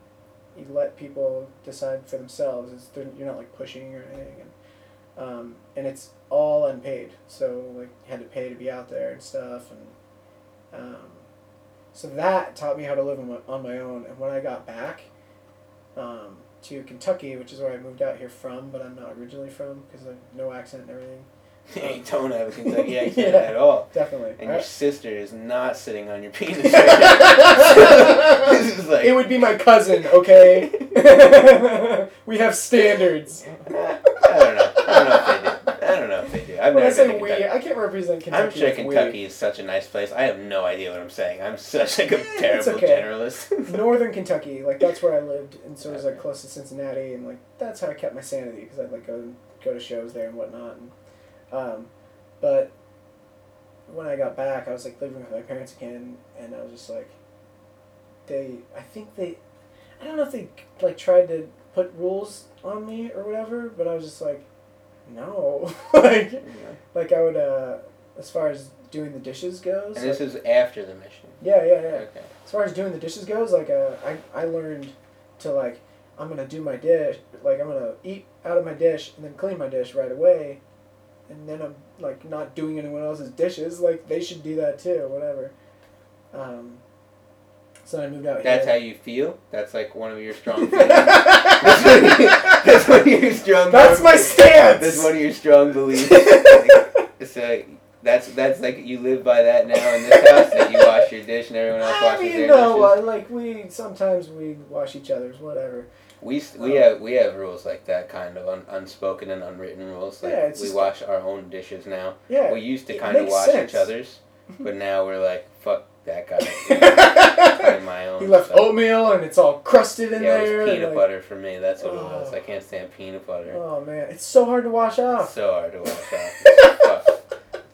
you let people decide for themselves. It's you're not like pushing or anything, and um, and it's all unpaid. So like you had to pay to be out there and stuff, and um, so that taught me how to live on my, on my own. And when I got back. Um, to Kentucky, which is where I moved out here from, but I'm not originally from because of no accent and everything. You don't have a Kentucky accent Yeah. at all. Definitely. And I- your uh, sister is not sitting on your (laughs) penis right (laughs) this is like it would be my cousin, okay? (laughs) we have standards. I don't know. I don't know if they do. I don't know if they do. I've when never I say we, Kentucky. I can't represent Kentucky. I'm sure with we. Kentucky is such a nice place. I have no idea what I'm saying. I'm such like a terrible okay. generalist. Northern Kentucky, like that's where I lived, and so it was like close to Cincinnati, and like that's how I kept my sanity because I'd like go go to shows there and whatnot. And, um, but when I got back, I was like living with my parents again, and I was just like, they, I think they, I don't know if they like tried to put rules on me or whatever, but I was just like, no, (laughs) like like I would uh, as far as doing the dishes goes. And this like- is after the mission. yeah, yeah, yeah Okay. as far as doing the dishes goes, like uh, I I learned to like I'm gonna do my dish, like I'm gonna eat out of my dish and then clean my dish right away, and then I'm like not doing anyone else's dishes. Like they should do that too, whatever. Um, so I moved out That's how you feel. That's like one of your strong that's, one of your, that's one of your strong. (laughs) That's my stance. That's one of your strong beliefs. (laughs) so that's that's like you live by that now in this house that you wash your dish and everyone else I washes mean, their no, dishes. uh, like we sometimes we wash each other's, whatever. We we um, have we have rules like that kind of un, unspoken and unwritten rules. Like Yeah, we just- wash our own dishes now. Yeah. We used to kind of wash sense. each other's, (laughs) but now we're like fuck that guy. (laughs) Own. he left oatmeal and it's all crusted in Yeah, it there. was peanut like- butter for me. That's what it was. Oh. I can't stand peanut butter. Oh man, it's so hard to wash It's off. so hard to wash off. (laughs)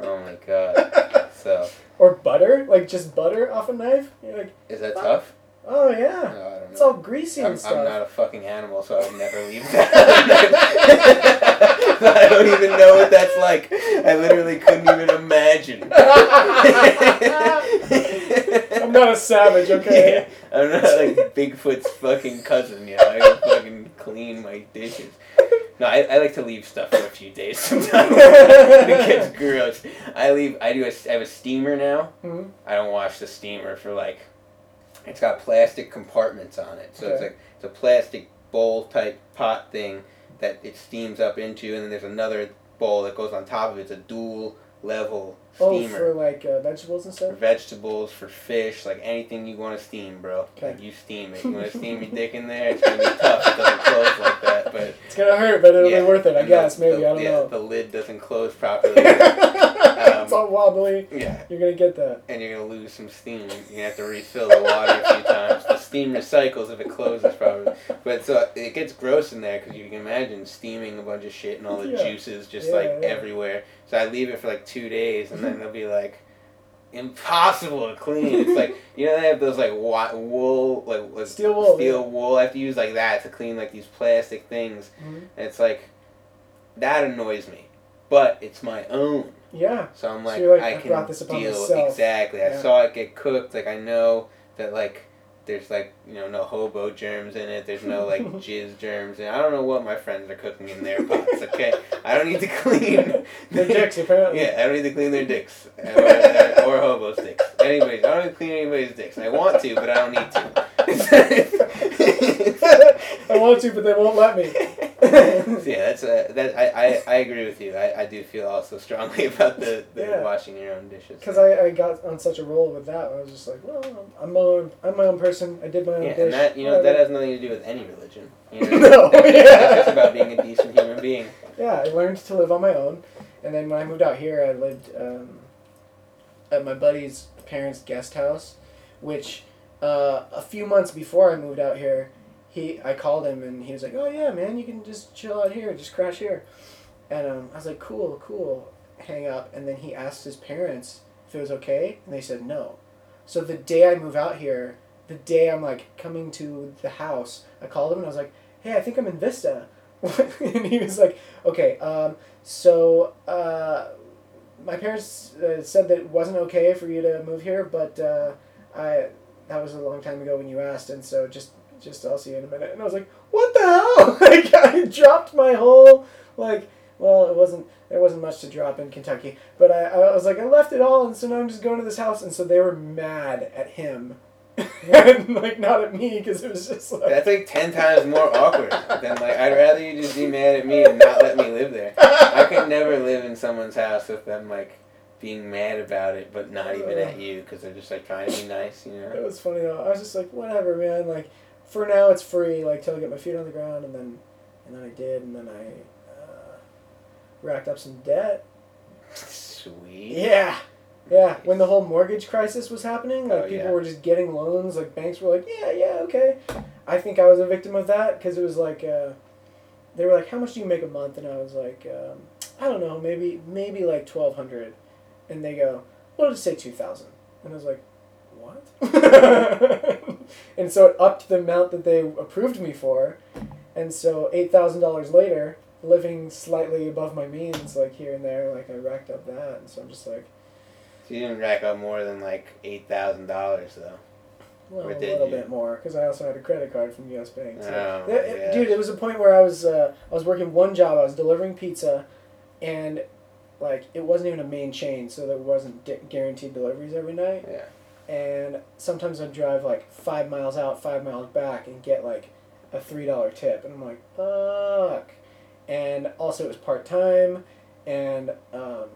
Oh my god. So Or butter, like just butter off a knife. You're like, is that Fuck. tough? Oh No, yeah, I don't it's all greasy I'm, and stuff. I'm not a fucking animal, so I would never leave that. (laughs) I don't even know what that's like. I literally couldn't even imagine. (laughs) I'm not a savage, (laughs) okay? Yeah, I'm not like Bigfoot's fucking cousin, you know. I can fucking clean my dishes. No, I, I like to leave stuff for a few days sometimes. it gets gross. I leave. I do. A, I have a steamer now. Mhm. I don't wash the steamer for like. It's got plastic compartments on it, so it's like it's a plastic bowl type pot thing that it steams up into, and then there's another bowl that goes on top of it. It's a dual level Oh, steamer for like uh, vegetables and for stuff. vegetables, for fish, like anything you want to steam, bro. Okay. Like you steam it. You want to steam your dick in there? It's gonna be tough. It doesn't close like that, but (laughs) It's gonna hurt, but it'll yeah. be worth it. I And guess the, maybe the- I don't yeah, know. The lid doesn't close properly. (laughs) it's all wobbly. yeah, You're gonna get that. and you're gonna lose some steam. You're gonna have to refill the water a few times. The steam recycles if it closes properly. But so it gets gross in there because you can imagine steaming a bunch of shit and all the Yeah. juices just like everywhere. So I leave it for like two days, and then they'll be like. Impossible to clean. It's like (laughs) you know they have those like wool like, like Steel wool, steel wool. I have to use like that to clean like these plastic things. Mhm. And it's like that annoys me, but it's my own. Yeah. So I'm like, you're like, I I can brought this upon deal myself. exactly. I saw it get cooked. Like I know that like there's like you know no hobo germs in it. There's no (laughs) like jizz germs, and I don't know what my friends are cooking in their pots. Okay, I don't need to (laughs) clean Their dicks, apparently. Yeah, I don't need to clean their dicks uh, or, uh, or, or hobos' dicks. Anybody's. I don't to clean anybody's dicks. I want to, but I don't need to. I want to, but they won't let me. (laughs) Yeah, that's uh, that. I, I, I agree with you. I, I do feel also strongly (laughs) about the, the Yeah. washing your own dishes. Because I, I got on such a roll with that. I was just like, well, I'm my own, I'm my own person. I did my own yeah, dish. and that you know that has nothing to do with any religion. You know, (laughs) No, just, yeah. that's just about being a decent human being. yeah, I learned to live on my own. And then when I moved out here, I lived um, at my buddy's parents' guest house, which uh, a few months before I moved out here, he I called him and he was like, "Oh yeah, man, you can just chill out here, just crash here." And um, I was like, "Cool, cool." Hang up, and then he asked his parents if it was okay, and they said no. So the day I move out here, the day I'm like coming to the house, I called him and I was like, "Hey, I think I'm in Vista," (laughs) and he was like, "Okay, um, so uh, my parents uh, said that it wasn't okay for you to move here, but uh, I that was a long time ago when you asked, and so just just I'll see you in a minute." And I was like, "What the hell?" (laughs) like I dropped my whole like. Well, it wasn't. There wasn't much to drop in Kentucky, but I, I was like, I left it all, and so now I'm just going to this house, and so they were mad at him (laughs) and like not at me because it was just like That's like ten times more awkward than like I'd rather you just be mad at me and not let me live there. I could never live in someone's house with them like being mad about it, but not even at you because they're just like trying to be nice, you know. It was funny though. I was just like, whatever, man. Like, for now, it's free. Like, till I get my feet on the ground, and then, and then I did, and then I uh, racked up some debt. (laughs) Sweet. Yeah, yeah. When the whole mortgage crisis was happening, like Oh, people yeah. were just getting loans. Like banks were like, yeah, yeah, okay. I think I was a victim of that because it was like, uh, they were like, how much do you make a month? And I was like, um, I don't know, maybe maybe like twelve hundred. And they go, well, just say two thousand. And I was like, what? (laughs) and so it upped the amount that they approved me for. And so eight thousand dollars later, living slightly above my means, like here and there, like I racked up that. And so I'm just like, You didn't rack up more than like eight thousand dollars though. well, a little you? bit more because I also had a credit card from U.S. Bank. So. Oh, it- yeah. Dude, it was a point where I was uh, I was working one job. I was delivering pizza, and like it wasn't even a main chain, so there wasn't di- guaranteed deliveries every night. Yeah. And sometimes I'd drive like five miles out, five miles back, and get like a three dollar tip, and I'm like, fuck. And also, it was part time, and um,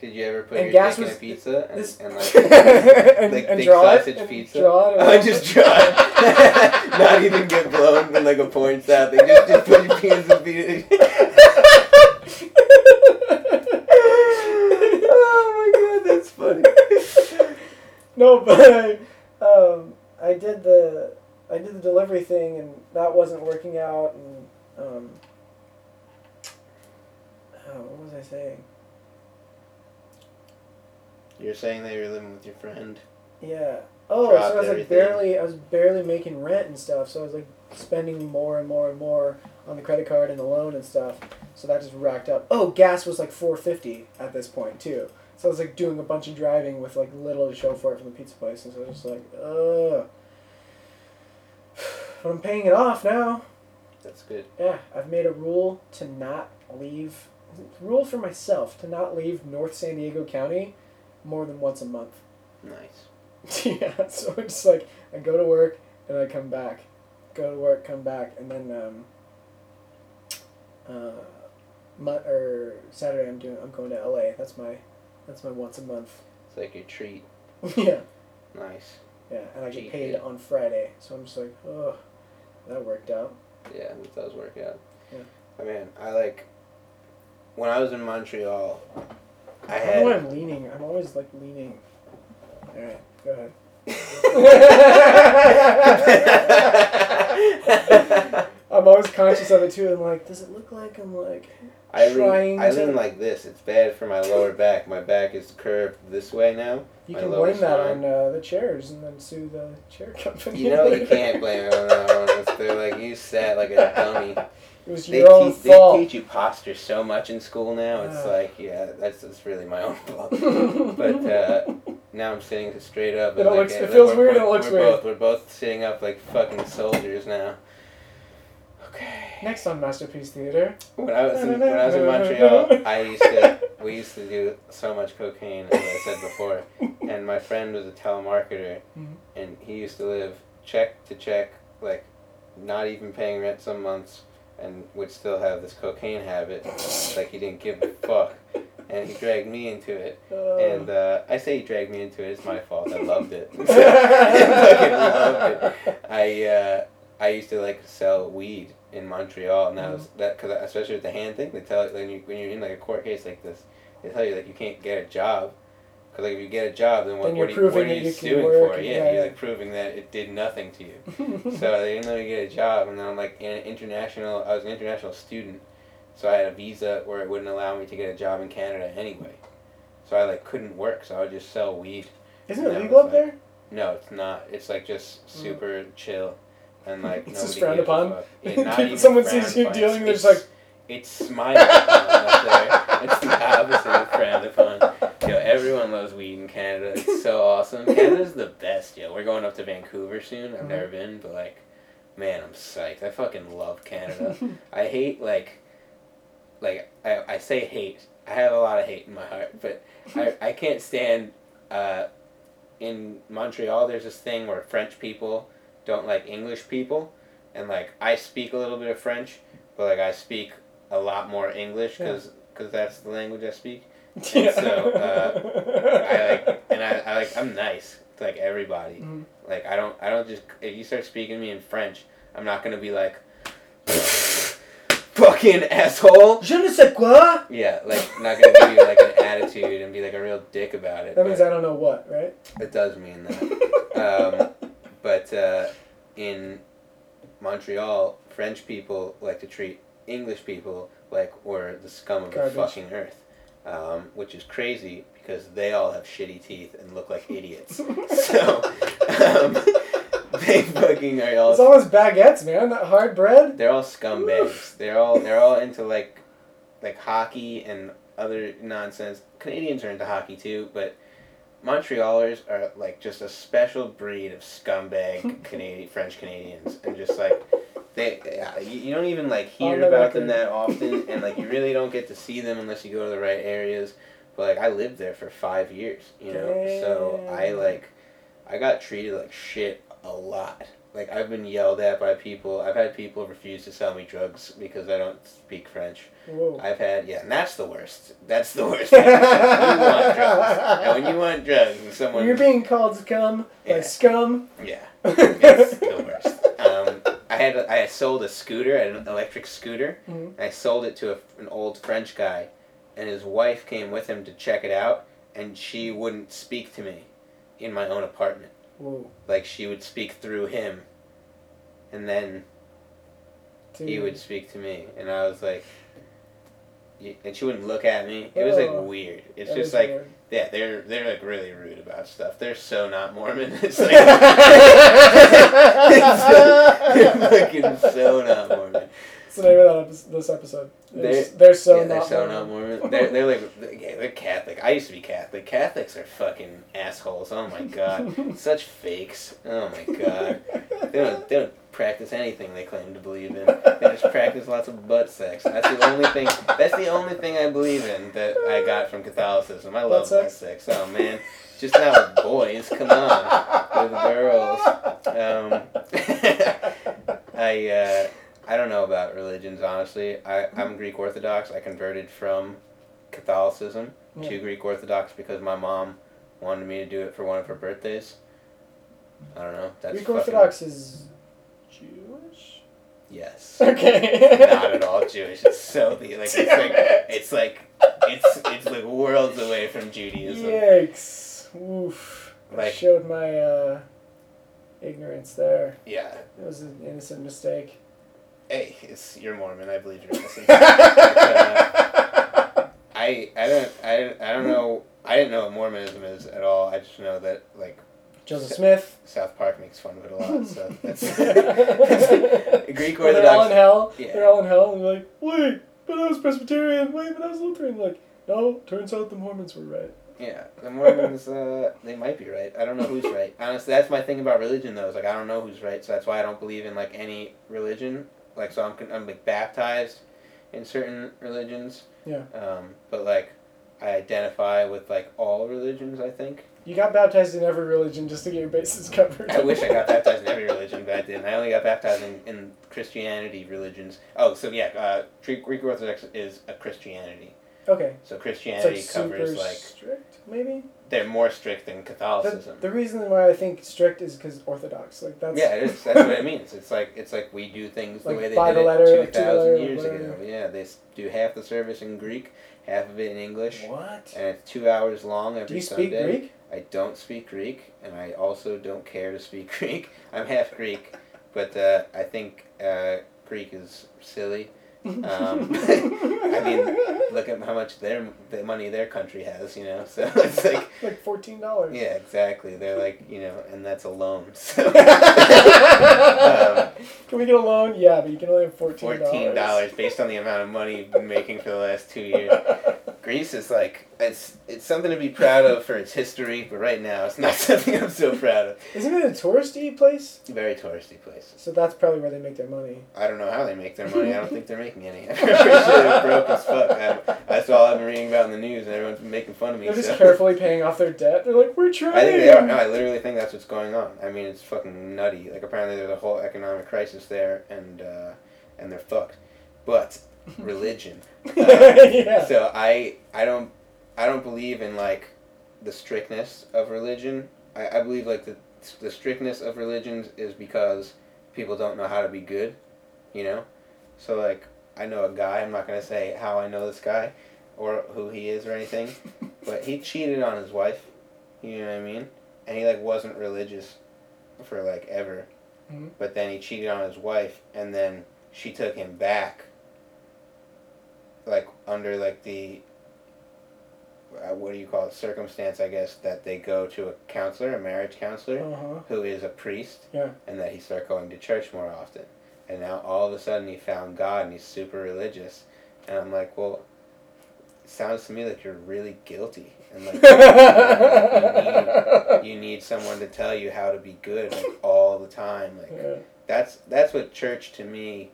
Did you ever put And your gas dick in a pizza and, this and like and, (laughs) like and big draw sausage it, pizza? Draw it (laughs) around. just try. (laughs) Not even get blown when like a porn star. They just, just put your penis in it. oh my god, that's funny. no, but I, um, I did the I did the delivery thing, and that wasn't working out. And um, oh, what was I saying? You're saying that you're living with your friend. Yeah. Oh, Dropped so I was like everything. barely I was barely making rent and stuff. So I was like spending more and more and more on the credit card and the loan and stuff. So that just racked up. Oh, gas was like four fifty at this point too. So I was like doing a bunch of driving with like little to show for it from the pizza place, and so I was just like, ugh. (sighs) But I'm paying it off now. That's good. Yeah, I've made a rule to not leave. Rule for myself to not leave North San Diego County more than once a month. Nice. (laughs) yeah, so it's like I go to work and I come back, go to work, come back, and then um, uh, mon- or Saturday I'm doing I'm going to LA. That's my that's my once a month. It's like your treat. (laughs) yeah, Nice. yeah, and I get Cheat paid day. on Friday, so I'm just like, oh, that worked out. Yeah, it does work out. Yeah. I mean, I like when I was in Montreal. I I don't know why had I'm leaning. I'm always like leaning. All right, go ahead. (laughs) I'm always conscious of it too. I'm like, does it look like I'm like? I lean, trying I to- lean like this. It's bad for my lower back. My back is curved this way now. You My can blame that spine. on uh, the chairs and then sue the chair (laughs) company. You know you can't blame it on that one. They're like you sat like a dummy. (laughs) It was They your own teach, fault. they teach you posture so much in school now. It's Yeah. like yeah, that's that's really my own fault. (laughs) But uh, now I'm sitting straight up. It and, like, looks- it feels weird it looks we're weird. Both, we're both sitting up like fucking soldiers now. Okay. Next on Masterpiece Theater. When I was in, when I was in Montreal, I used to we used to do so much cocaine, as I said before. (laughs) And my friend was a telemarketer, Mhm. and he used to live check to check, like not even paying rent some months, and would still have this cocaine habit. like he didn't give a fuck, and he dragged me into it. Uh, And uh, I say he dragged me into it. It's my fault. I loved it. I (laughs) (laughs) fucking loved it. I uh, I used to like sell weed in Montreal, and that was Mm-hmm. that because especially with the hand thing, they tell when you when you're in like a court case like this, they tell you like you can't get a job. Because like if you get a job, then what, Then what, are you, what are you suing for? Yeah, yeah, you're like proving that it did nothing to you. (laughs) so they didn't let me get a job, and then I'm like an international. I was an international student, so I had a visa where it wouldn't allow me to get a job in Canada anyway. So I like couldn't work, so I would just sell weed. Isn't it legal up there? No, it's not. It's like just super chill, and (laughs) like Mm. It's just frowned upon? (laughs) People- someone sees you dealing, they're It's- just like- it's smiled upon up there. It's the opposite of frowned upon. Yo, everyone loves weed in Canada. It's so (laughs) awesome. Canada's the best, yo. We're going up to Vancouver soon. I've Mhm. never been, but like, man, I'm psyched. I fucking love Canada. (laughs) I hate like, like I, I say hate. I have a lot of hate in my heart, but I, I can't stand uh, in Montreal, there's this thing where French people don't like English people, and like I speak a little bit of French, but like I speak a lot more English because because that's the language I speak. And so, uh, I like (laughs) and I, I like I'm nice to like everybody. Mhm. Like I don't I don't just if you start speaking to me in French, I'm not gonna be like fucking asshole. Je ne sais quoi. Yeah, like not gonna give you like an attitude and be like a real dick about it. That means I don't know what, right? it does mean that. (laughs) Um, but uh, in Montreal, French people like to treat English people like we're the scum of Garbage. the fucking earth, um, which is crazy because they all have shitty teeth and look like idiots. (laughs) so um, they fucking are all it's almost baguettes, man. Not hard bread. they're all scumbags. They're all they're all into like like hockey and other nonsense. Canadians are into hockey too, but Montrealers are like just a special breed of scumbag (laughs) Canadian French Canadians, and just like they you, don't even like hear the about them that often, (laughs) and like you really don't get to see them unless you go to the right areas. But like I lived there for five years, you know, so I like I got treated like shit a lot. Like I've been yelled at by people. I've had people refuse to sell me drugs because I don't speak French. Whoa. I've had yeah, and that's the worst. That's the worst. (laughs) you want drugs, and when you want drugs, and someone You're being called scum by Yeah. scum. yeah, it's the worst. (laughs) Um, I had a, I had sold a scooter, an electric scooter. Mhm. I sold it to a, an old French guy, and his wife came with him to check it out, and she wouldn't speak to me in my own apartment. Whoa. Like she would speak through him, and then he would speak to me, and I was like, and she wouldn't look at me. It was like Oh. weird. It's That just like weird. yeah, they're they're like really rude about stuff. They're so not Mormon. (laughs) (laughs) It's like (laughs) fucking so not Mormon. That's the name of this episode. They're, They're- they're so yeah, they're not so Mormon. not Mormon. They're, they're like yeah, they're Catholic. I used to be Catholic. Catholics are fucking assholes. Oh my god, such fakes. Oh my god. They don't they don't practice anything they claim to believe in. They just practice lots of butt sex. That's the only thing. That's the only thing I believe in that I got from Catholicism. I love Butt butt sex? Oh man, just not with boys. Come on, with girls. Um, (laughs) I uh, I don't know about religions honestly. I I'm Greek Orthodox. I converted from Catholicism Yeah. to Greek Orthodox because my mom wanted me to do it for one of her birthdays. I don't know. That's Greek Orthodox is. Yes. (laughs) Okay. Not at all Jewish. It's so (laughs) the like it's like it's like it's it's like worlds away from Judaism. Yikes! Oof. I showed my uh, ignorance there. Yeah. It was an innocent mistake. Hey, it's you're Mormon. I believe you're innocent. (laughs) I I don't I I don't know. I didn't know what Mormonism is at all. I just know that like Joseph Smith. South Park makes fun of it a lot. So (laughs) that's (laughs) Greek When they're all in hell. Yeah. They're all in hell, and they're like, "Wait, but I was Presbyterian. Wait, but I was Lutheran." Like, no. Turns out the Mormons were right. Yeah, the Mormons, uh, they might be right. I don't know who's right. Honestly, that's my thing about religion, though. Is like I don't know who's right, so that's why I don't believe in like any religion. Like, so I'm I'm like baptized in certain religions. Yeah. Um, but like, I identify with like all religions. I think. You got baptized in every religion just to get your bases (laughs) covered. I wish I got baptized in every religion, but I didn't. I only got baptized in, in Christianity religions. Oh, so yeah, uh, Greek Orthodox is a Christianity. Okay. So Christianity like covers like strict, maybe. they're more strict than Catholicism. the reason why I think strict is because Orthodox. Like that's. Yeah, it is. That's what it means. It's like it's like we do things the way they did the it letter, two like to the letter, years ago. Yeah, they do half the service in Greek, half of it in English, What? and it's two hours long every Do you speak Sunday. Greek? I don't speak Greek, and I also don't care to speak (laughs) Greek. I'm half Greek, but uh, I think uh, Greek is silly. Um, (laughs) I mean, Look at how much their the money their country has, you know. So (laughs) it's like like fourteen dollars. yeah, exactly. They're like you know, and that's a loan. So Um, can we get a loan? Yeah, but you can only have fourteen dollars. fourteen dollars based on the amount of money you've been making for the last two years. Greece is like it's it's something to be proud of for its history, but right now it's not (laughs) something I'm so proud of. Isn't it a touristy place? Very touristy place. So that's probably where they make their money. I don't know how they make their money. I don't think they're making any. (laughs) (laughs) I'm pretty sure broke as fuck. I, that's all I've been reading about in the news, and everyone's making fun of me. They're just so. carefully paying off their debt. They're like, we're trying. I think they are. No, I literally think that's what's going on. I mean, it's fucking nutty. Like apparently there's a whole economic crisis there, and uh, and they're fucked. But religion. (laughs) Uh, yeah. So I I don't I don't believe in like the strictness of religion. I, I believe like the the strictness of religions is because people don't know how to be good, you know. So like I know a guy. I'm not gonna say how I know this guy, or who he is or anything, (laughs) but he cheated on his wife. You know what I mean? And he like wasn't religious for like ever, Mhm. but then he cheated on his wife, and then she took him back. Like under like the uh, what do you call it circumstance I guess that they go to a counselor a marriage counselor Uh huh. who is a priest Yeah. and that he start going to church more often and now all of a sudden he found God and he's super religious and I'm like well it sounds to me like you're really guilty and like (laughs) you, need, you need someone to tell you how to be good like all the time like Yeah. that's that's what church to me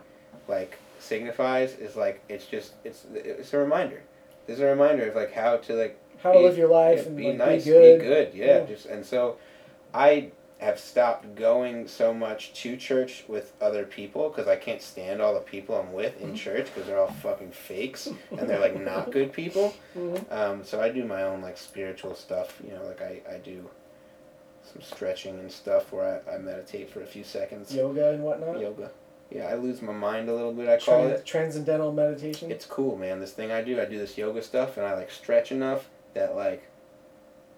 like signifies is like it's just it's it's a reminder there's a reminder of like how to like How to live your life yeah, and be like, nice be good. be good yeah, Yeah. just and so i have stopped going so much to church with other people because i can't stand all the people i'm with Mm-hmm. in church because they're all fucking fakes and they're like not (laughs) good people Mhm. um, so i do my own like spiritual stuff you know like i, I do some stretching and stuff where I, I meditate for a few seconds Yoga and whatnot. yoga. Yeah, I lose my mind a little bit. I call Trans- it. transcendental meditation. It's cool, man. This thing I do, I do this yoga stuff, and I like stretch enough that like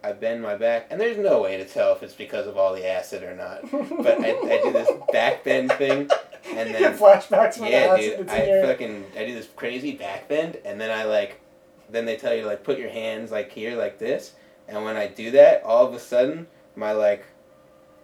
I bend my back, and there's no way to tell if it's because of all the acid or not. But I, I do this (laughs) back bend thing, and You then flashbacks from the yeah, acid dude, I your- fucking I do this crazy back bend, and then I like, then they tell you like put your hands like here like this, and when I do that, all of a sudden my like,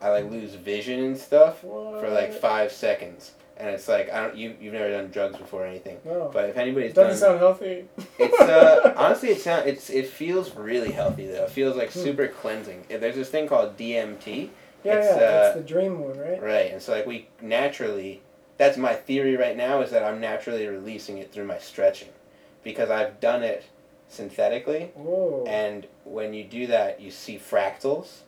I like lose vision and stuff for like five seconds, and it's like I don't you you've never done drugs before or anything, No. but if anybody's It doesn't done, sound healthy. it's uh (laughs) honestly it sound it's it feels really healthy though. It feels like Hmm. super cleansing. There's this thing called DMT, yeah, it's, yeah. uh, That's the dream one, right? right? And so like we naturally, that's my theory right now is that I'm naturally releasing it through my stretching, because I've done it synthetically, Whoa. and when you do that, you see fractals,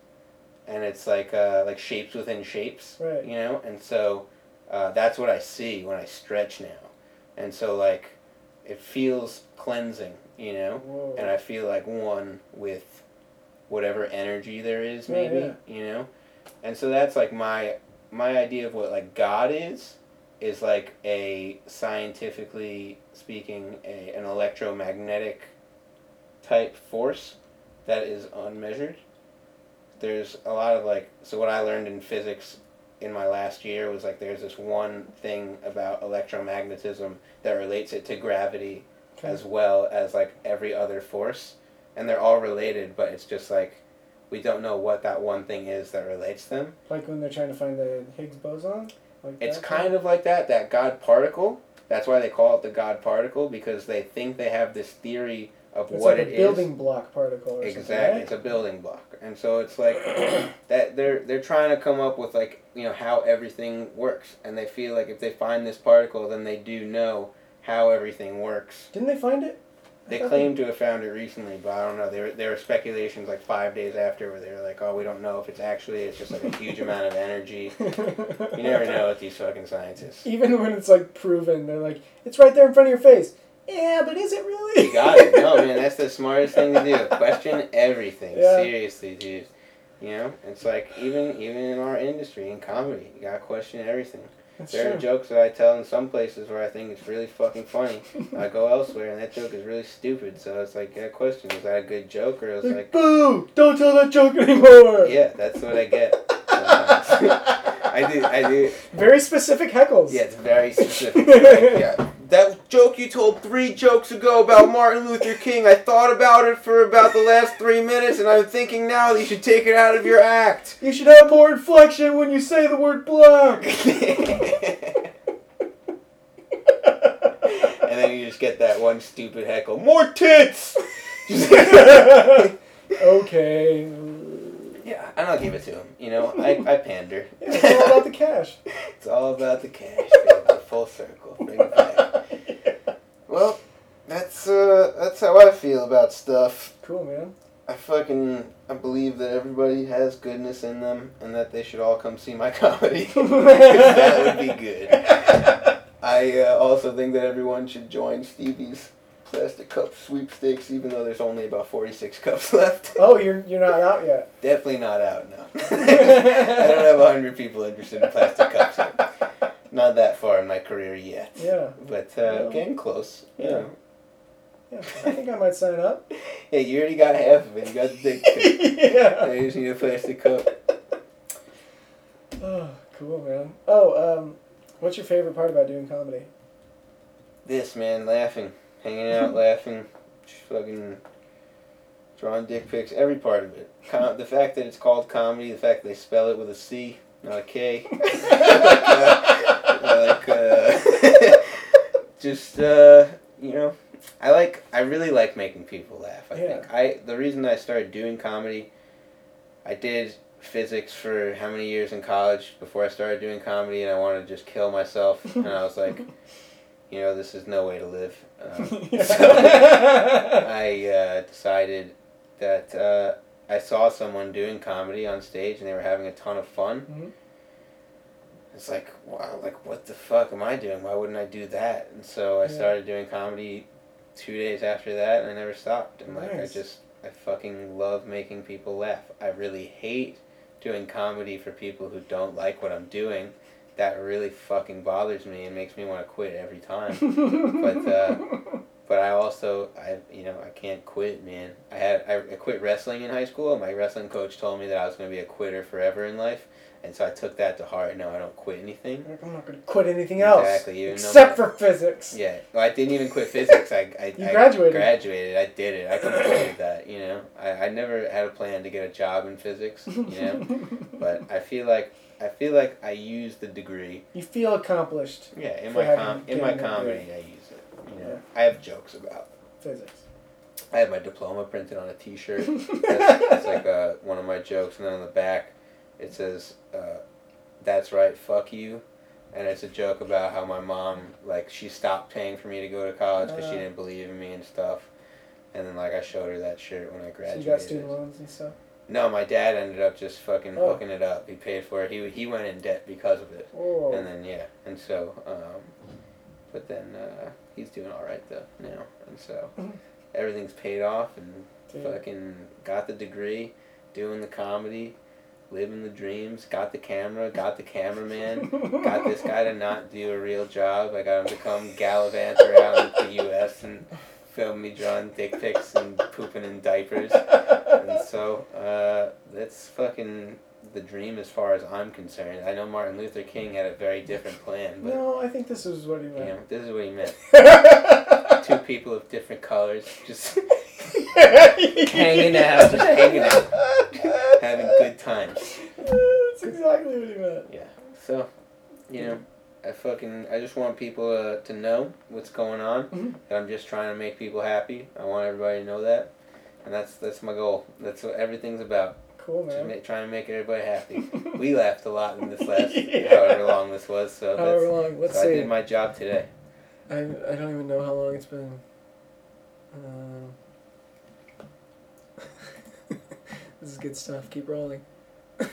and it's like uh, like shapes within shapes, Right. you know, and so uh, that's what I see when I stretch now, and so like it feels cleansing, you know, Whoa. and I feel like one with whatever energy there is, Yeah, maybe yeah. you know, and so that's like my my idea of what like God is is like a scientifically speaking a an electromagnetic type force that is unmeasured. There's a lot of like so what I learned in physics in my last year was like there's this one thing about electromagnetism that relates it to gravity Okay. as well as like every other force and they're all related but it's just like we don't know what that one thing is that relates them Like when they're trying to find the Higgs boson. Like it's that kind of like that that god particle that's why they call it the god particle because they think they have this theory of It's what like it a building block particle. Or exactly Something, it's a building block and so it's like (coughs) that they're they're trying to come up with like you know how everything works and they feel like if they find this particle then they do know how everything works? Didn't they find it? I They claim to have found it recently, but I don't know. There, there were speculations like five days after where they were like, "Oh, we don't know if it's actually it's just like a huge (laughs) amount of energy." (laughs) You never know with these fucking scientists. Even when it's like proven, they're like, it's right there in front of your face. Yeah, but is it really? You got it. No, man, that's the smartest thing to do. Question everything. Yeah. Seriously, dude. You know, it's like even even in our industry, in comedy, you gotta question everything. That's There are jokes that I tell in some places where I think it's really fucking funny. I go elsewhere and that joke is really stupid. So it's like, yeah, question: is that a good joke or is Like, like, boo! Don't tell that joke anymore. yeah, that's what I get. (laughs) I do, I do. Very specific heckles. Yeah, it's very specific. Yeah, that joke you told three jokes ago about Martin Luther King. I thought about it for about the last three minutes, and I'm thinking now that you should take it out of your act. You should have more inflection when you say the word black. (laughs) (laughs) and then you just get that one stupid heckle. More tits. (laughs) okay. yeah, and I'll give it to him. You know, I, I pander. Yeah, it's all about the cash. It's all about the cash, baby. Full circle. Bring it back. Well, that's uh, that's how I feel about stuff. Cool, man. I fucking I believe that everybody has goodness in them, and that they should all come see my (laughs) comedy. (laughs) that would be good. I uh, also think that everyone should join Stevie's plastic cup sweepstakes, even though there's only about 46 (laughs) cups left. Oh, you're you're not out yet. Definitely not out now. I don't have 100 people interested in plastic cups. Yet. Not that far in my career yet. Yeah. But uh, Well, getting close. You yeah. know. Yeah. I think I might sign up. (laughs) yeah, you already got half of it. You got the dick pic. (laughs) yeah. I just need a plastic cup. Oh, cool, man. Oh, um, what's your favorite part about doing comedy? This man, laughing, hanging out, (laughs) laughing, just fucking drawing dick pics, every part of it. Com- the fact that it's called comedy, the fact that they spell it with a C, not a K. like, uh, (laughs) just uh, you know, I like, I really like making people laugh. I Yeah. think I the reason I started doing comedy, I did physics for how many years in college before I started doing comedy, and I wanted to just kill myself, and I was like, (laughs) you know, this is no way to live. (laughs) Um, so I uh, decided that uh, I saw someone doing comedy on stage, and they were having a ton of fun. Mhm. It's like, wow, like what the fuck am I doing? Why wouldn't I do that? And so I Yeah. started doing comedy two days after that, and I never stopped. And like I just, I fucking love making people laugh. I really hate doing comedy for people who don't like what I'm doing. That really fucking bothers me and makes me want to quit every time. But, uh, (laughs) But I also, I you know, I can't quit, man. I had I, I quit wrestling in high school. My wrestling coach told me that I was going to be a quitter forever in life, and so I took that to heart. No, I don't quit anything. I'm not going to quit anything else. Exactly, Except for physics. Yeah, well, I didn't even quit physics. I, I, (laughs) You I graduated. graduated. I did it. I completed that. You know, I, I never had a plan to get a job in physics. You know, (laughs) but I feel like I feel like I used the degree. you feel accomplished. Yeah, in my com- in my comedy, I use it. You know, I have jokes about. Physics. I have my diploma printed on a T-shirt. (laughs) That's, that's like uh, one of my jokes, and then on the back, it says, uh, "That's right, fuck you," and it's a joke about how my mom, like, she stopped paying for me to go to college because she Uh. didn't believe in me and stuff. And then, like, I showed her that shirt when I So graduated. you got student loans and stuff. No, my dad ended up just fucking Oh. hooking it up. He paid for it. He he went in debt because of it. Oh. And then yeah, and so, um, but then uh, he's doing all right though now, and so (laughs) everything's paid off, and Dude. fucking got the degree, doing the comedy, living the dreams, got the camera, got the cameraman, got this guy to not do a real job. I got him to come gallivant around the U.S. and film me drawing dick pics and pooping in diapers, and so uh, that's fucking the dream as far as I'm concerned. I know Martin Luther King had a very different plan, but No, I think this is what he you meant. know, this is what he meant. (laughs) Two people of different colors just (laughs) hanging out, just hanging out, (laughs) having good times. That's exactly what he meant. Yeah. So, you know, I fucking I just want people uh, to know what's going on. Mhm. That I'm just trying to make people happy. I want everybody to know that, and that's that's my goal. That's what everything's about. Cool, Just man. ma- trying to make everybody happy. (laughs) We laughed a lot in this last Yeah. however long this was. So However that's long. Let's so I did my job today. I, I don't even know how long it's been. Um, (laughs) this is good stuff. Keep rolling. (laughs)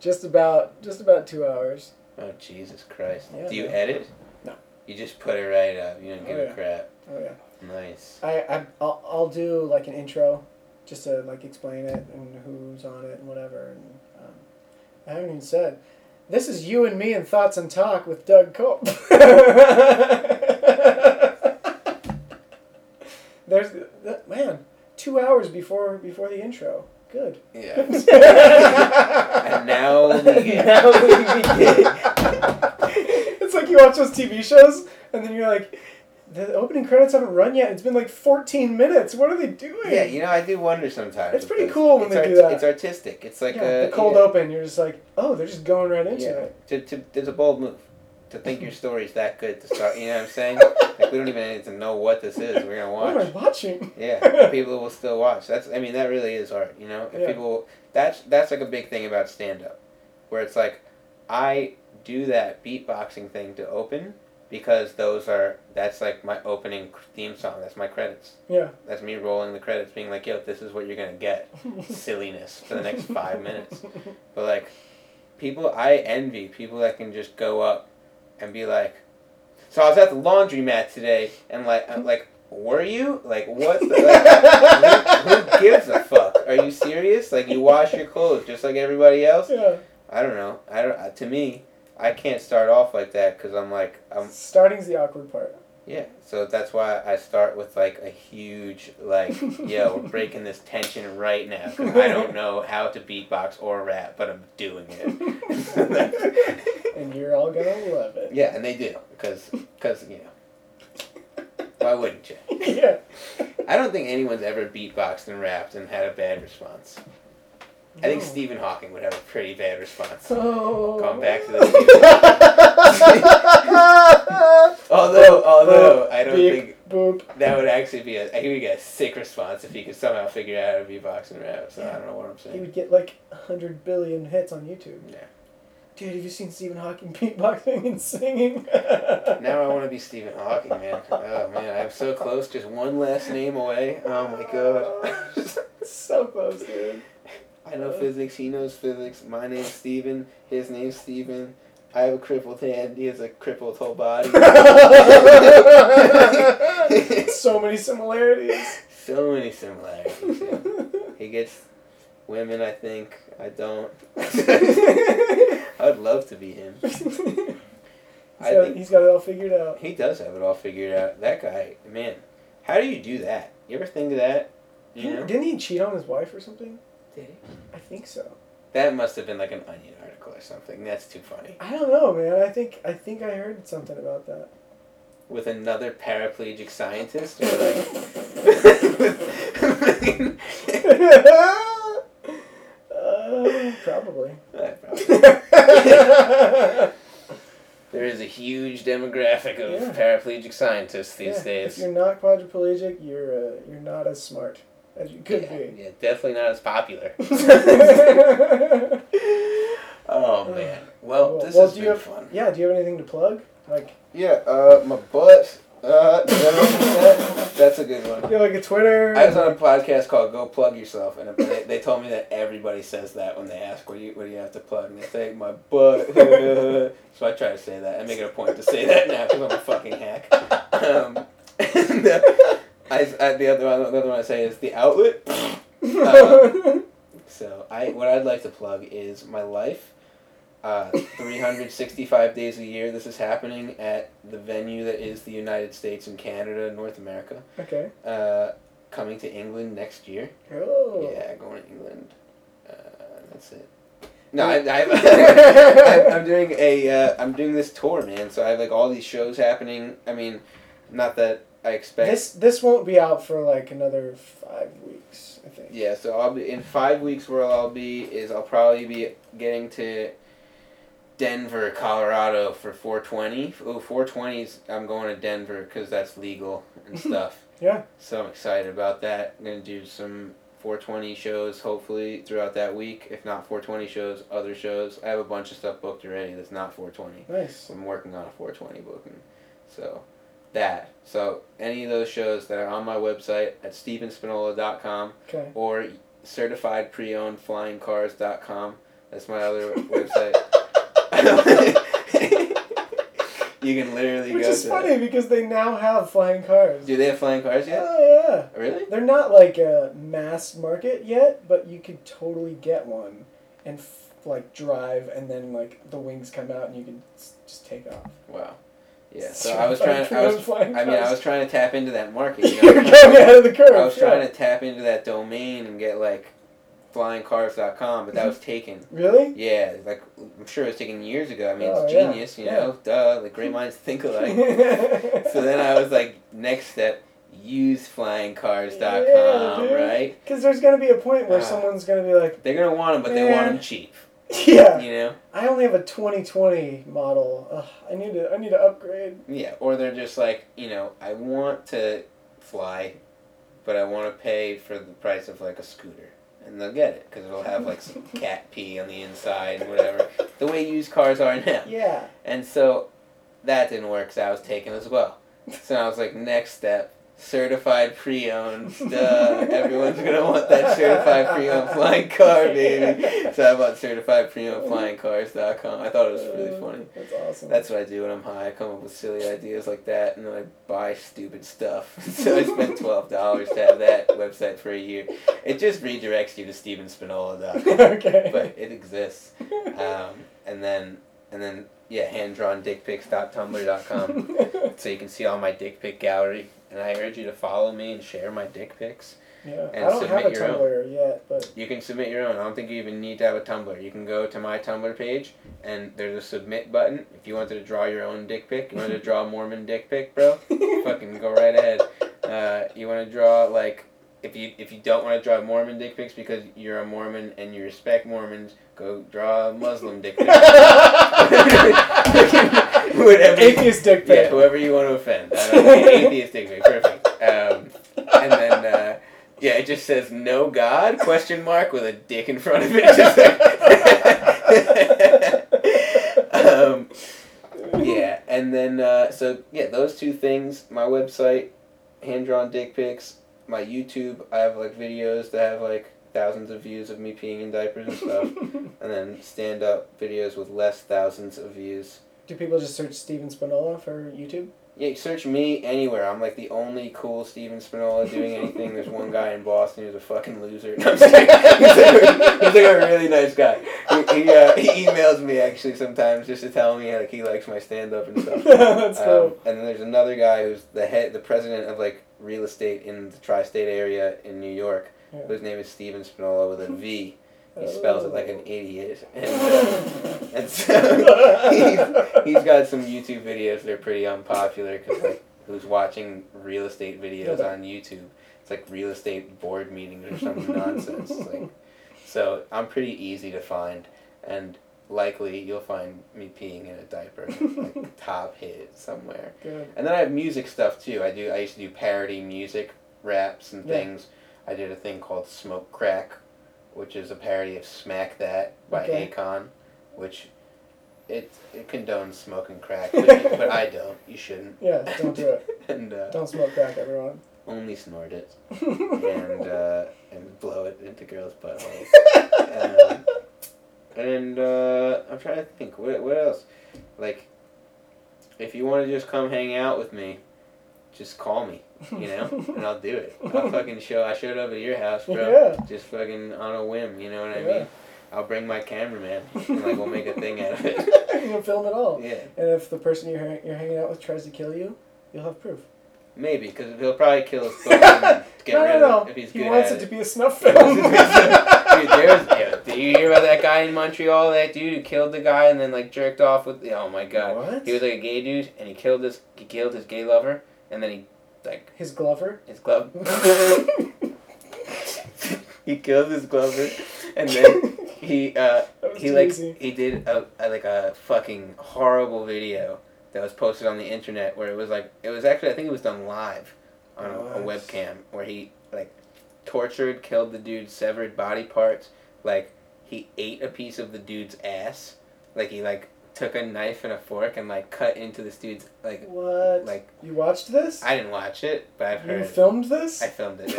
just about just about two hours. Oh Jesus Christ! Yeah, Do you edit? No. You just put it right up. You don't Oh, give yeah. a crap. Oh yeah. Nice. I, I I'll, I'll do like an intro, just to like explain it and who's on it and whatever. And um, I haven't even said. This is you and me and thoughts and talk with Doug Culp. (laughs) There's that man. Two hours before before the intro. Good. Yeah. (laughs) and now we (laughs) begin. Now we begin. it's like you watch those TV shows and then you're like, the opening credits haven't run yet. It's been like 14 minutes. What are they doing? Yeah, you know, I do wonder sometimes. It's pretty cool when it's they do that. It's artistic. It's like yeah, a the cold yeah, open. You're just like, oh, they're just going right into Yeah. it. To, to, it's a bold move to think your story's that good to start. You know what I'm saying? (laughs) Like we don't even need to know what this is. We're gonna What am I watch. watching? Yeah, (laughs) people will still watch. That's I mean that really is art. You know, if Yeah. people that's that's like a big thing about stand up, where it's like I do that beatboxing thing to open because those are that's like my opening theme song. That's my credits. Yeah. That's me rolling the credits, being like, "Yo, this is what you're gonna get." (laughs) Silliness for the next (laughs) five minutes. But like, people, I envy people that can just go up and be like, "So I was at the laundromat today, and like, I'm like, were you? Like, what? The, like, who, who (laughs) gives a fuck? Are you serious? Like, you wash your clothes just like everybody else? yeah. I don't know. I don't. To me, I can't start off like that because I'm like, I'm Starting's the awkward part. yeah. So that's why I start with like a huge like, yo, we're (laughs) breaking this tension right now 'cause I don't (laughs) know how to beatbox or rap, but I'm doing it. (laughs) and you're all gonna love it. yeah, and they do because because you know. Why wouldn't you? yeah. I don't think anyone's ever beatboxed and rapped and had a bad response. I think Stephen Hawking would have a pretty bad response. Oh. Going back to the (laughs) Although, although I don't Beep, think Boop. that would actually be a, he would get a sick response if he could somehow figure out how to beatbox and rap. So I don't know what I'm saying. He would get like hundred billion hits on YouTube. Yeah. Dude, have you seen Stephen Hawking (laughs) beatboxing and singing? Now I want to be (laughs) Stephen Hawking, man. Oh man, I'm so close, just one last name away. Oh my god. so close, dude. I know physics, he knows physics. My name's Stephen, his name's Stephen. I have a crippled hand, he has a crippled whole body. (laughs) (laughs) so many similarities. so many similarities. yeah. He gets women, I think. I don't. (laughs) I would love to be him. He's I got, think he's got it all figured out. he does have it all figured out. That guy, man, how do you do that? You ever think of that? You know? Didn't he cheat on his wife or something? Did he? I think so. That must have been like an Onion article or something. That's too funny. I don't know, man. I think I think I heard something about that. With another paraplegic scientist, or like. (laughs) (laughs) uh, probably. Uh, probably. (laughs) There is a huge demographic of Yeah. paraplegic scientists these Yeah, If you're not quadriplegic, you're uh, you're not as smart as you could yeah, be. yeah, definitely not as popular. (laughs) Oh man. Well, this well, has do been you have, fun. Yeah, do you have anything to plug? Like, Yeah, uh, my butt. Uh, (laughs) that- that's a good one. you like a Twitter? I was on a podcast called "Go Plug Yourself," and they, they told me that everybody says that when they ask what do you what do you have to plug, and they say my butt. (laughs) so I try to say that. I make it a point to say that now because I'm a fucking hack. Um, and, uh, I, I, the other one, the other one I say is the outlet. Uh, (laughs) So I what I'd like to plug is my life. Uh, 365 (laughs) days a year. This is happening at the venue that is the United States and Canada, North America. okay. Uh, coming to England next year. Oh. Yeah, going to England. Uh, that's it. No, I, I, I'm, (laughs) I'm doing a uh, I'm doing this tour, man. So I have like all these shows happening. I mean, not that I expect. This this won't be out for like another five weeks, I think. Yeah, so I'll be in five weeks. Where I'll be is I'll probably be getting to Denver, Colorado for 420. Oh, 420s. I'm going to Denver because that's legal and (laughs) stuff. Yeah. So I'm excited about that. I'm gonna do some 420 shows hopefully throughout that week. If not 420 shows, other shows. I have a bunch of stuff booked already that's not 420. Nice. I'm working on a 420 booking. So that. So any of those shows that are on my website at stephenspinola.com Okay. or certifiedpreownedflyingcars.com. That's my other (laughs) website. (laughs) you can literally Which go is funny because they now have flying cars. Do they have flying cars yet? Oh yeah. Really? They're not like a mass market yet, but you could totally get one and f- like drive, and then like the wings come out, and you can s- just take off. Wow. Yeah. So I was trying. I was. I mean, I was trying to tap into that market. You You're know? going ahead of the curve. I was yeah. trying to tap into that domain and get like flyingcars.com, but that was taken. Really? Yeah, like I'm sure it was taken years ago. I mean, Oh, it's yeah, genius, you yeah. know. Duh, like great minds think alike. (laughs) so then I was like, next step, use flyingcars.com, Yeah, right? Because there's gonna be a point where Ah. someone's gonna be like, They're gonna want them, but they want them cheap. (laughs) Yeah. You know? I only have a 2020 model. Ugh, I need to. I need to upgrade. Yeah. Or they're just like, you know, I want to fly, but I want to pay for the price of like a scooter. And they'll get it because it'll have like some (laughs) cat pee on the inside and whatever. The way used cars are now. Yeah. And so that didn't work, so I was taken as well. So I was like, next step, certified pre-owned. Duh, everyone's gonna want that certified pre-owned flying car, (laughs) baby. So I bought certified pre-owned flying cars.com. I thought it was really funny. That's awesome. That's what I do when I'm high. I come up with silly ideas like that, and then I buy stupid stuff. (laughs) so I spent (laughs) twelve dollars to have that website for a year. It just redirects you to StephenSpinola.com okay. but it exists. Um, and then and then yeah, hand drawn dickpics.tumblr.com so you can see all my dick pic gallery. And I urge you to follow me and share my dick pics. yeah. and I don't have a submit your own. Tumblr yet, but You can submit your own. I don't think you even need to have a Tumblr. You can go to my Tumblr page and there's a submit button. If you wanted to draw your own dick pic, you wanted to draw a Mormon dick pic, bro, (laughs) fucking go right ahead. Uh, you want to draw like if you if you don't want to draw Mormon dick pics because you're a Mormon and you respect Mormons, go draw a Muslim dick pic. (laughs) (laughs) (laughs) Whatever. atheist dick Yeah, pic. whoever you want to offend. I don't know. (laughs) Atheist dick pic, perfect. Um, and then uh, yeah, it just says no God question mark with a dick in front of it. (laughs) Um, yeah, and then uh, so yeah, those two things. My website, hand drawn dick pics. My YouTube, I have like videos that have like thousands of views of me peeing in diapers and stuff, and then stand up videos with less thousands of views. Do people just search Stephen Spinola for YouTube? Yeah, search me anywhere. I'm like the only cool Stephen Spinola doing (laughs) anything. There's one guy in Boston who's a fucking loser. (laughs) No, I'm (laughs) he's, like a, he's like a really nice guy. He, he, uh, he emails me actually sometimes just to tell me like he likes my stand up and stuff. That's Um, cool. and then there's another guy who's the head, the president of like real estate in the tri-state area in New York. Yeah. Whose name is Steven Spinola with a V. He spells it like an idiot. (laughs) And, uh, and so (laughs) he's, he's got some YouTube videos that are pretty unpopular because like who's watching real estate videos on YouTube? It's like real estate board meetings or some nonsense. Like, so I'm pretty easy to find, and likely you'll find me peeing in a diaper, like (laughs) top hit somewhere. Good. And then I have music stuff too. I do. I used to do parody music, raps and Yeah. things. I did a thing called Smoke Crack, which is a parody of Smack That by Okay. Akon, which it it condones smoking crack, but, but I (laughs) don't. You shouldn't. Yeah, don't do it. (laughs) And uh, Don't smoke crack, everyone. only snort it (laughs) and uh, and blow it into girls' buttholes. um, and uh, I'm trying to think. What what else? Like, if you want to just come hang out with me, just call me. You know, (laughs) and I'll do it. I'll fucking show. I showed up at your house, bro. Yeah. Just fucking on a whim. You know what I Yeah. mean? I'll bring my cameraman, and like we'll make a thing out of it. (laughs) you can film it all. Yeah, And if the person you're, you're hanging out with tries to kill you, you'll have proof. maybe because he'll probably kill us (laughs) both and get no, rid no, no. if he's he good wants it it. to be a snuff Dude, film. there's, yeah, did you hear about that guy in Montreal? That dude who killed the guy and then like jerked off with. Oh my god, What? he was like a gay dude and he killed his he killed his gay lover and then he like His Glover. his glove. (laughs) he killed his glover and then he uh (laughs) he like easy. he did a, a like a fucking horrible video that was posted on the internet where it was like it was actually I think it was done live on a, a webcam where he like tortured killed the dude's severed body parts like he ate a piece of the dude's ass like he like took a knife and a fork and like cut into this dude's like What? like you watched this? I didn't watch it but I've heard you filmed this? I filmed it (laughs)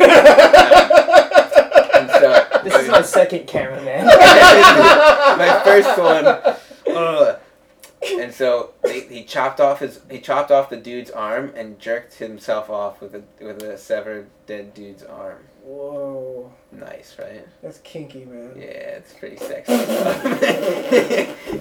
and so This is my second cameraman. (laughs) my first one. Ugh. And so they, he chopped off his he chopped off the dude's arm and jerked himself off with a with a severed dead dude's arm. Whoa, Nice, right? that's kinky, man. Yeah, it's pretty sexy. (laughs)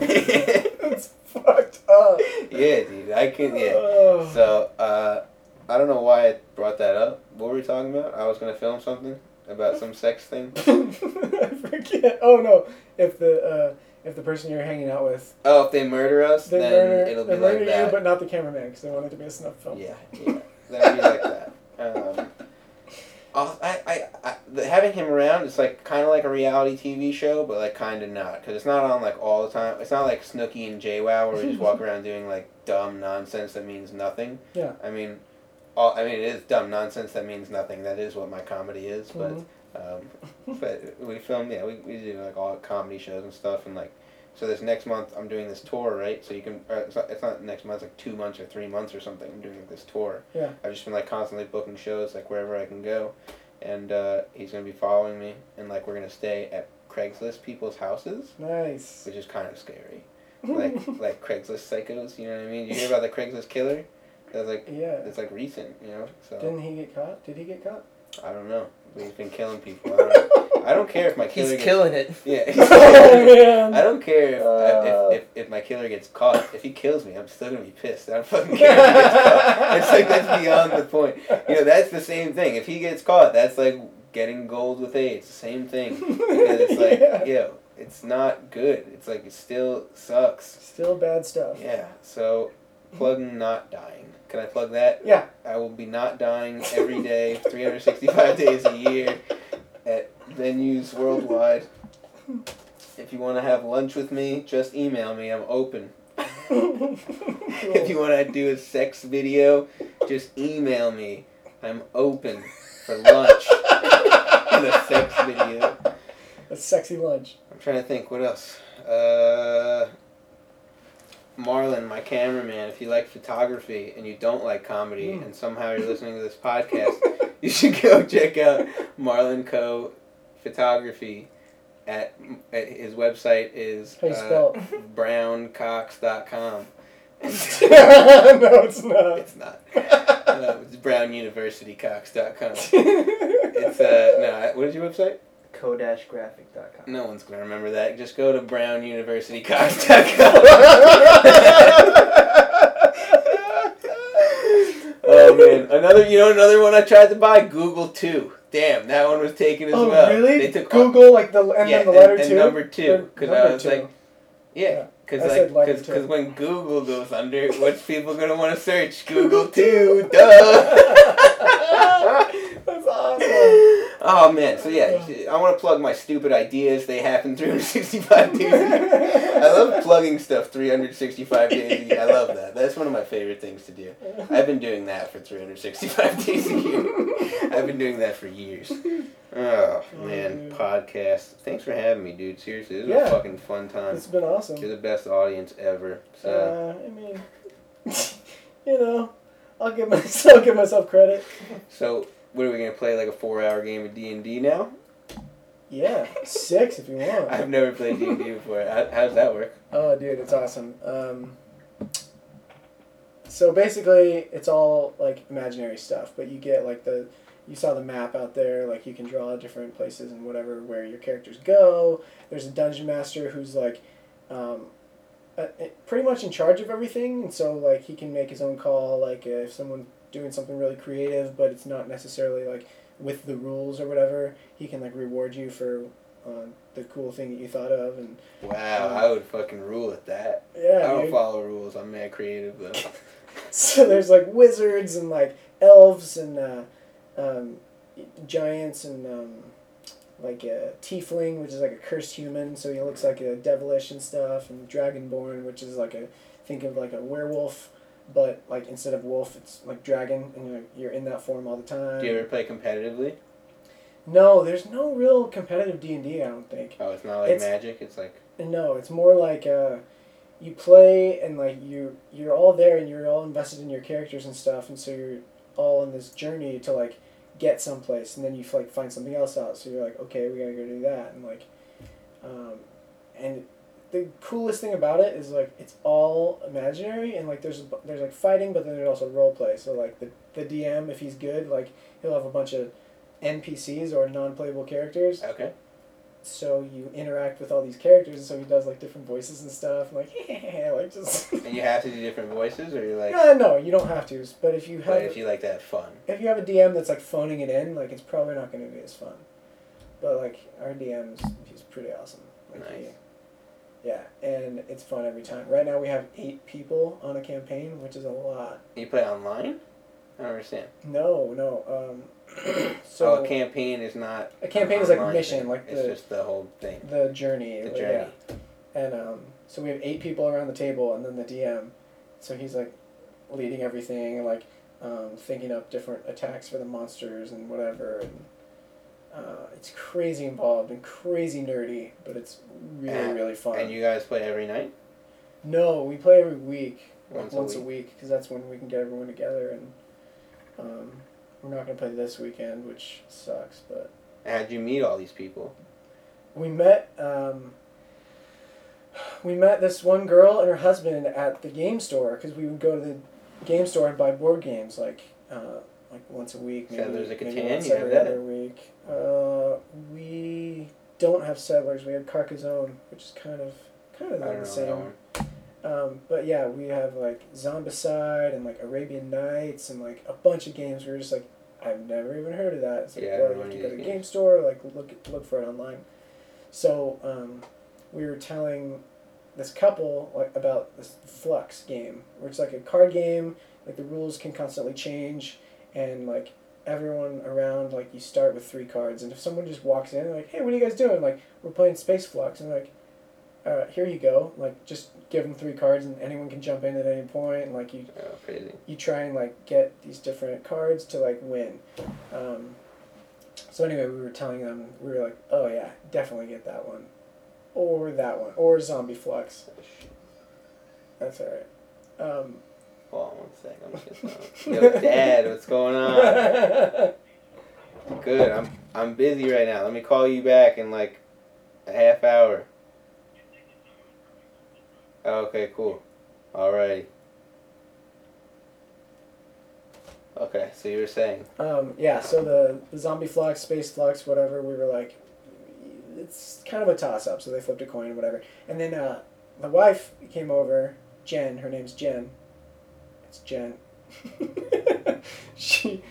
it's fucked up. yeah, dude, I can. Yeah. Oh. So uh, I don't know why I brought that up. What were we talking about? I was gonna film something about some sex thing. (laughs) I forget. Oh no! If the uh, if the person you're hanging out with Oh, if they murder us, they then murder, it'll be murder like that. you, but not the cameraman because they want it to be a snuff film. Yeah, yeah, that'd be like that. (laughs) Um, I, I, I, the, having him around, it's like kind of like a reality TV show, but like kind of not, because it's not on like all the time. It's not like Snooki and JWoww where we just walk (laughs) around doing like dumb nonsense that means nothing. Yeah. I mean, all I mean it is dumb nonsense that means nothing. That is what my comedy is, but. Mhm. Um, but we film, yeah, we, we do like all comedy shows and stuff, and like, so this next month I'm doing this tour, right? So you can, uh, it's, not, it's not next month, it's like two months or three months or something. I'm doing like, this tour. Yeah. I've just been like constantly booking shows like wherever I can go, and uh, he's gonna be following me, and like we're gonna stay at Craigslist people's houses, Nice. which is kind of scary. (laughs) Like like Craigslist psychos, you know what I mean? You hear about the Craigslist killer? That's like yeah. it's like recent, you know. So Didn't he get caught? Did he get caught? I don't know. He's been killing people. (laughs) I don't, care if my killer He's gets killing it. (laughs) Yeah. (laughs) oh man. I don't care if, Uh. if, if, if my killer gets caught. If he kills me, I'm still gonna be pissed. I don't fucking care if he gets caught. (laughs) It's like that's beyond the point. You know, that's the same thing. If he gets caught, that's like getting gold with AIDS. Same thing. Because it's like, Yeah. yo, it's not good. It's like it still sucks. Still bad stuff. Yeah. So, plugging not dying. Can I plug that? Yeah. I will be not dying every day, 365 days a year, at venues worldwide. If you want to have lunch with me, just email me. I'm open. If you want to do a sex video, just email me. I'm open for lunch (laughs) and a sex video. A sexy lunch. I'm trying to think what else. Uh, Marlon, my cameraman, if you like photography and you don't like comedy, Mm. and somehow you're listening to this podcast, (laughs) you should go check out Marlon Co. Photography. At, at his website is How you uh, spell (laughs) browncox.com. (laughs) no, it's not. It's not. Uh, it's brownuniversitycox.com. It's uh no. What is your website? Co-graphic.com. No one's gonna remember that. Just go to brownuniversitycox.com. (laughs) oh man, another. You know another one I tried to buy. Google two. Damn, that one was taken as oh well. really? They took Google like the and yeah, then the letter and, and two. number two because I was two. like, yeah. Yeah. Because I like, letter cause, when Google goes under, (laughs) what's people gonna want to search? (laughs) Google two, duh. (laughs) That's awesome. Oh man, so yeah, I want to plug my stupid ideas. They happen 365 days. I love plugging stuff 365 days. a year. I love that. That's one of my favorite things to do. I've been doing that for 365 (laughs) days a year. I've been doing that for years. Oh man, podcast. Thanks for having me, dude. Seriously, this was Yeah. a fucking fun time. It's been awesome. You're the best audience ever. So Uh, I mean, (laughs) you know, I'll give (laughs) myself give myself credit. so what are we gonna play? Like a four-hour game of D and D now? Yeah, six if you want. I've never played D and D before. How, how does that work? Oh, dude, it's awesome. Um, so basically, it's all like imaginary stuff, but you get like the you saw the map out there, like you can draw different places and whatever where your characters go. There's a dungeon master who's like um, uh, uh, pretty much in charge of everything, and so like he can make his own call. Like if someone's doing something really creative, but it's not necessarily like with the rules or whatever, he can like reward you for uh, the cool thing that you thought of and. Wow, Um, I would fucking rule at that. Yeah, I don't dude. follow rules. I'm mad creative though. (laughs) So there's like wizards and like elves and uh, um, giants and um, like a tiefling, which is like a cursed human, so he looks like a devilish and stuff, and dragonborn, which is like a think of like a werewolf, but like instead of wolf, it's like dragon, and you're, you're in that form all the time. Do you ever play competitively? No, there's no real competitive D and D. I don't think. Oh, it's not like It's- Magic. It's like No, it's more like uh, you play and like you you're all there and you're all invested in your characters and stuff, and so you're all on this journey to like get someplace, and then you like find something else out. So you're like, okay, we gotta go do that, and like, um, and the coolest thing about it is like it's all imaginary, and like there's there's like fighting, but then there's also role play. So like the the DM, if he's good, like he'll have a bunch of NPCs or non-playable characters, okay. so you interact with all these characters, and so he does like different voices and stuff, and like (laughs) like just. (laughs) And you have to do different voices, or you're like, Yeah, no, you don't have to. But if you have but if you like that fun. if you have a DM that's like phoning it in, like it's probably not going to be as fun. But like our DM's, he's pretty awesome. Like he, Nice. Yeah, and it's fun every time. Right now we have eight people on a campaign, which is a lot. You play online? I don't understand. No, no. Um, (clears throat) so oh, a campaign is not. a campaign is like a mission, thing. like it's the just the whole thing. the journey. The journey. Yeah. And um, so we have eight people around the table, and then the DM. So he's like leading everything, and like um, thinking up different attacks for the monsters and whatever. And uh, it's crazy involved and crazy nerdy, but it's really And- really fun. And you guys play every night. no, we play every week, like Once once, a a week, because that's when we can get everyone together. And um, we're not gonna play this weekend, which sucks, but. How'd you meet all these people? we met um, we met this one girl and her husband at the game store because we would go to the game store and buy board games like uh, like once a week maybe, Settlers of maybe once every that? other week uh, we don't have settlers we have carcassonne which is kind of kind of the same um, but yeah, we have like Zombicide and like Arabian Nights and like a bunch of games. We were just like, I've never even heard of that. It's like, Yeah, well, you have to go to the game store, like look look for it online. So um, we were telling this couple like about this Fluxx game, where it's like a card game. Like the rules can constantly change, and like everyone around, like you start with three cards, and if someone just walks in, like, hey, what are you guys doing? Like, we're playing Space Fluxx, and like uh, here you go. Like, just give them three cards, and anyone can jump in at any point. And like you, Oh, crazy. you try and like get these different cards to like win. Um, so anyway, we were telling them we were like, oh yeah, definitely get that one, or that one, or Zombie Fluxx. Oh. That's all right. Um, Hold on one sec. I'm just getting Yo, Dad, what's going on? (laughs) Good. I'm I'm busy right now. Let me call you back in like a half hour. Okay, cool. Alrighty. Okay, so you were saying. Um, yeah, so the, the zombie fluxx, space fluxx, whatever, we were like, it's kind of a toss up. So they flipped a coin or whatever. And then uh, the wife came over, Jen, her name's Jen. It's Jen. (laughs) she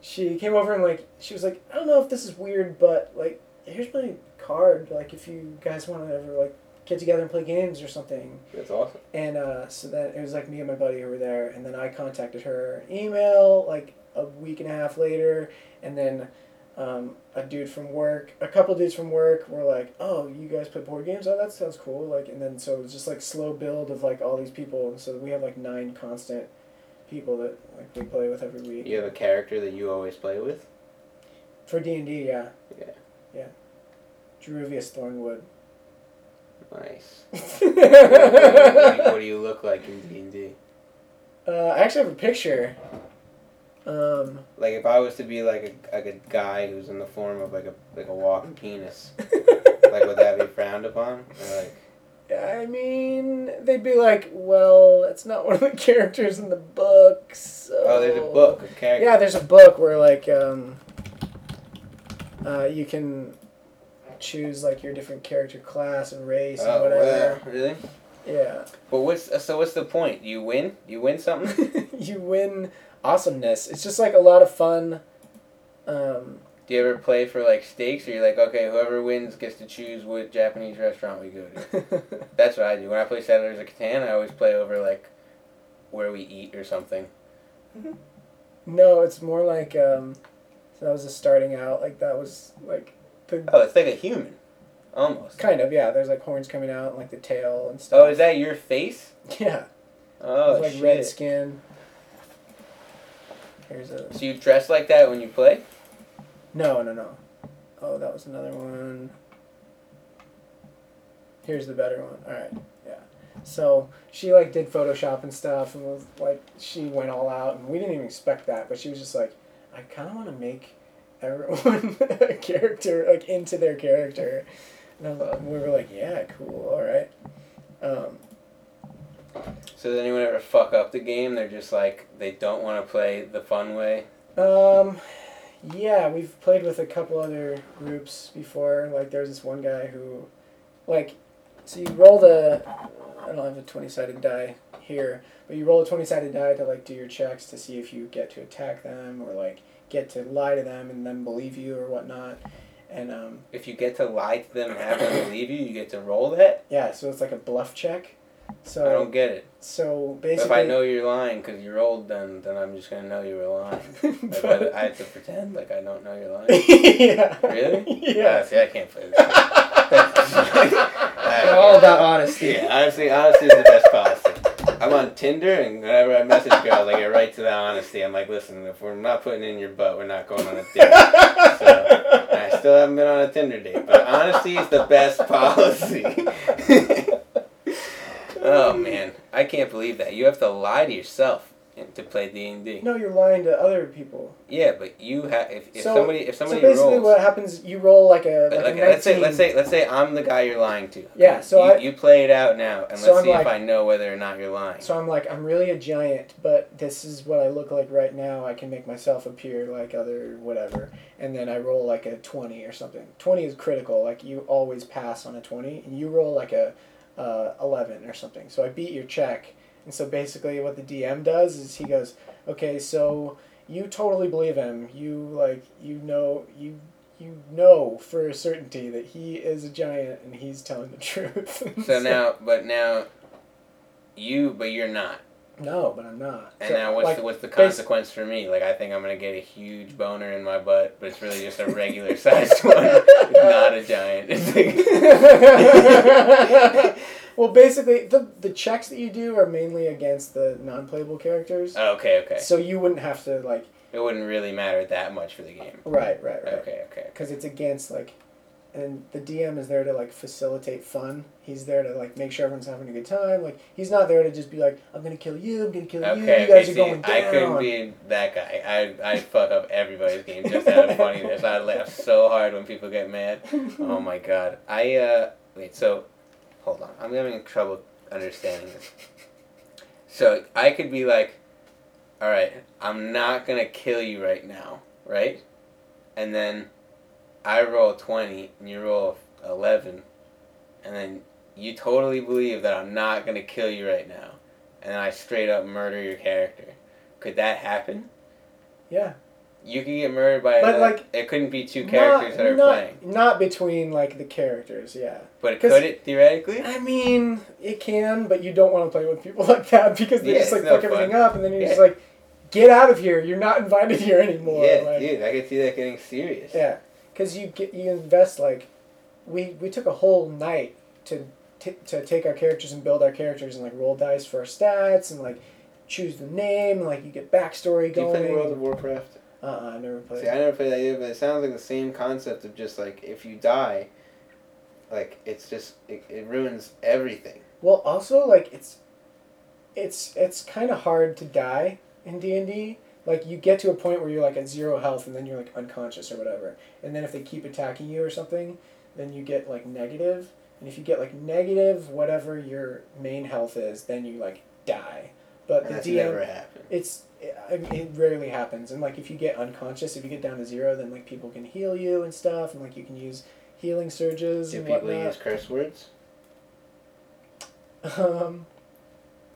she came over and like she was like, I don't know if this is weird, but like here's my card. Like if you guys want to ever like get together and play games or something. That's awesome. And uh, so then it was like me and my buddy who were there, and then I contacted her email like a week and a half later, and then um, a dude from work, a couple dudes from work were like, "Oh, you guys play board games? Oh, that sounds cool!" Like, and then so it was just like slow build of like all these people, and so we have like nine constant people that like we play with every week You have a character that you always play with? for D and D. Yeah, Yeah. yeah. Jeruvius Thornwood. Nice. (laughs) what, do you, what do you look like in D&D? Uh, I actually have a picture. Um, Like if I was to be like a, like a guy who's in the form of like a like a walking penis, (laughs) like would that be frowned upon? Or like I mean, they'd be like, well, that's not one of the (laughs) characters in the book. So. oh, there's a book characters. Yeah, there's a book where like um, uh, you can choose like your different character class and race and Oh whatever. wow, really? Yeah, But what's so? What's the point? You win? You win something? (laughs) you win awesomeness. It's just like a lot of fun. Um, Do you ever play for like stakes, or you're like, okay, whoever wins gets to choose what Japanese restaurant we go to? (laughs) That's what I do. When I play Settlers of Catan, I always play over like where we eat or something. no, it's more like um, so that was just starting out. Like that was like the Oh, it's like a human, almost. kind of yeah. There's like horns coming out, and, like the tail and stuff. Oh, is that your face? Yeah. Oh, like shit. red skin. Here's a So you dress like that when you play? No, no, no. Oh, that was another one. Here's the better one. All right, yeah. So she like did Photoshop and stuff, and was like she went all out, and we didn't even expect that, but she was just like, I kind of want to make everyone (laughs) a character like into their character, and like- we were like, yeah, cool, all right. Um, So does anyone ever fuck up the game? They're just like they don't want to play the fun way. Um, yeah, we've played with a couple other groups before. Like, there's this one guy who, like, so you roll the, I don't have a 20 sided die here, but you roll a 20 sided die to, like, do your checks to see if you get to attack them or, like, get to lie to them and then believe you or whatnot. And, um, If you get to lie to them and have them believe you, you get to roll that. yeah, so it's like a bluff check. So I don't get it. so But if I know you're lying because you're old, then then I'm just gonna know you were lying. (laughs) Like, But- I, I have to pretend like I don't know you're lying. (laughs) yeah. Really? Yeah. see, I can't play this. Game. (laughs) All about honesty. Yeah, honestly, honesty is the best policy. I'm on Tinder, and whenever I message girls, I get right to the honesty. I'm like, listen, if we're not putting in your butt, we're not going on a date. So, I still haven't been on a Tinder date, but honesty is the best policy. Oh man, I can't believe that you have to lie to yourself to play D and D. No, you're lying to other people. Yeah, but you have if, if So- somebody if somebody so basically, rolls. what happens? You roll like a like, like, a let's say let's say let's say I'm the guy you're lying to. Yeah, so you, I- you play it out now, and So let's I'm see like- if I know whether or not you're lying. So I'm like, I'm really a giant, but this is what I look like right now. I can make myself appear like other whatever, and then I roll like a twenty or something. Twenty is critical. Like you always pass on a twenty, and you roll like a uh, eleven or something. So I beat your check, and so basically what the DM does is he goes, okay, so you totally believe him. You like you know you. You know for a certainty that he is a giant and he's telling the (laughs) truth. (laughs) So now, but now, you, but you're not. No, but I'm not. And So, now, what's like, the, what's the consequence for me? Like, I think I'm gonna get a huge boner in my butt, but it's really just a regular sized (laughs) one. Not a giant. (laughs) (laughs) Well, basically, the the checks that you do are mainly against the non-playable characters, oh, okay, okay. so you wouldn't have to like. It wouldn't really matter that much for the game. Right, right, right. Okay, okay. Because it's against like, and the DM is there to like facilitate fun. He's there to like make sure everyone's having a good time. Like he's not there to just be like, I'm gonna kill you. I'm gonna kill you. Okay, You okay. guys are See, going down. I couldn't be that guy. I I fuck up everybody's game just out of funniness. I laugh so hard when people get mad. Oh my god. I uh wait. So, hold on. I'm having trouble understanding this. So I could be like, all right, I'm not gonna kill you right now, right? And then I roll twenty, and you roll eleven, and then you totally believe that I'm not gonna kill you right now, and then I straight up murder your character. Could that happen? yeah. You could get murdered by. But, a- like, it couldn't be two characters not, that are not, playing, Not between like the characters. Yeah. but could it theoretically? I mean, it can, but you don't want to play with people (laughs) like that because they Yeah, just like no fuck everything up, and then you're just like, get out of here. You're not invited (laughs) here anymore. yeah, like, dude, I could see that getting serious. Yeah, because you get you invest like, we we took a whole night to t- to take our characters and build our characters and like roll dice for our stats and like choose the name and like you get backstory going. Do you play World of Warcraft? uh, uh I never played. See, I never played that either, but it sounds like the same concept of just like if you die, like it's just it, it ruins everything. Well, also like it's, it's it's kind of hard to die in D and D. Like you get to a point where you're like at zero health and then you're like unconscious or whatever. And then if they keep attacking you or something, then you get like negative. And if you get like negative whatever your main health is, then you like die. But And the that's DM, it's I mean, it rarely happens. And like if you get unconscious, if you get down to zero, then like people can heal you and stuff, and like you can use healing surges Do and people whatnot. use curse words? (laughs) Um,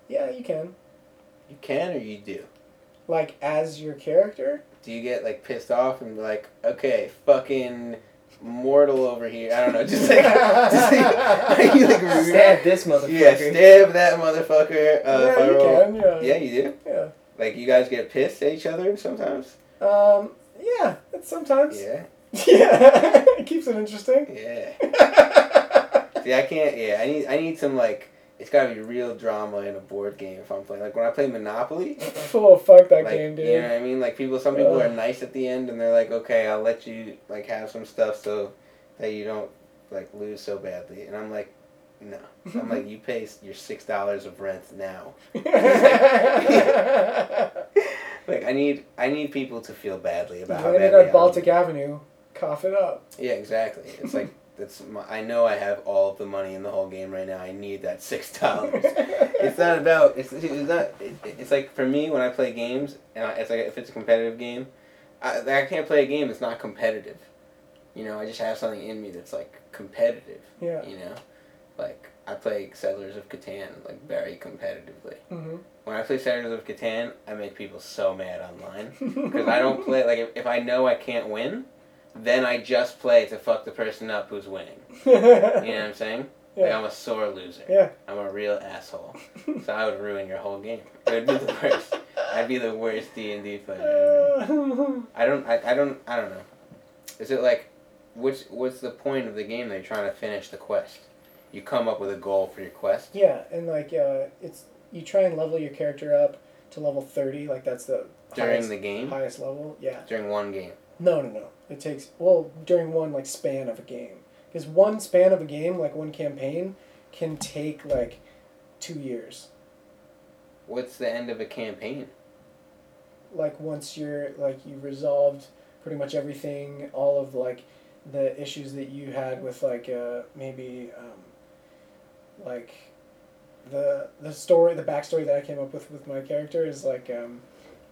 yeah, you can. You can or you do. Like as your character. Do you get like pissed off and be like, okay, fucking mortal over here? I don't know, just like, (laughs) just like (laughs) you like Stab this motherfucker. yeah, stab that motherfucker. Uh, yeah, I you can. Yeah. Yeah, you do. Yeah. Like you guys get pissed at each other sometimes. Um. Yeah. It's sometimes. Yeah, (laughs) Yeah. it keeps it interesting. yeah. See, I can't. Yeah, I need. I need some like. It's gotta be real drama in a board game if I'm playing. Like when I play Monopoly. (laughs) oh fuck that like, game, dude. You know what I mean? Like people, some people are nice at the end, and they're like, "Okay, I'll let you like have some stuff so that you don't like lose so badly." And I'm like, "No." I'm like, "You pay your six dollars of rent now." (laughs) Like I need, I need people to feel badly about how Landed I'm- Baltic Avenue. Cough it up. Yeah, exactly. It's like that's. My, I know I have all of the money in the whole game right now. I need that six (laughs) dollars. (laughs) it's not about it's, it's not it, it's like for me when I play games and I, it's like if it's a competitive game, I, I can't play a game that's not competitive. You know, I just have something in me that's like competitive. Yeah. You know, like I play Settlers of Catan like very competitively. hmm When I play Settlers of Catan, I make people so mad online (laughs) because I don't play like if, if I know I can't win, then I just play to fuck the person up who's winning. (laughs) You know what I'm saying? Like Yeah. I'm a sore loser. Yeah. I'm a real asshole. (laughs) so I would ruin your whole game. It would be the (laughs) worst. I'd be the worst D and D player. I don't. I, I don't. I don't know. Is it like, which? What's the point of the game? They're trying to finish the quest. You come up with a goal for your quest. yeah, and like uh, it's you try and level your character up to level thirty. Like that's the During highest, the game. highest level. Yeah. During one game. No, no, no. It takes well during one like span of a game because one span of a game, like one campaign, can take like two years. What's the end of a campaign? Like once you're like you've resolved pretty much everything, all of like the issues that you had with like uh, maybe um, like the the story the backstory that I came up with with my character is like um,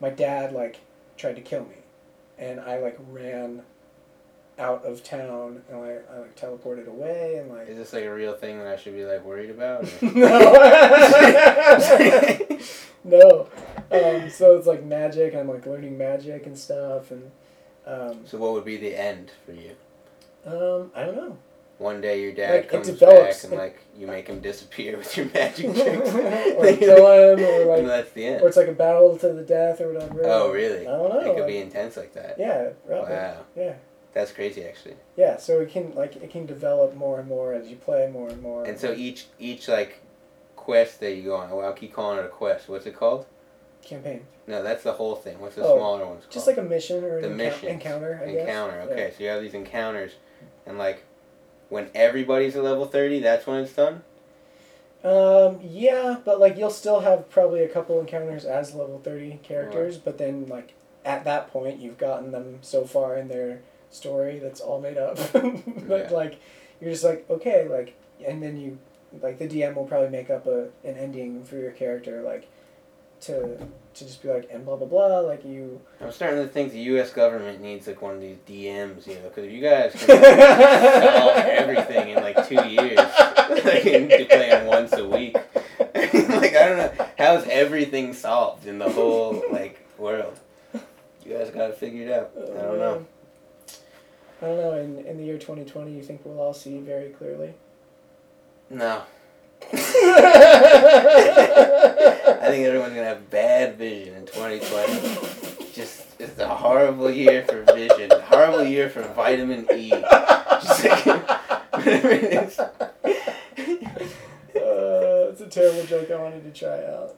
my dad like tried to kill me, and I like ran out of town and I, I like teleported away and like Is this like a real thing that I should be like worried about? (laughs) no. (laughs) no. Um, so it's like magic. I'm like learning magic and stuff, and um, so what would be the end for you? um, I don't know. One day your dad Like, comes back and like you make him disappear with your magic (laughs) tricks. or kill him, or (laughs) like, that's the end. or it's like a battle to the death or whatever. Oh really? I don't know. It could like- be intense like that. yeah, probably. Wow. Yeah, That's crazy actually. yeah. So it can like it can develop more and more as you play more and more. And so each each like quest that you go on, well, I'll keep calling it a quest. What's it called? campaign, No, that's the whole thing. What's the Oh, smaller ones called? just like a mission or an The missions. encounter. I guess. encounter. Okay, so you have these encounters, and like when everybody's at level thirty, that's when it's done. Um, yeah, but like you'll still have probably a couple encounters as level thirty characters, but then like at that point you've gotten them so far in their story that's all made up. (laughs) but Yeah. like you're just like okay, like and then you like the DM will probably make up a an ending for your character like to to just be like and blah blah blah like you I'm starting to think the U.S. government needs like one of these DMs, you know, because if you guys can (laughs) solve everything in like two years, (laughs) like into playing once a week, (laughs) like I don't know how is everything solved in the whole like world. You guys got to figure it out. I oh, don't know. I don't know. In in the year twenty twenty, you think we'll all see very clearly? No. (laughs) I think everyone's gonna have bad vision in 2020. Just it's a horrible year for vision. Horrible year for vitamin E. Just like it is. uh, it's a terrible joke I wanted to try out.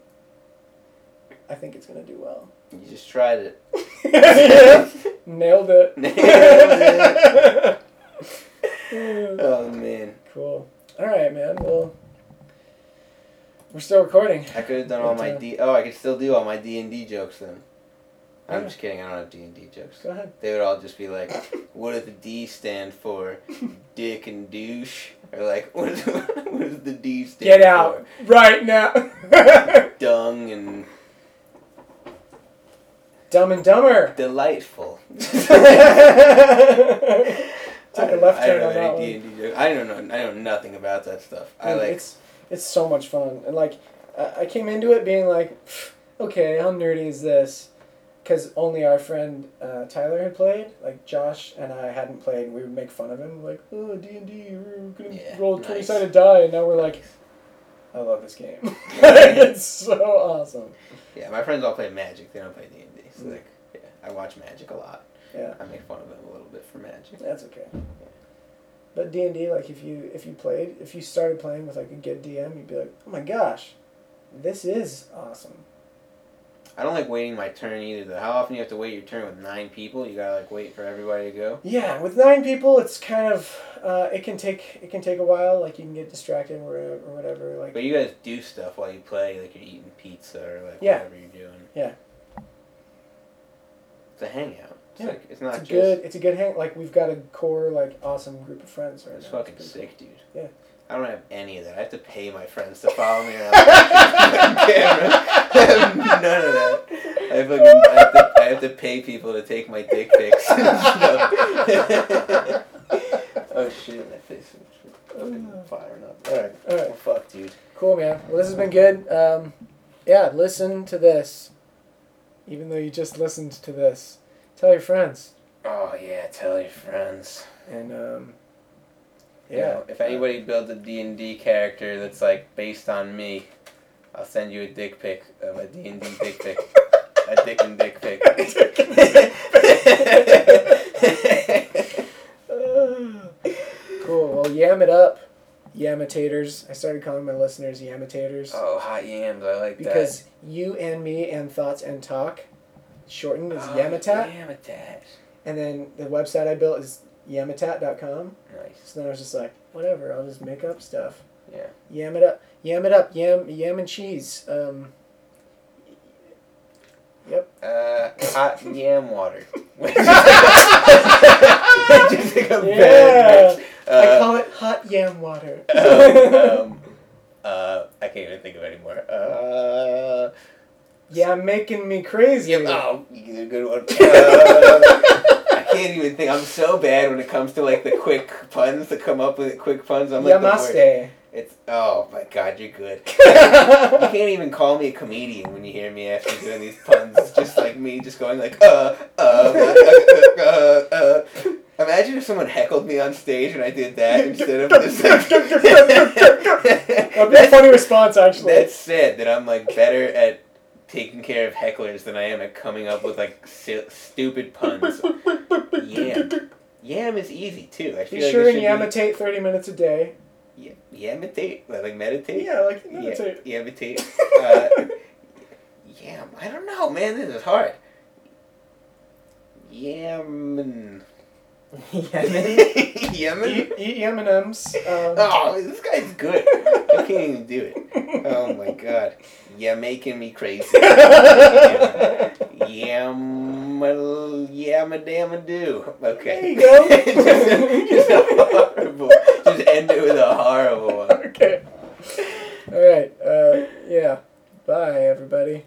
I think it's gonna do well. You just tried it. (laughs) Nailed it. (laughs) Nailed Oh man, cool. All right, man. Well, we're still recording. I could have done all my D. Oh, I could still do all my D and D jokes then. I'm just kidding. I don't have D and D jokes. Go ahead. They would all just be like, "What does the D stand for? (laughs) Dick and douche?" Or like, (laughs) "What, does the D stand for? Get for?" out right now. (laughs) Dung and Dumb and Dumber. delightful. Took I a left I turn don't on know that any one. D&D jokes. I don't know. I know nothing about that stuff. I like. it's it's so much fun and like I came into it being like okay how nerdy is this because only our friend uh, Tyler had played like Josh and I hadn't played and we would make fun of him like oh D and D we're gonna Yeah, roll nice. twenty sided die and now we're like I love this game (laughs) (laughs) it's so awesome Yeah, my friends all play Magic. They don't play D and D. So Mm. like, yeah, I watch Magic a lot. yeah I make fun of them a little bit for Magic. that's okay but D and D like if you if you played if you started playing with like a good DM you'd be like oh my gosh this is awesome I don't like waiting my turn either. Though, how often you have to wait your turn with nine people? You gotta like wait for everybody to go. Yeah, with nine people, it's kind of uh, it can take it can take a while. Like you can get distracted or whatever, or whatever. Like But you guys do stuff while you play, like you're eating pizza or like Yeah. whatever you're doing. Yeah. It's a hangout. It's like it's not it's a just. good it's a good hang. Like we've got a core like awesome group of friends right It's now. fucking pretty sick, dude. Yeah. I don't have any of that. I have to pay my friends to follow me around (laughs) on camera. (laughs) I have none of that. I fucking I have, to, I have to pay people to take my dick pics and (laughs) stuff. oh shit, my face is fucking (sighs) firing up. Alright. All right. Well, fuck, dude. Cool, man. Well, this has been good. Um, yeah, listen to this. Even though you just listened to this, tell your friends. Oh yeah, tell your friends. And um, You Yeah. know, if anybody builds a D and D character that's like based on me, I'll send you a dick pic of a D and D dick pic, (laughs) a dick and dick pic. (laughs) (laughs) cool. Well, yam it up, yamitators. I started calling my listeners yamitators oh, hot yams! I like that. because you and me and thoughts and talk, shortened is that. Yamatat, Oh, Yamatat. and then the website I built is yamatat.com. Nice. So then I was just like, whatever, I'll just make up stuff. Yeah. Yam it up, yam it up, yam yam and cheese. Um, yep. Uh, hot (laughs) yam water. Just like a Yeah. bad match. I Uh, call it hot yam water. um, (laughs) uh, I can't even think of it anymore. Uh, yeah, making me crazy. yeah, oh, you good one. (laughs) Uh, I can't even think. I'm so bad when it comes to like the quick puns to come up with quick puns. I'm like the worst. Yamaste. It's oh my god, you're good. (laughs) You can't even call me a comedian when you hear me after doing these puns. It's just like me just going like uh uh uh uh uh. uh. Imagine if someone heckled me on stage and I did that instead of just like. That'd be a funny response, (laughs) actually. That's sad that I'm like better at taking care of hecklers than I am at coming up with like si- stupid puns. (laughs) Yam. Yam is easy too. I feel Be like sure it and should yamitate 30 minutes a day. be y- yamitate, like meditate. Yeah, like Yeah, meditate. yamitate. (laughs) Uh, yam. I don't know, man. This is hard. Yaman. Yemen? (laughs) Yemen. Eat, eat M&M's. Um, Oh, this guy's good. I can't even do it. Oh my god. You're making me crazy. Yam, yamadama do. Okay. There you go. just, (laughs) just a horrible. Just end it with a horrible one. okay. All right. Uh, yeah. Bye, everybody.